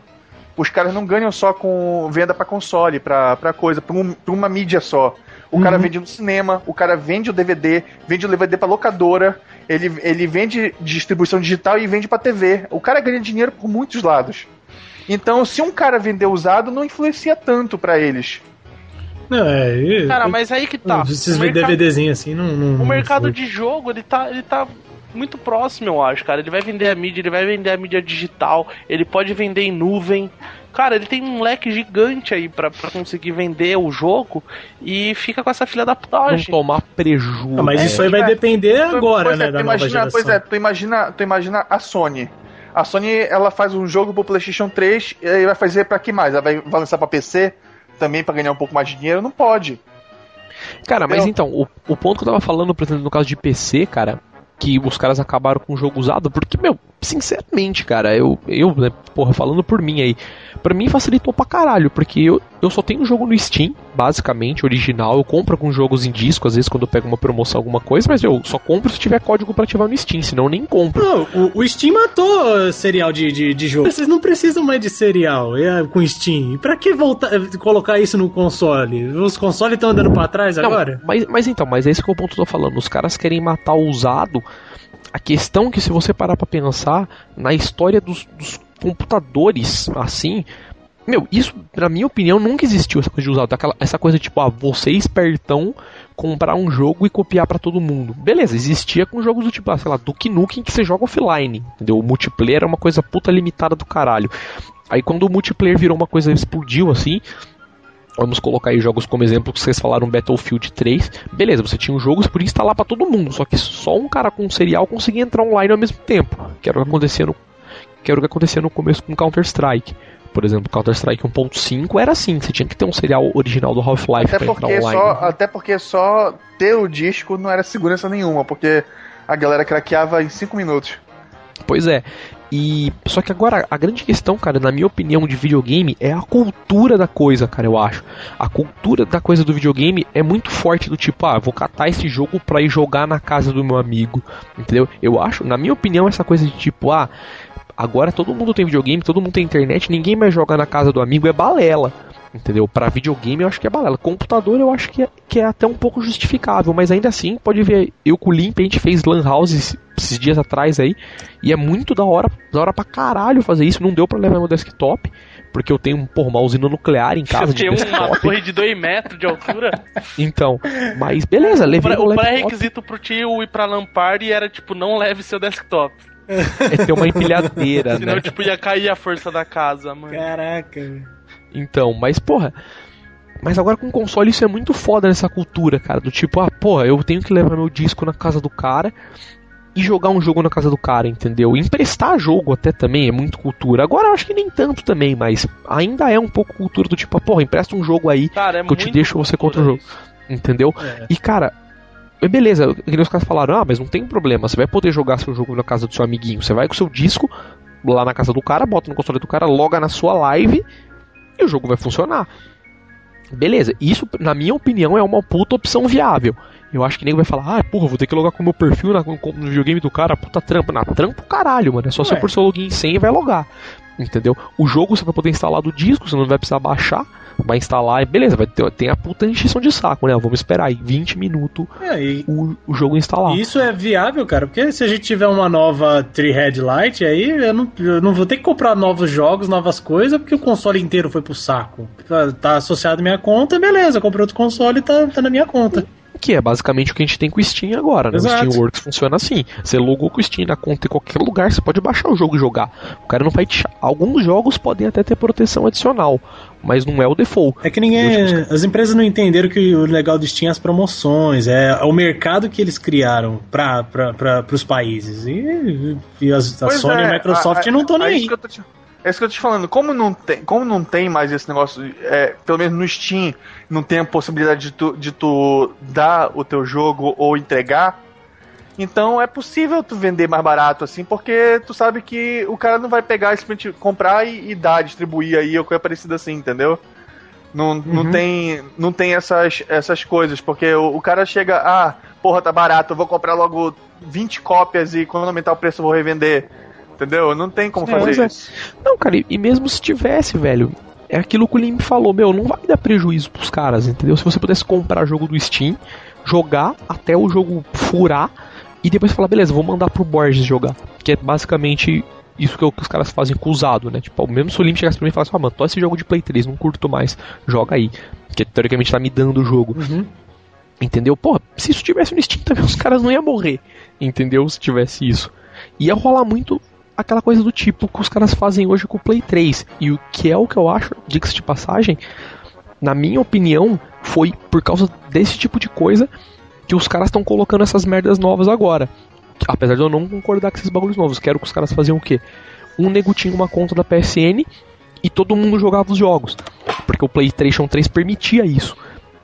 Os caras não ganham só com venda pra console, pra, pra coisa, pra, um- pra uma mídia só. O cara Uhum. vende no cinema, o cara vende o DVD, vende o DVD pra locadora, ele, ele vende distribuição digital e vende pra TV. O cara ganha dinheiro por muitos lados. Então, se um cara vender usado, não influencia tanto pra eles. Não, é. e- Cara, mas aí que tá. Esses O mercado- DVDzinhos assim não. não O mercado não- de jogo, ele tá, ele tá muito próximo, eu acho, cara. Ele vai vender a mídia, ele vai vender a mídia digital, ele pode vender em nuvem. Cara, ele tem um leque gigante aí pra, pra conseguir vender o jogo e fica com essa filha da Não putagem. tomar prejuízo. Mas É, isso aí vai é. depender agora, Pois né? é, da imagina, geração. Pois é, tu imagina, tu imagina a Sony. A Sony, ela faz um jogo pro PlayStation 3 e aí vai fazer pra que mais? Ela vai, vai lançar pra PC também pra ganhar um pouco mais de dinheiro? Não pode. Cara, mas Eu- então, o, o ponto que eu tava falando, por exemplo, no caso de PC, cara, que os caras acabaram com o jogo usado, porque, meu, sinceramente, cara, eu, eu né, porra, falando por mim aí, pra mim facilitou pra caralho, porque eu, eu só tenho um jogo no Steam, basicamente, original. Eu compro alguns jogos em disco, às vezes quando eu pego uma promoção, alguma coisa, mas eu só compro se tiver código pra ativar no Steam, senão eu nem compro. Não, o, o Steam matou serial de, de, de jogo. Vocês não precisam mais de serial é, com Steam. E pra que voltar, colocar isso no console? Os consoles estão andando pra trás Não, agora? Mas, mas então, mas esse que é o ponto que eu tô falando. Os caras querem matar o usado. A questão é que se você parar pra pensar na história dos, dos computadores, assim, meu, isso, na minha opinião, nunca existiu essa coisa de. Aquela, essa coisa tipo, ah, você espertão comprar um jogo e copiar pra todo mundo. Beleza, existia com jogos do tipo, ah, sei lá, Duke Nukem que você joga offline, entendeu? O multiplayer é uma coisa puta limitada do caralho. Aí quando o multiplayer virou uma coisa explodiu assim, Vamos colocar aí jogos como exemplo que vocês falaram Battlefield 3. Beleza, você tinha um jogo, você podia instalar pra todo mundo, só que só um cara com um serial conseguia entrar online ao mesmo tempo. Que era o que acontecia no, que era o que acontecia no começo com Counter-Strike. Por exemplo, Counter-Strike 1.5 era assim, você tinha que ter um serial original do Half-Life Até pra entrar porque, online. só, até porque só ter o disco não era segurança nenhuma, porque a galera craqueava em 5 minutos. Pois é. E só que agora a grande questão, cara, na minha opinião de videogame é a cultura da coisa, cara, eu acho. A cultura da coisa do videogame é muito forte do tipo, ah, vou catar esse jogo pra ir jogar na casa do meu amigo, entendeu? Eu acho, na minha opinião, essa coisa de tipo, ah, agora todo mundo tem videogame, todo mundo tem internet, ninguém mais joga na casa do amigo é balela. Entendeu? Pra videogame eu acho que é balela. Computador eu acho que é, que é até um pouco justificável, mas ainda assim, pode ver, eu com o Limp a gente fez Lan House esses dias atrás aí, e é muito da hora, da hora pra caralho fazer isso. Não deu pra levar meu desktop, porque eu tenho porra, uma usina nuclear em casa de Tem uma torre de 2 metros de altura. Então, mas beleza, O levei o laptop. pré-requisito pro tio ir pra Lampard era, tipo, não leve seu desktop. É ter uma empilhadeira, Senão, né? tipo, ia cair a força da casa, mano. Caraca. Então, mas porra. Mas agora com console isso é muito foda nessa cultura, cara. Do tipo, ah, porra, eu tenho que levar meu disco na casa do cara e jogar um jogo na casa do cara, entendeu? Emprestar jogo até também é muito cultura. Agora eu acho que nem tanto também, mas ainda é um pouco cultura do tipo, ah, porra, empresta um jogo aí, Cara, é Que eu te deixo você contra o jogo. isso. entendeu? É. E cara, beleza, que os caras falaram, ah, mas não tem problema, você vai poder jogar seu jogo na casa do seu amiguinho. Você vai com seu disco lá na casa do cara, bota no console do cara, loga na sua live e o jogo vai funcionar. Beleza, isso, na minha opinião, é uma puta opção viável. Eu acho que nem vai falar, ah, porra, vou ter que logar com o meu perfil na- no, no videogame do cara, puta trampa. Na trampa o caralho, mano. É só você pôr seu login sem e vai logar. Entendeu? O jogo você vai poder instalar do disco, você não vai precisar baixar. Vai instalar e beleza, vai ter, tem a puta encheção de saco, né? Vamos esperar aí 20 minutos É, e o, o jogo instalar. Isso é viável, cara, porque se a gente tiver uma nova Tree Headlight, aí eu não, eu não vou ter que comprar novos jogos, novas coisas, porque o console inteiro foi pro saco. Tá, tá associado à minha conta, beleza, eu comprei outro console e tá, tá na minha conta. Que é basicamente o que a gente tem com o Steam agora, né? Exato. O Steam Works funciona assim. Você logou com o Steam na conta em qualquer lugar, você pode baixar o jogo e jogar. O cara não vai te... Alguns jogos podem até ter proteção adicional, mas não é o default. É que ninguém. Deus As empresas não entenderam que o legal do Steam é as promoções, é o mercado que eles criaram para pros países. E, e as, a Pois Sony e é, a Microsoft a- não estão nem é aí. te- É isso que eu tô te falando. Como não tem, como não tem mais esse negócio, é, pelo menos no Steam, não tem a possibilidade de tu, de tu dar o teu jogo ou entregar, então é possível tu vender mais barato assim, porque tu sabe que o cara não vai pegar e simplesmente comprar e, e dar, distribuir aí ou coisa parecida assim, entendeu? Não, não Uhum. tem, não tem essas, essas coisas, porque o, o cara chega, ah, porra, tá barato, eu vou comprar logo 20 cópias e quando aumentar o preço eu vou revender. Entendeu? Não tem como É, fazer é. isso. Não, cara, e- mesmo se tivesse, velho, é aquilo que o Lim falou, meu, não vai dar prejuízo pros caras, entendeu? Se você pudesse comprar jogo do Steam, jogar até o jogo furar e depois falar, beleza, vou mandar pro Borges jogar. Que é basicamente isso que, o- que os caras fazem com o usado, né? Tipo, mesmo se o Lim chegasse pra mim e falasse, ah, mano, tô esse jogo de Play 3, não curto mais, joga aí. Porque teoricamente tá me dando o jogo. Uhum. Entendeu? Porra, se isso tivesse no Steam também, os caras não iam morrer. Entendeu? Se tivesse isso. Ia rolar muito aquela coisa do tipo que os caras fazem hoje com o Play 3. E o que é o que eu acho, diga-se de passagem, na minha opinião, foi por causa desse tipo de coisa que os caras estão colocando essas merdas novas agora. Apesar de eu não concordar com esses bagulhos novos. Quero que os caras faziam o quê? Um nego tinha uma conta da PSN e todo mundo jogava os jogos. Porque o PlayStation 3 permitia isso.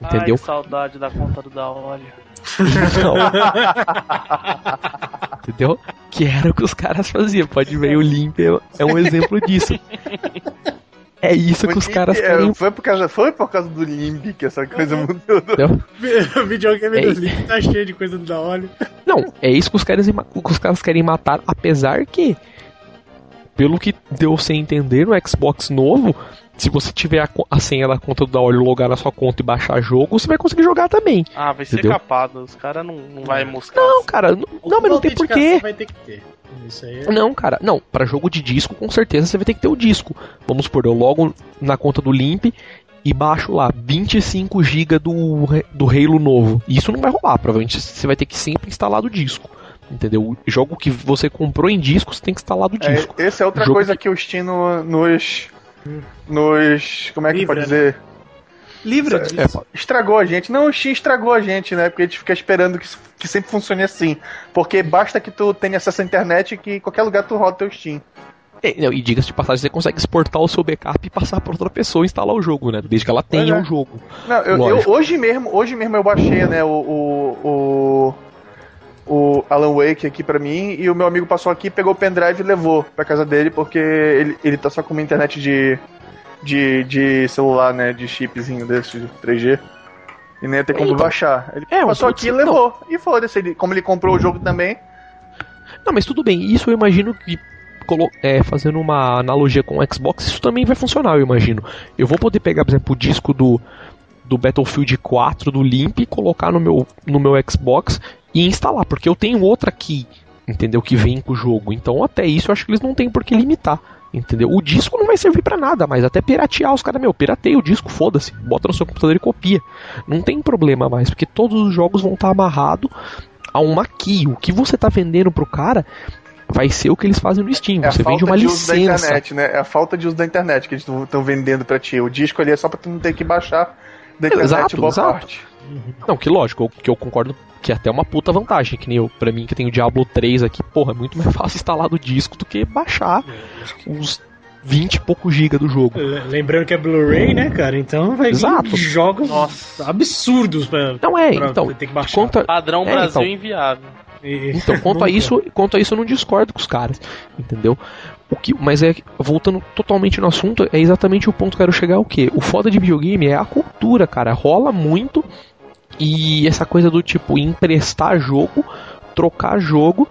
Entendeu? Ai, saudade da conta do da óleo. Entendeu? Que era o que os caras faziam. Pode ver, o Limp é, é um exemplo disso. É isso que O os caras Limp, é, querem. foi, por causa, foi por causa do Limp que essa coisa mudou. entendeu? O videogame É do Link tá cheio de coisa da óleo. Não, é isso que os caras, que os caras querem matar, apesar que, pelo que deu sem entender no Xbox novo, se você tiver a, a senha da conta do Daolio, logar na sua conta e baixar jogo, você vai conseguir jogar também. Ah, vai ser Entendeu? capado. Os caras não, não vai moscar. Não, cara, n- não, mas não tem porquê. Vai ter que ter. É... Não, cara, não, pra jogo de disco, com certeza você vai ter que ter o disco. Vamos supor, eu logo na conta do Limp e baixo lá 25 GB do, do Halo novo. Isso não vai rolar, provavelmente você vai ter que sempre instalar do disco. Entendeu? O jogo que você comprou em disco, você tem que instalar do É, disco. essa é outra Jogo coisa que o Steam no- nos. Nos. Como é que Livra, pode né? dizer? Livra É, disso. Estragou a gente. Não, o Steam estragou a gente, né? Porque a gente fica esperando que, que sempre funcione assim. Porque basta que tu tenha acesso à internet que em qualquer lugar tu roda teu Steam. É, não, e diga-se de passagem, você consegue exportar o seu backup e passar para outra pessoa e instalar o jogo, né? Desde que ela tenha é. o jogo. Não, eu, eu- hoje mesmo, hoje mesmo eu baixei, né, o, o, o, o Alan Wake aqui pra mim e o meu amigo passou aqui, pegou o pendrive e levou pra casa dele porque ele, ele tá só com uma internet de, de, de celular, né, de chipzinho desse de 3G. E nem ia ter como Então. baixar. Ele É, passou aqui e levou. E foda-se, ele- como ele comprou o jogo também. Não, mas tudo bem, isso eu imagino que. é, fazendo uma analogia com o Xbox, isso também vai funcionar, eu imagino. Eu vou poder pegar, por exemplo, o disco do, do Battlefield 4 do Limp e colocar no meu, no meu Xbox e instalar, porque eu tenho outra aqui, entendeu? Que vem com o jogo. Então, até isso eu acho que eles não têm por que limitar. Entendeu? O disco não vai servir pra nada, mas até piratear os caras, meu, pirateia o disco, foda-se, bota no seu computador e copia. Não tem problema mais, porque todos os jogos vão estar amarrados a uma key. O que você tá vendendo pro cara vai ser o que eles fazem no Steam. É você vende uma de uso da licença. internet, né? É a falta de uso da internet que eles estão vendendo pra ti. O disco ali é só pra tu não ter que baixar da internet Exato, boa exato. parte. Não, que lógico, que eu concordo que é até uma puta vantagem, que nem eu, pra mim que tem o Diablo 3 aqui, porra, é muito mais fácil instalar do disco do que baixar os 20 e poucos giga do jogo. Le- Lembrando que é Blu-ray, né, cara? Então vai vir Exato. jogos Nossa. absurdos pra, Não é, pra então, ter que baixar. conta, Padrão É, Brasil então. inviável. E- Então, quanto a isso, quanto a isso eu não discordo com os caras, entendeu? O que, mas é voltando totalmente no assunto, é exatamente o ponto que eu quero chegar o quê? O foda de videogame é a cultura, cara, rola muito e essa coisa do tipo emprestar jogo, trocar jogo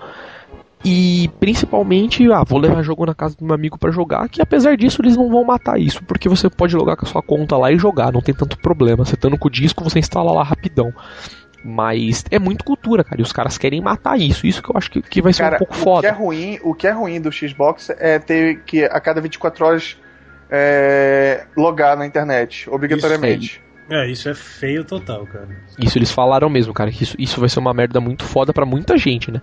e principalmente, ah, vou levar jogo na casa do meu amigo pra jogar, que apesar disso eles não vão matar isso, porque você pode logar com a sua conta lá e jogar, não tem tanto problema. Você estando com o disco, você instala lá rapidão. Mas é muito cultura, cara, e os caras querem matar isso. Isso que eu acho que, que vai ser Cara, um pouco o que foda. é ruim, o que é ruim do Xbox é ter que a cada 24 horas é, logar na internet, obrigatoriamente. É, isso é feio total, cara. Isso eles falaram mesmo, cara, que isso, isso vai ser uma merda muito foda pra muita gente, né?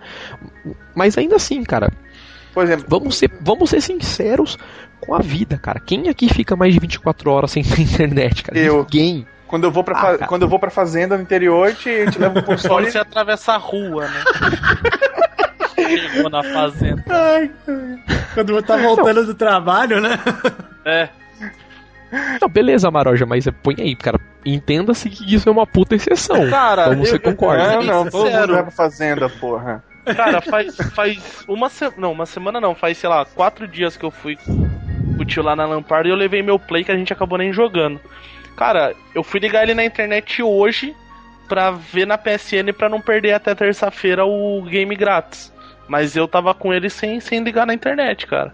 Mas ainda assim, cara, Por exemplo, vamos ser, vamos ser sinceros com a vida, cara. Quem aqui fica mais de 24 horas sem ter internet, cara? Eu. Ninguém. quando eu vou pra, Ah, fa- quando eu vou pra fazenda no interior, a gente, a gente leva o Só console. você atravessa a rua, né? Chegou na fazenda. Ai, cara. Quando tá voltando do trabalho, né? É. Não, beleza, Maroja, mas põe aí, cara. Entenda-se que isso é uma puta exceção. Cara, Então você eu- concorda? Não, não, Bem todo mundo vai pra fazenda, porra. Cara, faz, faz uma semana. Não, uma semana não, faz, sei lá, quatro dias que eu fui com o tio lá na Lampard e eu levei meu play que a gente acabou nem jogando. Cara, eu fui ligar ele na internet hoje pra ver na PSN pra não perder até terça-feira o game grátis. Mas eu tava com ele sem, sem ligar na internet, cara.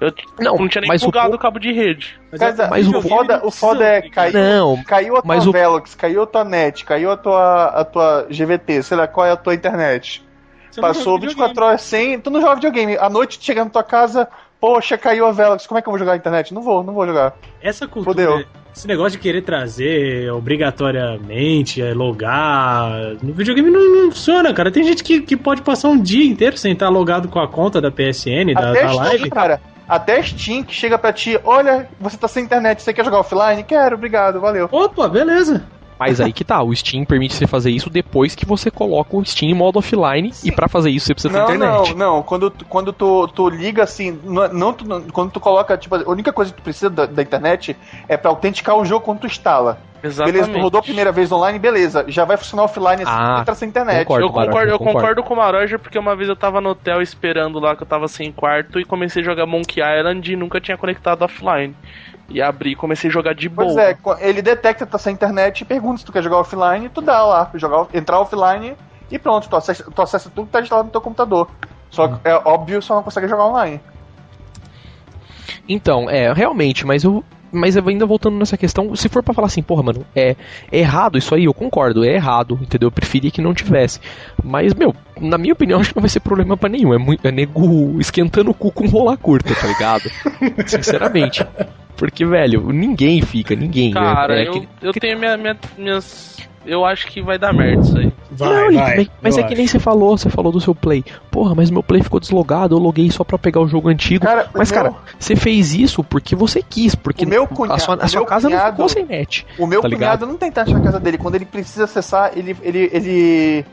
Eu Não, não tinha nem o plugado o cabo de rede. Mas, mas o o, foda, o foda é cair, Não, caiu a tua mas o- Velox, caiu a tua net, caiu a tua, a tua GVT, sei lá qual é a tua internet. Você Passou joga 24 horas sem. Tu não joga videogame. À noite tu chega na tua casa, poxa, caiu a Velox. Como é que eu vou jogar na internet? Não vou, não vou jogar. Essa cultura, Fudeu. esse negócio de querer trazer obrigatoriamente, é, logar, no videogame não, não funciona, cara. Tem gente que, que pode passar um dia inteiro sem estar logado com a conta da PSN, da, Até da Steam, live. cara. Até Steam que chega pra ti, olha, você tá sem internet, você quer jogar offline? Quero, obrigado, valeu. Opa, beleza. Mas aí que tá, o Steam permite você fazer isso depois que você coloca o Steam em modo offline e pra fazer isso você precisa ter Não, internet. não, não. Quando, tu- quando tu, tu liga assim, não, não tu- não- quando tu coloca, tipo, a única coisa que tu precisa da, da internet é pra autenticar o jogo quando tu instala. Exatamente. Beleza, tu rodou a primeira vez online, beleza. Já vai funcionar offline assim Ah, que entra sem internet. concordo. Eu concordo, Maroja, eu concordo. concordo com o Maroja porque uma vez eu tava no hotel esperando lá que eu tava sem quarto e comecei a jogar Monkey Island e nunca tinha conectado offline. E abri e comecei a jogar de Pois boa. é, co- ele detecta que tá sem internet e pergunta se tu quer jogar offline, tu dá lá, jogar, entrar offline e pronto, tu acessa, tu acessa tudo que tá instalado no teu computador. Só que é óbvio, só não consegue jogar online. Então, é, realmente, mas eu. Mas ainda voltando nessa questão, se for pra falar assim, porra, mano, é, é errado isso aí, eu concordo, é errado, entendeu? Eu preferia que não tivesse. Mas, meu, na minha opinião, acho que não vai ser problema pra nenhum. É, muito, é nego esquentando o cu com rola curta, tá ligado? Sinceramente. Porque, velho, ninguém fica, ninguém. Cara, é, é eu, que- eu tenho minha, minha- minhas. Eu acho que vai dar merda isso aí. Vai, não, vai. mas, é que acho. nem você falou, você falou do seu play. Porra, mas meu play ficou deslogado, eu loguei só pra pegar o jogo antigo. Cara, mas, meu- cara, você fez isso porque você quis, porque O meu a cunha- sua, a sua meu casa não cunhado- ficou sem net. O meu Tá cunhado ligado? não tem internet na casa dele. Quando ele precisa acessar, ele, ele, ele,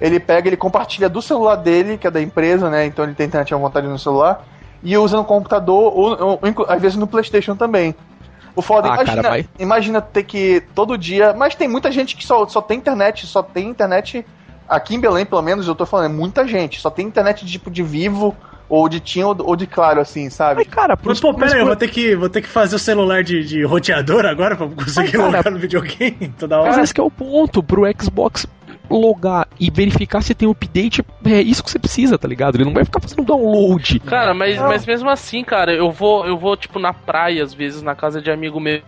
ele pega, ele compartilha do celular dele, que é da empresa, né? Então ele tem internet à vontade no celular, e usa no computador, ou, ou inclu- às vezes no Playstation também. O foda, Ah, imagina, cara, vai- imagina ter que todo dia. Mas tem muita gente que só, só tem internet, só tem internet. Aqui em Belém, pelo menos, eu tô falando, é muita gente. Só tem internet tipo de vivo, ou de TIM, ou, de claro, assim, sabe? Mas, cara, Mas, pô, pera aí, eu vou ter que, vou ter que fazer o celular de, de roteador agora pra conseguir Mas, cara, logar no videogame toda Mas hora. esse que é o ponto, pro Xbox logar e verificar se tem update, é isso que você precisa, tá ligado? Ele não vai ficar fazendo download. Cara, mas, mas mesmo assim, cara, eu vou, eu vou, tipo, na praia, às vezes, na casa de amigo meu.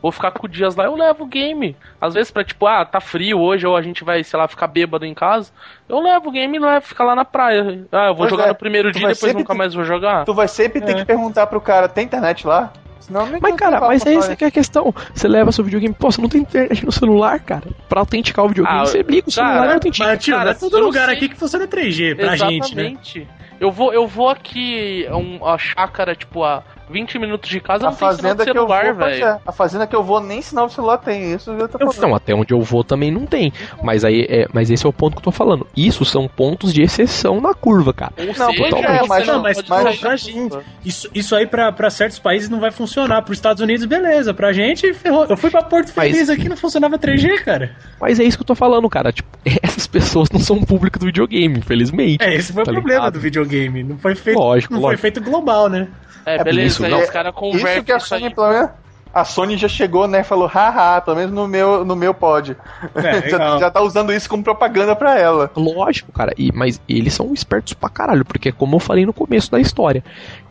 Vou ficar com dias lá, eu levo o game. Às vezes pra, tipo, ah, tá frio hoje, ou a gente vai, sei lá, ficar bêbado em casa. Eu levo o game e levo, ficar lá na praia. Ah, eu vou Pois jogar é, no primeiro tu dia e depois nunca ter- mais vou jogar. Tu vai sempre ter É. que perguntar pro cara, tem internet lá? Senão, Mas, cara, mas é essa que é a questão. Você leva seu videogame, pô, você não tem internet no celular, cara. Pra autenticar o videogame, Ah, você liga o celular e autentica. Mas, tio, Cara, é todo lugar sei. aqui que funciona 3G pra gente, né? Exatamente. Eu vou, eu vou aqui, um, a chácara, tipo, a 20 minutos de casa, A não tem sinal fazenda de que eu celular, velho. é, a fazenda que eu vou nem sinal de celular tem, isso eu tô Eu, falando. não, até onde eu vou também não tem. Mas aí é, mas esse é o ponto que eu tô falando. Isso são pontos de exceção na curva, cara. Ou Não, seja, totalmente. você mas- não mas- mas- sair pra gente. Isso, isso aí pra, pra certos países não vai funcionar. Pros Estados Unidos, beleza. Pra gente, ferrou. Eu fui pra Porto Mas- Feliz aqui não funcionava 3G, cara. Mas é isso que eu tô falando, cara. Tipo, essas pessoas não são público do videogame, infelizmente. É, esse foi Tá o problema ligado? do videogame. Não foi feito, Lógico, não lógico. foi feito global, né? É, É, beleza, isso, aí não. os caras convertem Isso que a isso aí. Sony, pelo menos, a Sony já chegou, né, falou, haha, pelo menos no meu, no meu pod. É, já, legal. já tá usando isso como propaganda pra ela. Lógico, cara. E, mas eles são espertos pra caralho, porque como eu falei no começo da história,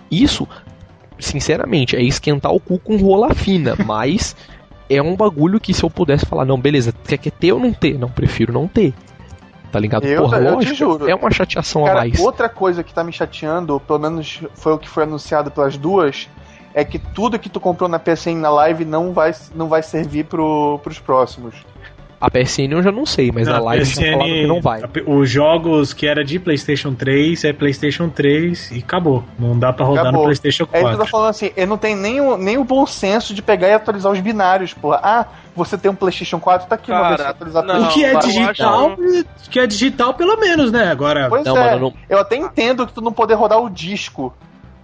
isso, sinceramente, é esquentar o cu com rola fina, mas é um bagulho que se eu pudesse falar, não, beleza, quer, quer ter ou não ter? Não, prefiro não ter. Tá ligado? Eu- Porra, eu te lógico, juro. é uma chateação a Cara, mais. outra coisa que tá me chateando, pelo menos foi o que foi anunciado pelas duas, é que tudo que tu comprou na PSN na live não vai, não vai servir pro, pros próximos. A PSN eu já não sei, mas Na a live já falaram que não vai. Os jogos que era de PlayStation 3 é PlayStation 3 e acabou. Não dá pra rodar Acabou. no PlayStation É isso que eu tô 4. falando assim, ele não tem nem o, nem o bom senso de pegar e atualizar os binários, porra. Ah, você tem um PlayStation 4, tá aqui uma Cara, versão atualizada. não, O que é eu digital, acho- que é digital pelo menos, né? Agora, Pois Não, é, mano, não- eu até entendo que tu não poder rodar o disco,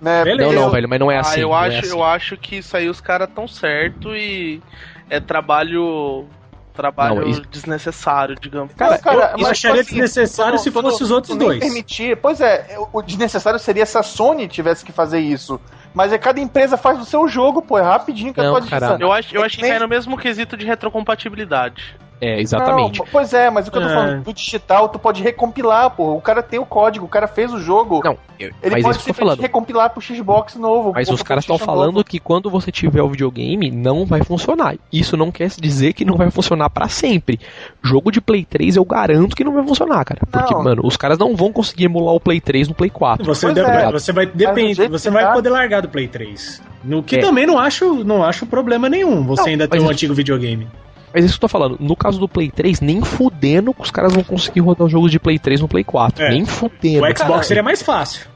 né? Beleza. Não, não, eu- velho, mas não é ah, assim. eu, não é acho, assim. eu acho que isso aí os caras tão certo e é trabalho trabalho Não, isso- desnecessário, digamos. Cara, eu, cara, eu mas, acharia tipo assim, desnecessário se tu não- fosse os outros dois. Permitir. Pois é, o desnecessário seria se a Sony tivesse que fazer isso. Mas é cada empresa faz o seu jogo, pô, é rapidinho que Não, atualiza. caramba. Eu acho, eu É acho que nem- cai no mesmo quesito de retrocompatibilidade. É, exatamente. Não, pois é, mas o que eu tô É. falando, do digital, tu pode recompilar, pô. O cara tem o código, o cara fez o jogo. Não, eu- Ele mas pode isso que eu tô simplesmente falando. recompilar pro Xbox novo. Mas os caras estão falando novo. que quando você tiver o videogame, não vai funcionar. Isso não quer dizer que não vai funcionar pra sempre. Jogo de Play 3 eu garanto que não vai funcionar, cara. Porque, Não. mano, os caras não vão conseguir emular o Play 3 no Play 4. Você, deve- é. você vai depende, você vai tá- poder largar do Play 3. No que É. também não acho, não acho problema nenhum. Você Não, ainda tem um antigo videogame. Mas isso que eu tô falando, no caso do Play 3, nem fudendo que os caras vão conseguir rodar os jogos de Play 3 no Play 4. É. Nem fudendo. O Xbox seria mais fácil.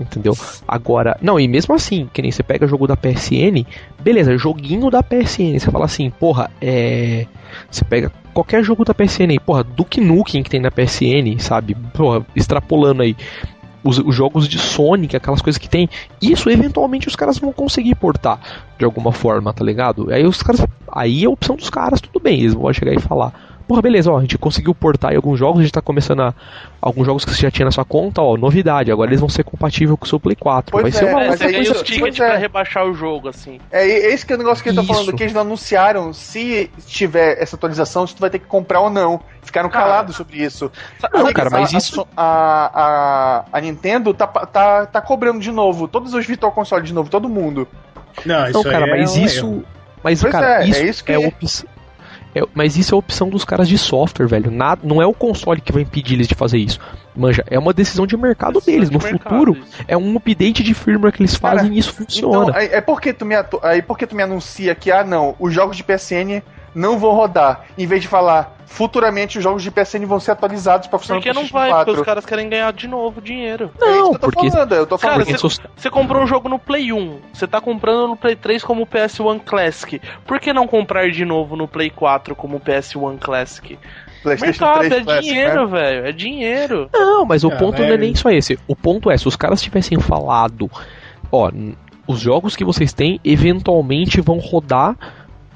Entendeu? Agora, não, e mesmo assim, que nem você pega jogo da PSN, beleza, joguinho da PSN, você fala assim, porra, é. Você pega qualquer jogo da PSN aí, porra, Duke Nukem que tem na PSN, sabe? Porra, extrapolando aí. Os, os jogos de Sonic, aquelas coisas que tem, isso eventualmente os caras vão conseguir portar de alguma forma, tá ligado? Aí os caras. Aí é a opção dos caras, tudo bem, eles vão chegar e falar porra, beleza, ó, a gente conseguiu portar em alguns jogos, a gente tá começando a. Alguns jogos que você já tinha na sua conta, ó, novidade, agora eles vão ser compatíveis com o seu Play 4. Pois Vai ser é, uma É, mas você aí ganha isso- os tickets pois é. pra rebaixar o jogo, assim. É, é esse que é o negócio que eu tô falando, Isso. que eles não anunciaram se tiver essa atualização, se tu vai ter que comprar ou não. Ficaram Cara, calados sobre isso. Não, cara, mas a, isso- A, a, a Nintendo tá, tá, tá cobrando de novo, todos os Virtual Console de novo, todo mundo. Não, isso Não, cara, aí é mas um isso. erro. Mas, Pois cara, é, isso é isso que- é opção. É- mas isso é a opção dos caras de software, velho. Nada, não é o console que vai impedir eles de fazer isso. Manja, é uma decisão de mercado Decisão deles. de No mercado, futuro, isso. é um update de firmware que eles Cara, fazem e isso funciona. Então, aí- é porque tu me aí porque tu me anuncia que ah não, os jogos de PSN não vão rodar, em vez de falar futuramente os jogos de PSN vão ser atualizados pra funcionar Porque no não PlayStation vai, porque 4. os caras querem ganhar de novo dinheiro. é isso não, que eu tô porque. falando, eu tô falando. Cara, porque você- Você comprou um jogo no Play 1, você tá comprando no Play 3 como PS1 Classic. Por que não comprar de novo no Play 4 como PS1 Classic? PlayStation Mercado, 3 é Classic, dinheiro, né? velho. É dinheiro. Não, mas o Ah, ponto mas- não é nem só esse. O ponto é, se os caras tivessem falado, ó, os jogos que vocês têm eventualmente vão rodar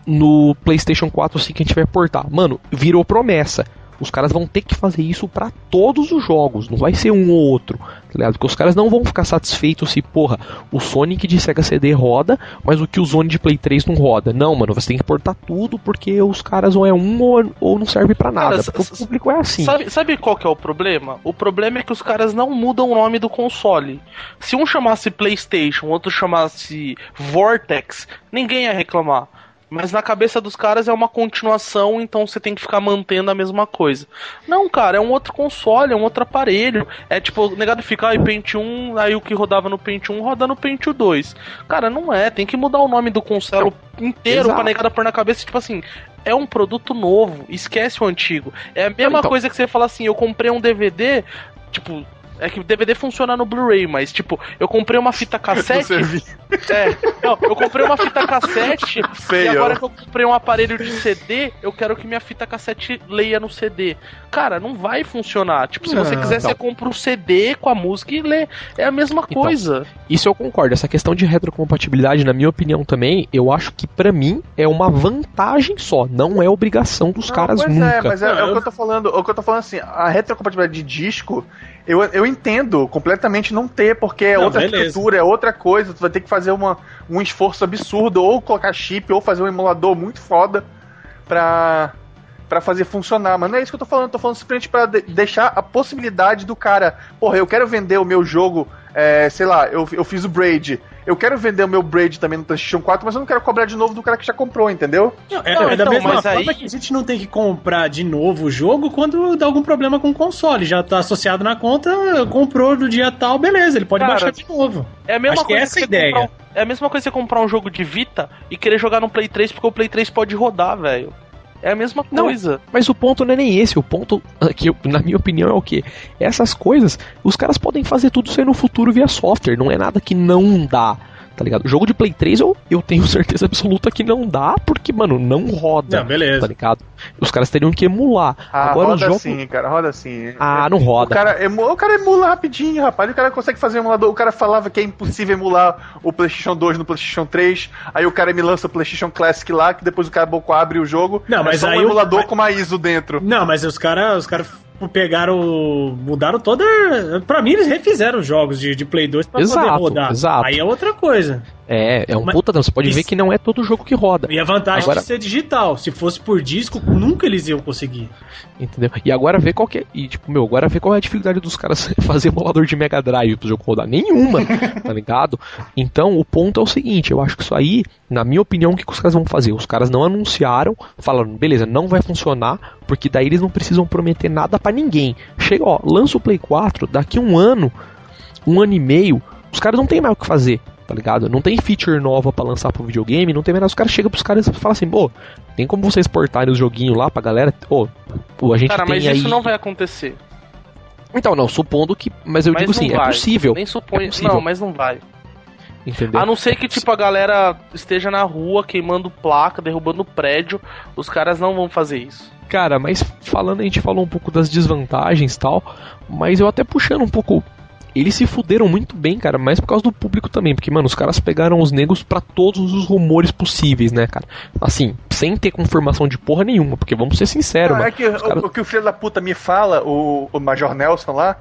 no PlayStation 4 assim que a gente vai portar. Mano, virou promessa. Os caras vão ter que fazer isso pra todos os jogos, não vai ser um ou outro, tá ligado? Porque os caras não vão ficar satisfeitos se, porra, o Sonic de Sega CD roda, mas o que o Zone de Play 3 não roda. Não, mano, você tem que portar tudo porque os caras ou é um ou, ou não serve pra nada. Cara, o público é assim. Sabe, sabe qual que é o problema? O problema é que os caras não mudam o nome do console. Se um chamasse PlayStation, outro chamasse Vortex, ninguém ia reclamar. Mas na cabeça dos caras é uma continuação, então você tem que ficar mantendo a mesma coisa. Não, cara, é um outro console, é um outro aparelho. É tipo, negado fica, aí Paint 1, aí o que rodava no Paint 1 roda no Paint 2. Cara, não é, tem que mudar o nome do console inteiro exato. pra negada pôr na cabeça, tipo assim, é um produto novo, esquece o antigo. É a mesma Então- coisa que você fala assim, eu comprei um DVD, tipo, é que o DVD funciona no Blu-ray, mas tipo, eu comprei uma fita Não cassete. é, não, eu comprei uma fita cassete e Feio. agora que eu comprei um aparelho de CD, eu quero que minha fita cassete leia no CD. Cara, não vai funcionar. Tipo, se você Não. quiser, você compra um CD com a música e lê. É a mesma Então, coisa. Isso eu concordo. Essa questão de retrocompatibilidade, na minha opinião também, eu acho que pra mim é uma vantagem só, não é obrigação dos Não, caras pois nunca. É, mas é, Não, é o que eu tô falando. O que eu tô falando assim, a retrocompatibilidade de disco, eu, eu entendo completamente não ter, porque é Não, outra beleza. arquitetura, é outra coisa, tu vai ter que fazer uma, um esforço absurdo, ou colocar chip, ou fazer um emulador muito foda pra, pra fazer funcionar. Mas não é isso que eu tô falando, eu tô falando simplesmente pra de- deixar a possibilidade do cara, porra, eu quero vender o meu jogo, é, sei lá, eu, eu fiz o Braid. Eu quero vender o meu Braid também no PlayStation 4, mas eu não quero cobrar de novo do cara que já comprou, entendeu? Não, é, Não, é da então, mesma mas forma aí- que a gente não tem que comprar de novo o jogo quando dá algum problema com o console. Já tá associado na conta, comprou do dia tal, beleza, ele pode Cara, baixar de novo. É a mesma Acho que coisa essa é a você ideia. comprar um- é a mesma coisa você comprar um jogo de Vita e querer jogar no Play 3 porque o Play 3 pode rodar, velho. É a mesma Não, coisa. Mas o ponto não é nem esse, o ponto, ah, que eu- na minha opinião, é o que? Essas coisas, os caras podem fazer tudo isso aí no futuro via software, não é nada que não dá. Tá ligado? O jogo de Play 3 eu, eu tenho certeza absoluta que não dá, porque, mano, não roda. Não, beleza. Tá ligado? Os caras teriam que emular. Ah, Agora roda jogos. sim, cara, roda sim. Ah, não O roda. cara, emu- o cara emula rapidinho, rapaz. O cara consegue fazer um emulador. O cara falava que é impossível emular o PlayStation 2 no PlayStation 3. Aí o cara me lança o PlayStation Classic lá, que depois o cara abre o jogo. Não, é mas só um aí o- emulador mas- com uma ISO dentro. Não, mas os caras os cara pegaram. mudaram toda. Pra mim, eles refizeram os jogos de, de Play 2 pra Exato, poder rodar. exato. Aí é outra coisa. É, é um Mas- puta. Não, você pode Isso- ver que não é todo jogo que roda. E a vantagem Agora- de ser digital. Se fosse por disco, nunca eles iam conseguir. Entendeu? E agora vê qual que é. E, tipo, meu, agora vê qual é a dificuldade dos caras fazer emulador de Mega Drive pro jogo rodar. Nenhuma, tá ligado? Então, o ponto é o seguinte: eu acho que isso aí, na minha opinião, o que, os caras vão fazer? Os caras não anunciaram, falaram, beleza, não vai funcionar, porque daí eles não precisam prometer nada pra ninguém. Chega, ó, lança o Play 4, daqui um ano, um ano e meio, os caras não tem mais o que fazer. Tá ligado? Não tem feature nova pra lançar pro videogame, não tem mais nada. Os caras chegam pros caras e falam assim: pô, tem como vocês portarem os joguinhos lá pra galera? Ô, pô, a gente Cara, tem mas aí. isso não vai acontecer. Então, não, supondo que. Mas eu mas digo assim, é vai. possível. Nem supõe. É possível. Não, mas não vai. Entendeu? A não ser que, tipo, a galera esteja na rua queimando placa, derrubando prédio. Os caras não vão fazer isso. Cara, mas falando, a gente falou um pouco das desvantagens e tal, mas eu até puxando um pouco eles se fuderam muito bem, cara, mas por causa do público também, porque, mano, os caras pegaram os negros para todos os rumores possíveis, né, cara? Assim, sem ter confirmação de porra nenhuma, porque vamos ser sinceros, Não, mano. é que o, caras- o que o filho da puta me fala, o, o Major Nelson lá,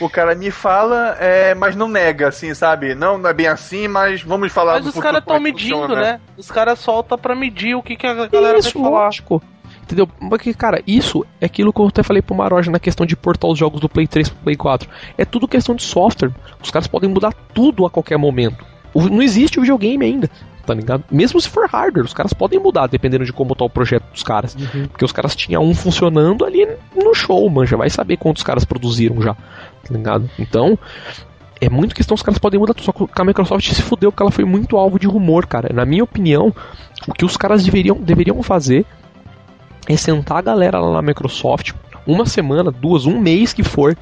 o cara me fala, é, mas não nega, assim, sabe? Não, não é bem assim, mas vamos falar Mas no os futuro caras estão é medindo, funciona. né? Os caras soltam pra medir o que, que a galera isso, vai falar. lógico. Entendeu? Porque, cara, isso é aquilo que eu até falei pro Maroja na questão de portar os jogos do Play 3 pro Play 4. É tudo questão de software. Os caras podem mudar tudo a qualquer momento. Não existe o videogame ainda, tá ligado? Mesmo se for hardware, os caras podem mudar dependendo de como tá o projeto dos caras. Porque os caras tinham um funcionando ali no show, man. Já vai saber quantos caras produziram já, tá ligado? Então, é muito questão, os caras podem mudar tudo. Só que a Microsoft se fudeu porque ela foi muito alvo de rumor, cara. Na minha opinião, o que os caras deveriam, deveriam fazer é sentar a galera lá na Microsoft, uma semana, duas, um mês que for,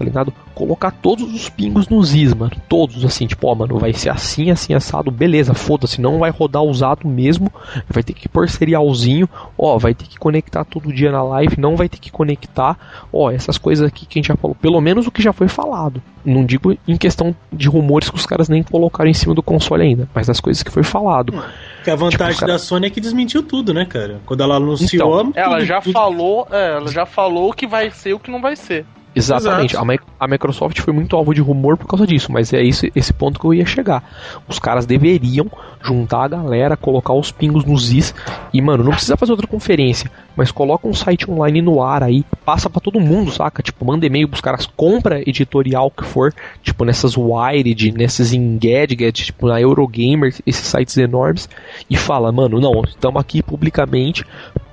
tá ligado? Colocar todos os pingos nos is, mano. Todos, assim, tipo, ó, mano, vai ser assim, assim, assado, beleza, foda-se, não vai rodar usado mesmo, vai ter que pôr serialzinho, ó, vai ter que conectar todo dia na live, não vai ter que conectar, ó, essas coisas aqui que a gente já falou, pelo menos o que já foi falado. Não digo em questão de rumores que os caras nem colocaram em cima do console ainda, mas das coisas que foi falado. Que a vantagem Tipo, cara- da Sony é que desmentiu tudo, né, cara? Quando ela anunciou. tudo- Ela já tudo- falou, é, ela já falou o que vai ser e o que não vai ser. Exatamente. A, a Microsoft foi muito alvo de rumor por causa disso, mas é esse, esse ponto que eu ia chegar. Os caras deveriam juntar a galera, colocar os pingos nos is e, mano, não precisa fazer outra conferência, mas coloca um site online no ar aí, passa pra todo mundo, saca? Tipo, manda e-mail pros caras, compra editorial que for, tipo, nessas Wired, nesses Engadget, tipo, na Eurogamer, esses sites enormes, e fala, mano, não, estamos aqui publicamente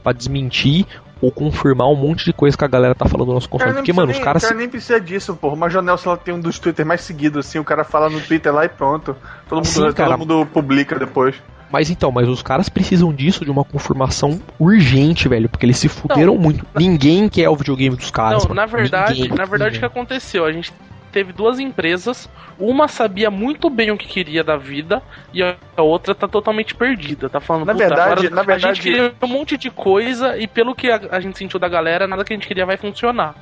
pra desmentir ou confirmar um monte de coisa que a galera tá falando no nosso Cara, console. nem Porque, mano, os nem- caras. cara nem precisa disso, porra. O Major Nelson ela tem um dos Twitter mais seguidos, assim, o cara fala no Twitter lá e pronto. Todo mundo, Sim, todo cara. mundo publica depois. Mas então, mas os caras precisam disso, de uma confirmação urgente, velho, porque eles se fuderam muito. Ninguém quer o videogame dos caras. não, mano. na verdade, Ninguém. na verdade o que aconteceu? A gente teve duas empresas, uma sabia muito bem o que queria da vida e a outra tá totalmente perdida, tá falando Na "Puta, verdade- agora na a verdade- gente queria um monte de coisa e pelo que a, a gente sentiu da galera, nada que a gente queria vai funcionar.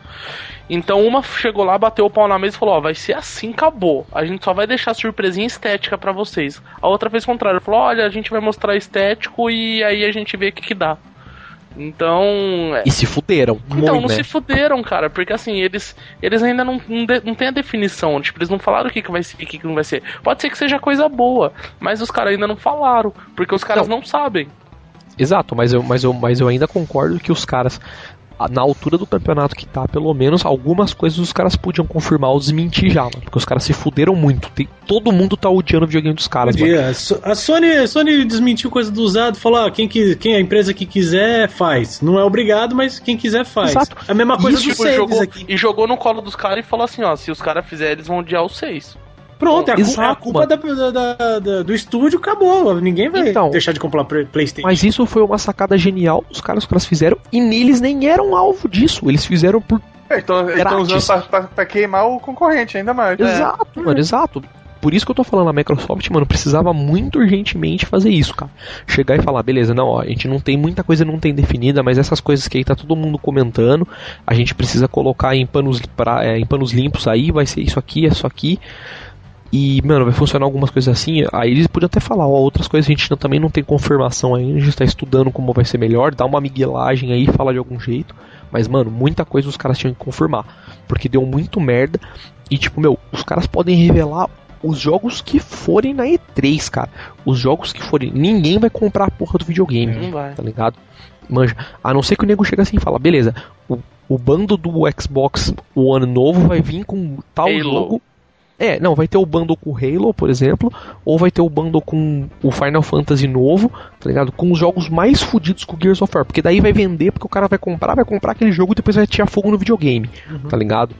Então uma chegou lá, bateu o pau na mesa e falou: Ó, vai ser assim, acabou. A gente só vai deixar surpresinha estética pra vocês. A outra fez o contrário, falou: Olha, a gente vai mostrar estético e aí a gente vê o que, que dá. Então. é- E se fuderam. então, muito, não né? se fuderam, cara, porque assim, eles, eles ainda não, não, de- não tem a definição, tipo, eles não falaram o que, que vai ser e o que, que não vai ser. Pode ser que seja coisa boa, mas os caras ainda não falaram, porque os caras não, sabem. Exato, mas eu, mas, eu, mas eu ainda concordo que os caras, na altura do campeonato que tá, pelo menos algumas coisas os caras podiam confirmar ou desmentir já, mano. Porque os caras se fuderam muito. Tem- todo mundo tá odiando o videogame dos caras, mano. A So- A Sony, a Sony desmentiu coisa do usado, falou: ah, quem, que, quem a empresa que quiser faz. Não é obrigado, mas quem quiser faz. Exato. A mesma coisa Isso, do Tipo, jogou, aqui. e jogou no colo dos caras e falou assim, ó, se os caras fizerem, eles vão odiar os seis. Pronto, é a, cu- Exato, é a culpa da, da- da- do estúdio acabou. Ninguém vai Então. deixar de comprar play- PlayStation. Mas isso foi uma sacada genial dos caras que caras fizeram e neles nem eram alvo disso. Eles fizeram por. É, então, eles estão usando pra, pra- pra queimar o concorrente ainda mais. Exato, mano, exato. Por isso que eu tô falando, a Microsoft, mano, precisava muito urgentemente fazer isso, cara. Chegar e falar, beleza, não, ó, a gente não tem muita coisa não tem definida, mas essas coisas que aí tá todo mundo comentando, a gente precisa colocar em panos, pra, é, em panos limpos aí, vai ser isso aqui, isso aqui. E, mano, vai funcionar algumas coisas assim. Aí eles podiam até falar, ó, outras coisas a gente não- também não tem confirmação ainda, a gente tá estudando como vai ser melhor, dá uma miguelagem aí, fala de algum jeito. Mas, mano, muita coisa os caras tinham que confirmar. Porque deu muito merda. E, tipo, meu, os caras podem revelar os jogos que forem na E3, cara. Os jogos que forem. Ninguém vai comprar a porra do videogame, Não vai. tá ligado? Manja. A não ser que o nego chegue assim e fala, beleza, o, o bando do Xbox One novo vai vir com tal Halo. jogo. É, não, vai ter o bundle com o Halo, por exemplo, ou vai ter o bundle com o Final Fantasy novo, tá ligado? Com os jogos mais fodidos com o Gears of War, porque daí vai vender, porque o cara vai comprar, vai comprar aquele jogo e depois vai tirar fogo no videogame, tá ligado?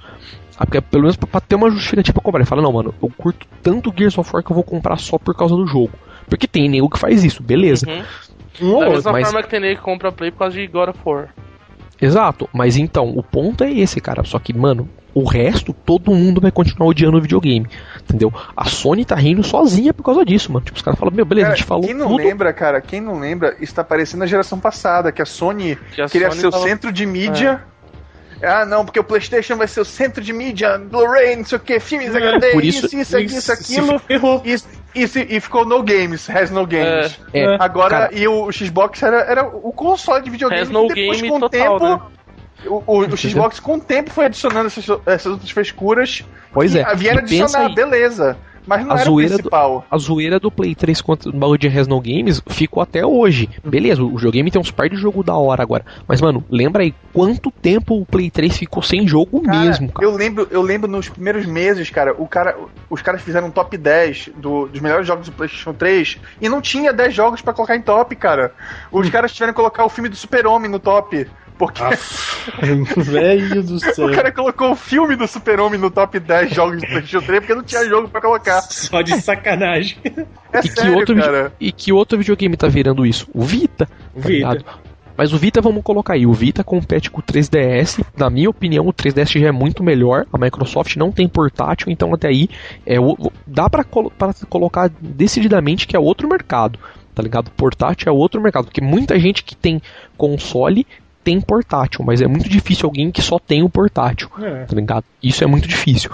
Ah, porque pelo menos pra, pra ter uma justificativa pra comprar. Ele fala, não, mano, eu curto tanto Gears of War que eu vou comprar só por causa do jogo. Porque tem nego que faz isso, beleza. Uhum. Um Da mesma mas forma que tem nego que compra Play por causa de God of War. Exato, mas então, o ponto é esse, cara. Só que, mano, o resto, todo mundo vai continuar odiando o videogame. Entendeu? A Sony tá rindo sozinha por causa disso, mano. Tipo, os caras falam, meu, beleza, Cara, a gente falou quem não tudo. lembra, cara, quem não lembra, isso tá parecendo a geração passada, que a Sony Que a queria Sony ser o tava- centro de mídia Ah, não, porque o PlayStation vai ser o centro de mídia, Blu-ray, não sei o que, filmes É, HD, por isso, isso- isso, isso, isso, aquilo. Se ferrou. Isso, isso, e ficou no games, has no games. É, É. Agora, cara, e o, o Xbox era, era o console de videogame Has no que depois, game com o tempo. né? O, o- o Xbox, com o tempo, foi adicionando essas, essas outras frescuras. Pois é, Vieram adicionar, aí. beleza. Mas não A era zoeira do- principal. a zoeira do Play 3 contra o bagulho de Resno Games ficou até hoje. Beleza, o videogame tem uns par de jogo da hora agora. Mas, mano, lembra aí quanto tempo o Play 3 ficou sem jogo Cara, mesmo, cara. Eu lembro, eu lembro nos primeiros meses, cara, o cara, os caras fizeram um top 10 do- dos melhores jogos do PlayStation 3 e não tinha 10 jogos pra colocar em top, cara. Os caras tiveram que colocar o filme do Super-Homem no top. Porque Velho do céu. o cara colocou o filme do Super-Homem no top 10 jogos do PlayStation 3 porque não tinha jogo pra colocar. Só de sacanagem. É E que, sério, outro, vide- cara. e que outro videogame tá virando isso? O Vita. O tá Vita. ligado? Mas o Vita, vamos colocar aí, o Vita compete com o 3DS. Na minha opinião, o 3DS já é muito melhor. A Microsoft não tem portátil, então até aí é o- dá pra, colo- pra colocar decididamente que é outro mercado. Tá ligado? Portátil é outro mercado. Porque muita gente que tem console tem portátil, mas é muito difícil alguém que só tem o portátil É. tá ligado? Isso é muito difícil.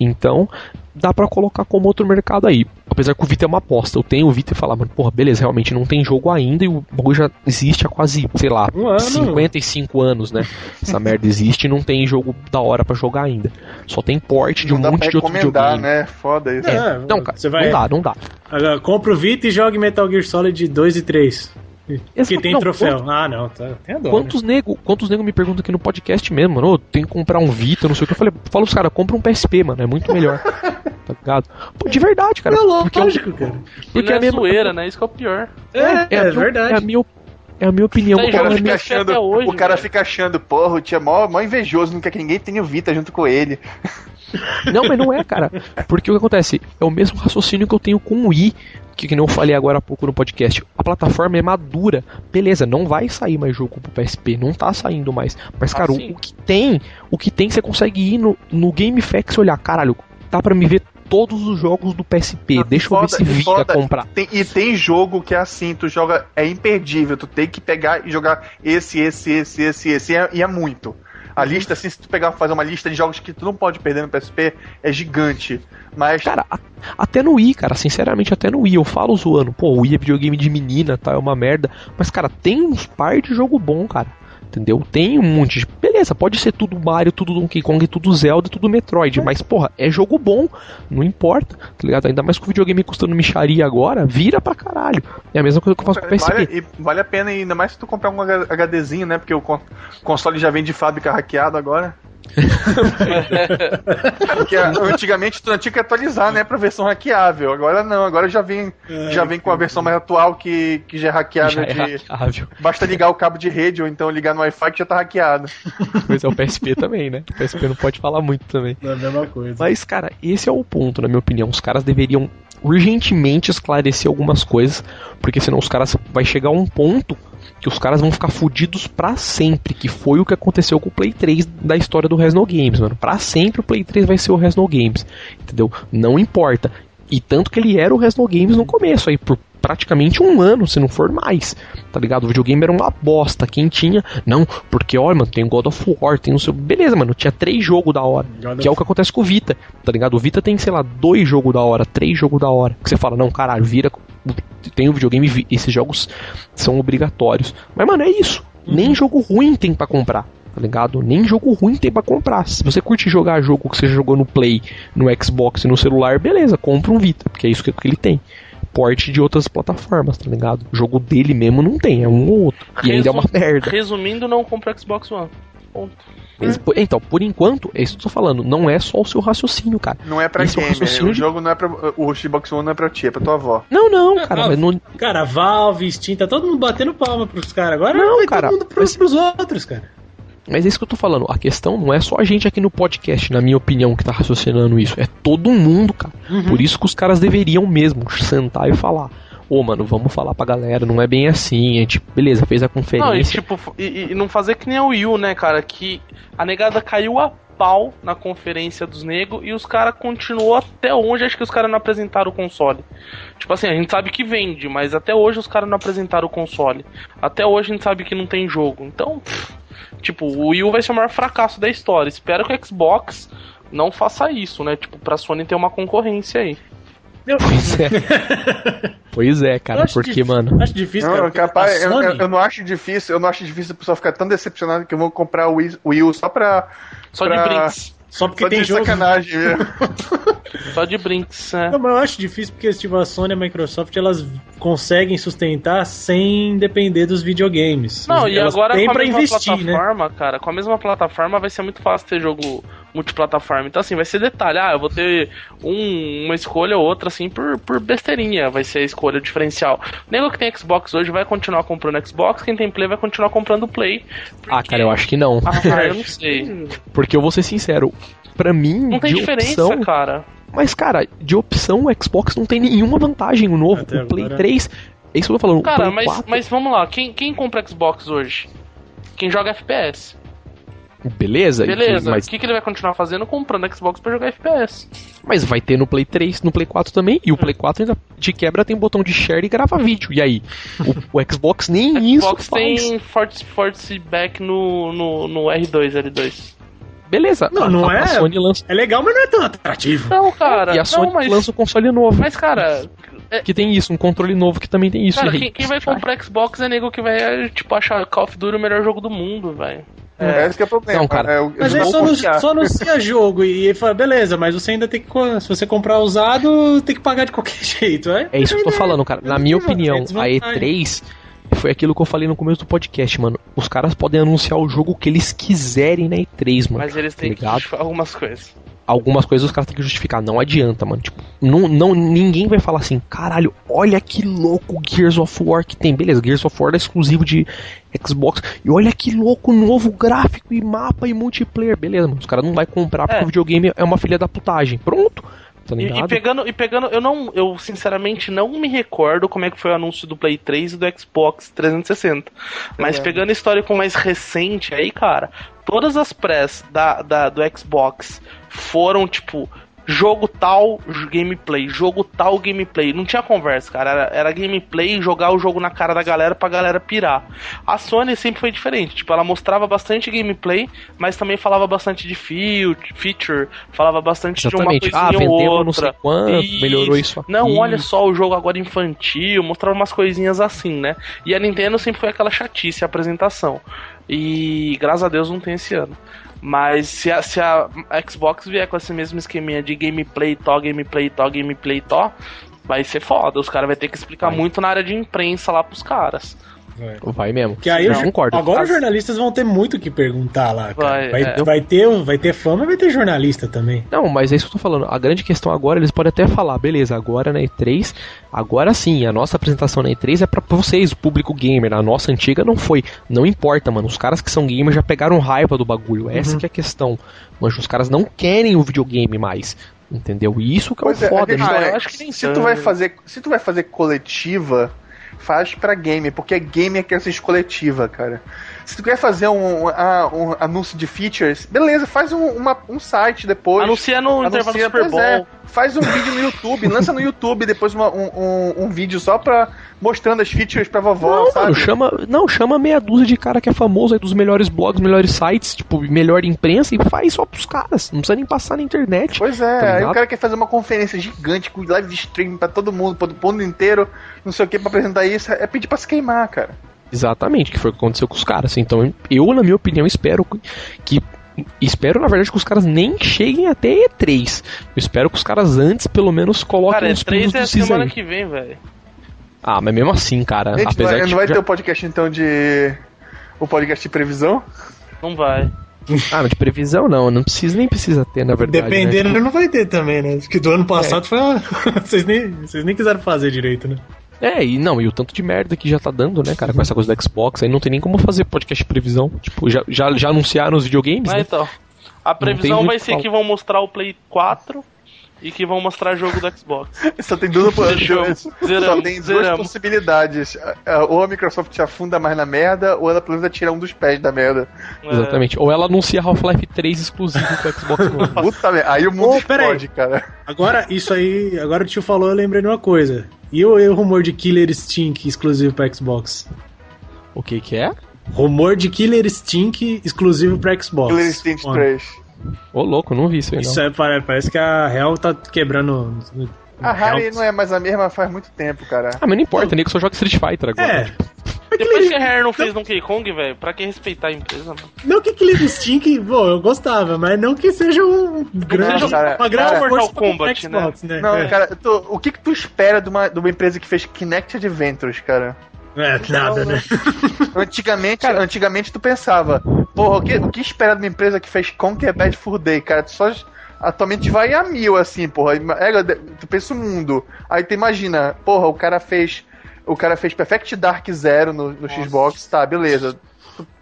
Então, dá pra colocar como outro mercado aí. Apesar que o Vita é uma aposta. Eu tenho o Vita e falar, mano, porra, beleza, realmente não tem jogo ainda e o bagulho já existe há quase, sei lá, Um ano. 55 anos, né? Essa merda existe e não tem jogo da hora pra jogar ainda. Só tem porte de um monte de outro videogame. né? Foda isso. É, É, não, cara, você vai- não dá, não dá. Agora, compra o Vita e jogue Metal Gear Solid 2 e 3. Que Exato, tem não, troféu. Ah, não, tá. Tem a dó, né? Quantos nego, quantos nego me perguntam aqui no podcast mesmo, mano? Ô, tem que comprar um Vita, não sei o que. Eu falei, fala os caras, compra um PSP, mano, é muito melhor. tá ligado? Pô, de verdade, cara. É porque lógico, cara. Porque porque não a é minha- zoeira, né? Isso que é o pior. É, É, é, a minha- É a verdade. minha, é a minha opinião. Tem O cara é fica achando, hoje, o cara velho. fica achando, porra, o tio é mó, mó invejoso, não quer que ninguém tenha o Vita junto com ele. Não, mas não é, cara. Porque o que acontece? É o mesmo raciocínio que eu tenho com o Wii, que, que nem eu falei agora há pouco no podcast. A plataforma é madura. Beleza, não vai sair mais jogo pro PSP, não tá saindo mais. Mas, cara, Ah, o, sim. o que tem, o que tem, você consegue ir no, no GameFAQs e olhar, caralho, dá pra me ver todos os jogos do PSP. Ah, Deixa eu ver foda, se vira foda. comprar. Tem- e tem jogo que é assim, tu joga, é imperdível, tu tem que pegar e jogar esse, esse, esse, esse, esse, e é, e é muito. A lista, assim, se tu pegar fazer uma lista de jogos que tu não pode perder no PSP, é gigante. Mas Cara, a- até no Wii, cara, sinceramente, até no Wii, eu falo zoando, pô, o Wii é videogame de menina, tá, é uma merda. Mas, cara, tem uns par de jogo bom, cara. Entendeu? Tem um monte de. Beleza, pode ser tudo Mario, tudo Donkey Kong, tudo Zelda, tudo Metroid. Mas, porra, é jogo bom. Não importa, tá ligado? Ainda mais com o videogame custando micharia agora, vira pra caralho. É a mesma coisa que eu faço com o PSP. vale, e vale a pena, ainda mais se tu comprar um HDzinho, né? Porque o con- console já vem de fábrica hackeado agora. Porque antigamente tu tinha que atualizar, né, pra versão hackeável. Agora não, agora já vem, já vem com a versão mais atual que, que já é hackeável. Já é de- hackeável. Basta ligar o cabo de rede ou então ligar no Wi-Fi que já tá hackeado. Pois é, o PSP também, né? O PSP não pode falar muito também. É a mesma coisa. Mas, cara, esse é o ponto, na minha opinião. Os caras deveriam urgentemente esclarecer algumas coisas, porque senão os caras vai chegar a um ponto que os caras vão ficar fudidos pra sempre, que foi o que aconteceu com o Play 3 da história do Resno Games, mano. Pra sempre o Play 3 vai ser o Resno Games, entendeu? Não importa. E tanto que ele era o Resno Games no começo, aí por praticamente um ano, se não for mais, tá ligado? O videogame era uma bosta. Quem tinha, não, porque olha, mano, tem God of War, tem o seu. Beleza, mano, tinha três jogos da hora. God Que é o que acontece com o Vita, tá ligado? O Vita tem, sei lá, dois jogos da hora, três jogos da hora. Que você fala, não, caralho, vira. Tem o videogame, vi- esses jogos são obrigatórios. Mas, mano, é isso. Nem jogo ruim tem pra comprar, tá ligado? Nem jogo ruim tem pra comprar. Se você curte jogar jogo que você jogou no Play, no Xbox e no celular, beleza, compra um Vita, porque é isso que, que ele tem. Porte de outras plataformas, tá ligado? O jogo dele mesmo não tem, é um ou outro. E ainda é uma merda. Resumindo, não compra Xbox One. Ponto. Por- Então, por enquanto, é isso que eu tô falando. Não é só o seu raciocínio, cara. Não é pra Esse é o raciocínio o de- jogo não é pra. O Xbox One não é pra ti, é pra tua avó. Não, não, cara, Ah, mas não, Cara, Valve, Steam, tá todo mundo batendo palma pros caras. Agora Não, vai cara, todo mundo pros, mas- pros outros, cara. Mas é isso que eu tô falando. A questão não é só a gente aqui no podcast, na minha opinião, que tá raciocinando isso. É todo mundo, cara. Uhum. Por isso que os caras deveriam mesmo sentar e falar. Ô, mano, vamos falar pra galera, não é bem assim. A gente, beleza, fez a Não, e conferência. tipo, e, e não fazer que nem o Will, né, cara? Que a negada caiu a pau na conferência dos negros e os caras continuou até hoje. Acho que os caras não apresentaram o console. Tipo assim, a gente sabe que vende, mas até hoje os caras não apresentaram o console. Até hoje a gente sabe que não tem jogo. Então, pff, Tipo, o Wii U vai ser o maior fracasso da história. Espero que o Xbox não faça isso, né? Tipo, pra Sony ter uma concorrência aí. Pois é. pois é, cara, porque, difí- mano. Acho difícil, Não, cara. capaz, a eu, eu- eu não acho difícil, eu não acho difícil o pessoal ficar tão decepcionado que eu vou comprar o Wii, o Wii U só pra. Só pra- de brinks. Só porque Só tem de jogo. sacanagem mesmo. Só de brinks, né? Não, mas eu acho difícil porque tipo, a Sony e a Microsoft elas conseguem sustentar sem depender dos videogames. Não, e elas agora têm com a mesma investir, né? plataforma, cara, com a mesma plataforma vai ser muito fácil ter jogo multiplataforma. Então, assim, vai ser detalhe. Ah, eu vou ter um- uma escolha ou outra, assim, por, por besteirinha. Vai ser a escolha diferencial. O nego que tem Xbox hoje vai continuar comprando Xbox, quem tem Play vai continuar comprando Play. Ah, cara, eu acho que não. Ah, eu não sei. Porque eu vou ser sincero, pra mim, Não tem de diferença, opção. cara. Mas, cara, de opção, o Xbox não tem nenhuma vantagem. O novo, Até o Play agora. 3. É isso que eu tô falando. o Cara, Play mas, 4, mas vamos lá. Quem, quem compra Xbox hoje? Quem joga FPS. Beleza, Beleza. mas, O que, que ele vai continuar fazendo? Comprando Xbox pra jogar FPS. mas vai ter no Play 3, no Play 4 também. E o Play 4 ainda de quebra tem botão de share e grava vídeo. E aí? O, o Xbox nem isso Xbox tem force, force back no, no, no R2, L2. Beleza. Não, a, não a, é- a Sony lança. É legal, mas não é tão atrativo. Não, cara. E a Sony não, mas, lança um console novo. mas, cara, Que tem isso, um controle novo que também tem isso. cara aí? quem, quem vai comprar Xbox é nego que vai, tipo, achar Call of Duty o melhor jogo do mundo, velho. É. Esse que é o problema. Não, cara. É, eu, Mas eu aí vou só, confiar. só anuncia jogo e ele fala, beleza, mas você ainda tem que. Se você comprar usado, tem que pagar de qualquer jeito, é? É isso que eu tô falando, cara. Na minha opinião, a desvantagem. E3 foi aquilo que eu falei no começo do podcast, mano. Os caras podem anunciar o jogo que eles quiserem na E3, mano. Mas eles têm que ligado? justificar algumas coisas. Algumas coisas os caras têm que justificar. Não adianta, mano. Tipo, não, não, ninguém vai falar assim, caralho, olha que louco o Gears of War que tem. Beleza, Gears of War é exclusivo de Xbox. E olha que louco novo gráfico e mapa e multiplayer. Beleza, mano. Os caras não vai comprar porque É. o videogame é uma filha da putagem. Pronto. Tá E, e pegando, e pegando, eu não, eu sinceramente não me recordo como é que foi o anúncio do Play 3 e do Xbox 360. Mas É. pegando a histórico mais recente aí, cara, todas as press da, da, do Xbox foram tipo jogo tal, gameplay, jogo tal, gameplay. Não tinha conversa, cara. Era, era gameplay, jogar o jogo na cara da galera pra galera pirar. A Sony sempre foi diferente. Tipo, ela mostrava bastante gameplay, mas também falava bastante de feature, falava bastante Exatamente. de uma Ah, coisinha ou vendemos outra. não sei quanto, melhorou isso aqui. Não, olha só o jogo agora infantil, mostrava umas coisinhas assim, né? E a Nintendo sempre foi aquela chatice a apresentação. E graças a Deus não tem esse ano. Mas se a, se a Xbox vier com esse mesmo esqueminha de gameplay tó, gameplay tó, gameplay tó, vai ser foda. Os caras vão ter que explicar Vai. muito na área de imprensa lá pros caras. Vai mesmo. Que aí eu eu concordo. Agora os jornalistas vão ter muito o que perguntar lá, cara. Vai, Vai, é. vai ter, um- vai ter fama e vai ter jornalista também. Não, mas é isso que eu tô falando. A grande questão agora, eles podem até falar, beleza, agora na E3, agora sim, a nossa apresentação na E3 é pra vocês, o público gamer. A nossa antiga não foi. Não importa, mano. Os caras que são gamers já pegaram raiva do bagulho. Essa que é a questão. Mas os caras não querem o videogame mais. Entendeu? E isso que é o é, a foda. questão Ah, né? eu é, acho que nem se tu vai fazer, se tu vai fazer coletiva, faz pra game, porque game é que assiste coletiva, cara. Se tu quer fazer um, ah, um anúncio de features, beleza, faz um, uma- um site depois. Anuncia no intervalo Super pois é, Bowl. faz um vídeo no YouTube, lança no YouTube depois uma- um, um, um vídeo só pra mostrando as features pra vovó, Não, sabe? mano, chama, não, chama meia dúzia de cara que é famoso aí dos melhores blogs, melhores sites, tipo, melhor imprensa e faz só pros caras. Não precisa nem passar na internet. Pois é, Tá aí o cara quer fazer uma conferência gigante com live stream pra todo mundo, pro pro mundo inteiro, não sei o que, pra apresentar isso, é pedir pra se queimar, cara. Exatamente, que foi o que aconteceu com os caras. Então, eu, na minha opinião, espero que. Espero, na verdade, que os caras nem cheguem até E3. Eu espero que os caras antes, pelo menos, coloquem Cara, é os 3 pingos é do semana aí. que vem, velho. Ah, mas mesmo assim, cara. Gente, não apesar vai, de não vai já- ter o podcast então de. O podcast de previsão? Não vai. Ah, de previsão não, não precisa nem precisa ter, na verdade. Dependendo, né? não vai ter também, né? Porque do ano passado foi uma... vocês, nem, vocês nem quiseram fazer direito, né? É, e não, e o tanto de merda que já tá dando, né, cara, com essa coisa do Xbox, aí não tem nem como fazer podcast de previsão. Tipo, já, já, já anunciaram os videogames, Mas né? então, a previsão vai ser que vão mostrar o Play 4 e que vão mostrar jogo do Xbox. Só tem duas, Fechou. só Zeramos, tem duas zeramos. possibilidades. Ah, Ou a Microsoft se afunda mais na merda, ou ela pelo menos tira um dos pés da merda. É. Exatamente. Ou ela anuncia Half-Life 3 exclusivo pro Xbox One. Puta merda. Aí o mundo peraí. explode, cara. Agora, isso aí, agora o tio falou, eu lembrei de uma coisa. E o, e o rumor de Killer Instinct exclusivo pra Xbox? o que que é? Rumor de Killer Stink exclusivo pra Xbox. Killer Ó, 3. Ô, louco, não vi isso aí, não. Isso é, pare- parece que a Real tá quebrando. A Harry Real- não é mais a mesma faz muito tempo, cara. Ah, mas não importa, nego só joga Street Fighter agora. É. Depois que a Rare não fez Donkey Kong, velho, pra que respeitar a empresa, mano? Não que Killer Stink, pô, eu gostava, mas não que seja um grande, cara, uma grande cara, força Mortal Kombat, Xbox, né? Não, é. cara, eu tô- o que, que tu espera de uma, de uma empresa que fez Kinect Adventures, cara? É, nada, né? Antigamente, antigamente tu pensava, porra, o que, o que espera de uma empresa que fez Conquer Bad Fur Day, cara? Tu só atualmente vai a mil, assim, porra. É, tu pensa o mundo. Aí tu imagina, porra, o cara fez. O cara fez Perfect Dark Zero no, no Xbox, tá, beleza.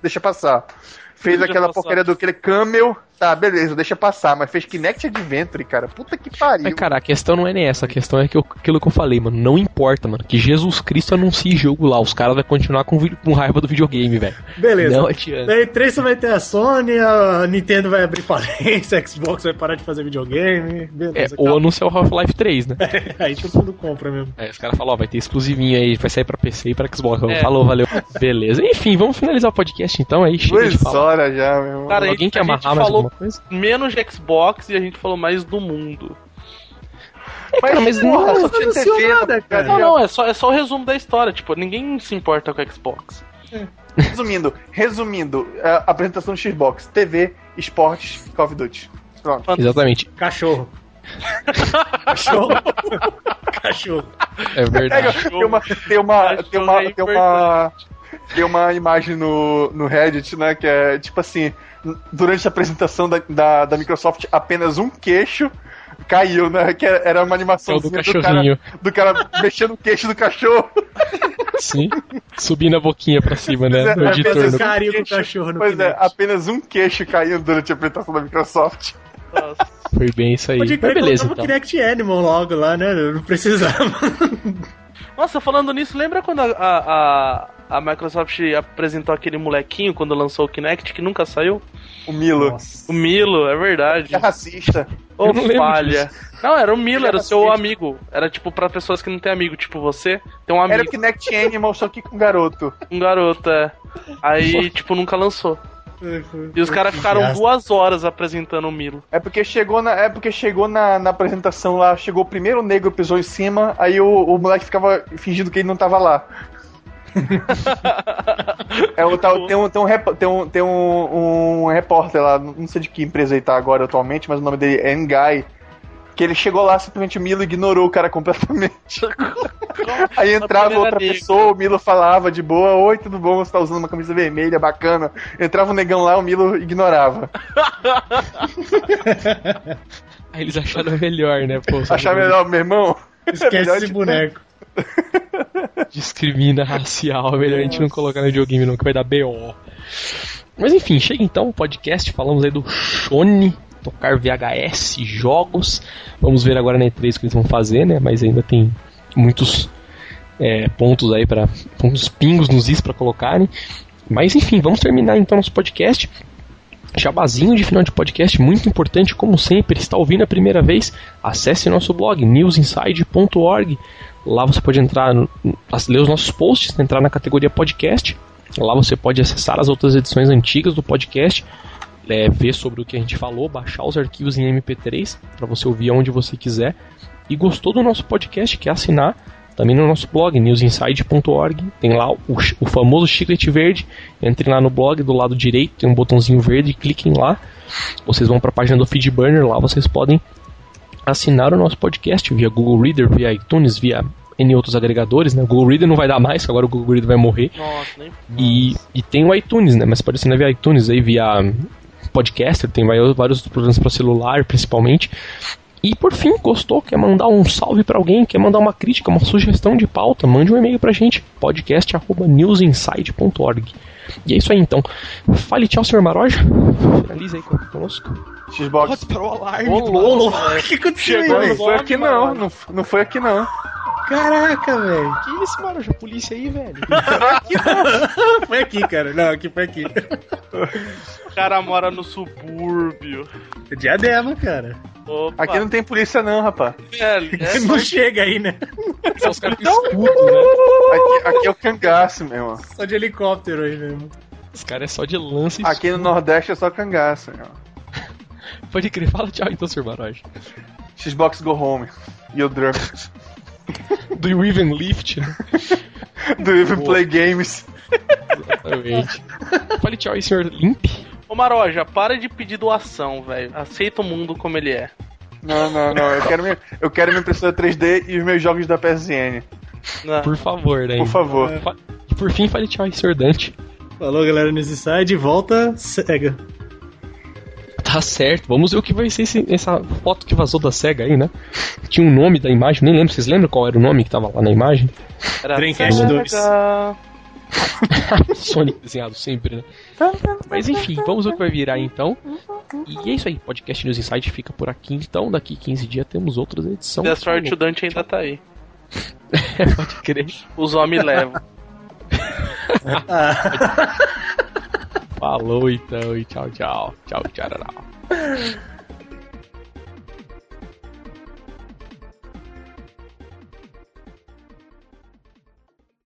Deixa passar. Fez Deixa aquela passar. porcaria do aquele Camel, tá, beleza, deixa passar. Mas fez Kinect Adventure, cara. Puta que pariu. Mas, cara, a questão não é nem essa, a questão é que eu- aquilo que eu falei, mano. Não importa, mano. Que Jesus Cristo anuncie jogo lá. Os caras vão continuar com, com raiva do videogame, velho. Beleza. Não adianta. Daí 3 você vai ter a Sony, a Nintendo vai abrir falência, a Xbox vai parar de fazer videogame. É, Beleza, ou anunciar o Half-Life 3, né? Aí todo mundo compra mesmo. Aí os caras falam, ó, vai ter exclusivinho aí, vai sair pra PC e pra Xbox. É. Falou, valeu. Beleza. Enfim, vamos finalizar o podcast então aí. Chega de Duas falar. horas já, meu irmão. Cara, Alguém quer amarrar mais falou alguma coisa? menos de Xbox e a gente falou mais do mundo. É, cara, mas não, não TV na nada, cara. Não, não, é só, é só o resumo da história. Tipo, ninguém se importa com o Xbox. Resumindo, resumindo, a apresentação do Xbox, TV, esportes, Call of Duty. Pronto. Exatamente. Cachorro. Cachorro. Cachorro. É verdade. Tem uma, tem uma, tem uma, tem uma, tem uma imagem no, no Reddit, né, que é tipo assim, durante a apresentação da, da, da Microsoft, apenas um queixo caiu, né, que era uma É animação o do do, cara, cachorrinho. do cara mexendo o queixo do cachorro. Sim. Subindo a boquinha pra cima, né? Do É, editor. com o queixo- cachorro no Pois é, apenas um queixo caiu durante a apresentação da Microsoft. Nossa. Foi bem isso aí. Pode Mas beleza, então. Kinect Animal logo lá, né? Eu Não precisava. Nossa, falando nisso, lembra quando a, a, a, Microsoft apresentou aquele molequinho quando lançou o Kinect que nunca saiu? O Milo. O Milo, é verdade. É racista. Lembro falha. Não, era o Milo, Ele era o seu racista. amigo. Era tipo pra pessoas que não têm amigo, tipo você. Tem um amigo, Era o Kinect Animal, só que com garoto. um garoto, é. Aí, tipo, nunca lançou. E os caras ficaram duas horas apresentando o Milo. É porque chegou na, é porque chegou na, na apresentação lá, chegou o primeiro negro, pisou em cima, aí o, o moleque ficava fingindo que ele não tava lá. É, o tal, tem um, tem um, tem um, tem um, um repórter lá, não sei de que empresa ele tá agora atualmente, mas o nome dele é Ngai. Que ele chegou lá, simplesmente o Milo ignorou o cara completamente. Aí entrava outra pessoa, o Milo falava de boa, oi, tudo bom, você tá usando uma camisa vermelha, bacana. Entrava um negão lá, o Milo ignorava. Aí eles acharam melhor, né? Pô, só Achava melhor, meu irmão. Esquece melhor esse de- boneco. discrimina racial. É melhor a gente não colocar no videogame, não, que vai dar BO. Mas enfim, chega então o podcast. Falamos aí do Shone, tocar VHS, jogos. Vamos ver agora na E3 o que eles vão fazer, né? Mas ainda tem muitos é, pontos aí para uns pingos nos is para colocarem. Mas enfim, vamos terminar então nosso podcast. Jabazinho de final de podcast, muito importante, como sempre, está ouvindo a primeira vez, acesse nosso blog newsinside.org. Lá você pode entrar, ler os nossos posts, entrar na categoria podcast. Lá você pode acessar as outras edições antigas do podcast, é, ver sobre o que a gente falou, baixar os arquivos em MP3 para você ouvir onde você quiser. E gostou do nosso podcast, quer assinar? Também no nosso blog, newsinside.org, tem lá o, o famoso chiclete verde. Entrem lá no blog, do lado direito tem um botãozinho verde, cliquem lá. Vocês vão para a página do Feedburner, lá vocês podem assinar o nosso podcast via Google Reader, via iTunes, via N outros agregadores, né? O Google Reader não vai dar mais, agora o Google Reader vai morrer. Nossa, nem. E, e tem o iTunes, né? Mas pode assinar via iTunes, aí via podcaster, tem vários programas para celular, principalmente. E por fim, gostou? Quer mandar um salve para alguém? Quer mandar uma crítica, uma sugestão de pauta? Mande um e-mail pra gente, podcast.newsinside.org. E é isso aí então. Fale tchau, senhor Maroja. Finaliza aí conosco. Xbox. disparou o alarme. Ô, louco, O que aconteceu aí, Não, foi aqui não, não, não foi aqui não. Caraca, velho. Que isso, Maroja? Polícia aí, velho. Foi aqui, cara. Não, aqui foi aqui. O cara mora no subúrbio. Diadema, cara. Opa. Aqui não tem polícia não, rapaz. Velho, é não chega aí, né? São os caras com escudo, né? Aqui, aqui é o cangaço, meu irmão. Só de helicóptero aí mesmo. Os caras é só de lance e Aqui no Nordeste é só cangaço. ó. Pode crer, fala tchau então, Sr. Baroja. Xbox Go Home. E o Drum. Do you even lift? Do Even Play Games. Exatamente. Fale tchau aí, Sr. Limp. Ô Maroja, para de pedir doação, velho. Aceita o mundo como ele é. Não, não, não. Eu quero, minha, eu quero minha impressora 3D e os meus jogos da PSN. Por favor, né? Por favor. Fa- E por fim, fale tchau aí, Sr. Dante. Falou, galera, nesse site. Volta cega. Tá certo, vamos ver o que vai ser esse- essa foto que vazou da SEGA aí, né? Tinha um nome da imagem, nem lembro, vocês lembram qual era o nome que tava lá na imagem? Era Dreamcast Sega. 2. Sonic desenhado sempre, né? Mas enfim, vamos ver o que vai virar então. E é isso aí, podcast News Insight fica por aqui então. Daqui 15 dias temos outras edições. Destroy to Dante ainda tá aí. Pode crer. Os homens levam. Falou então e tchau, tchau. Tchau, tchau.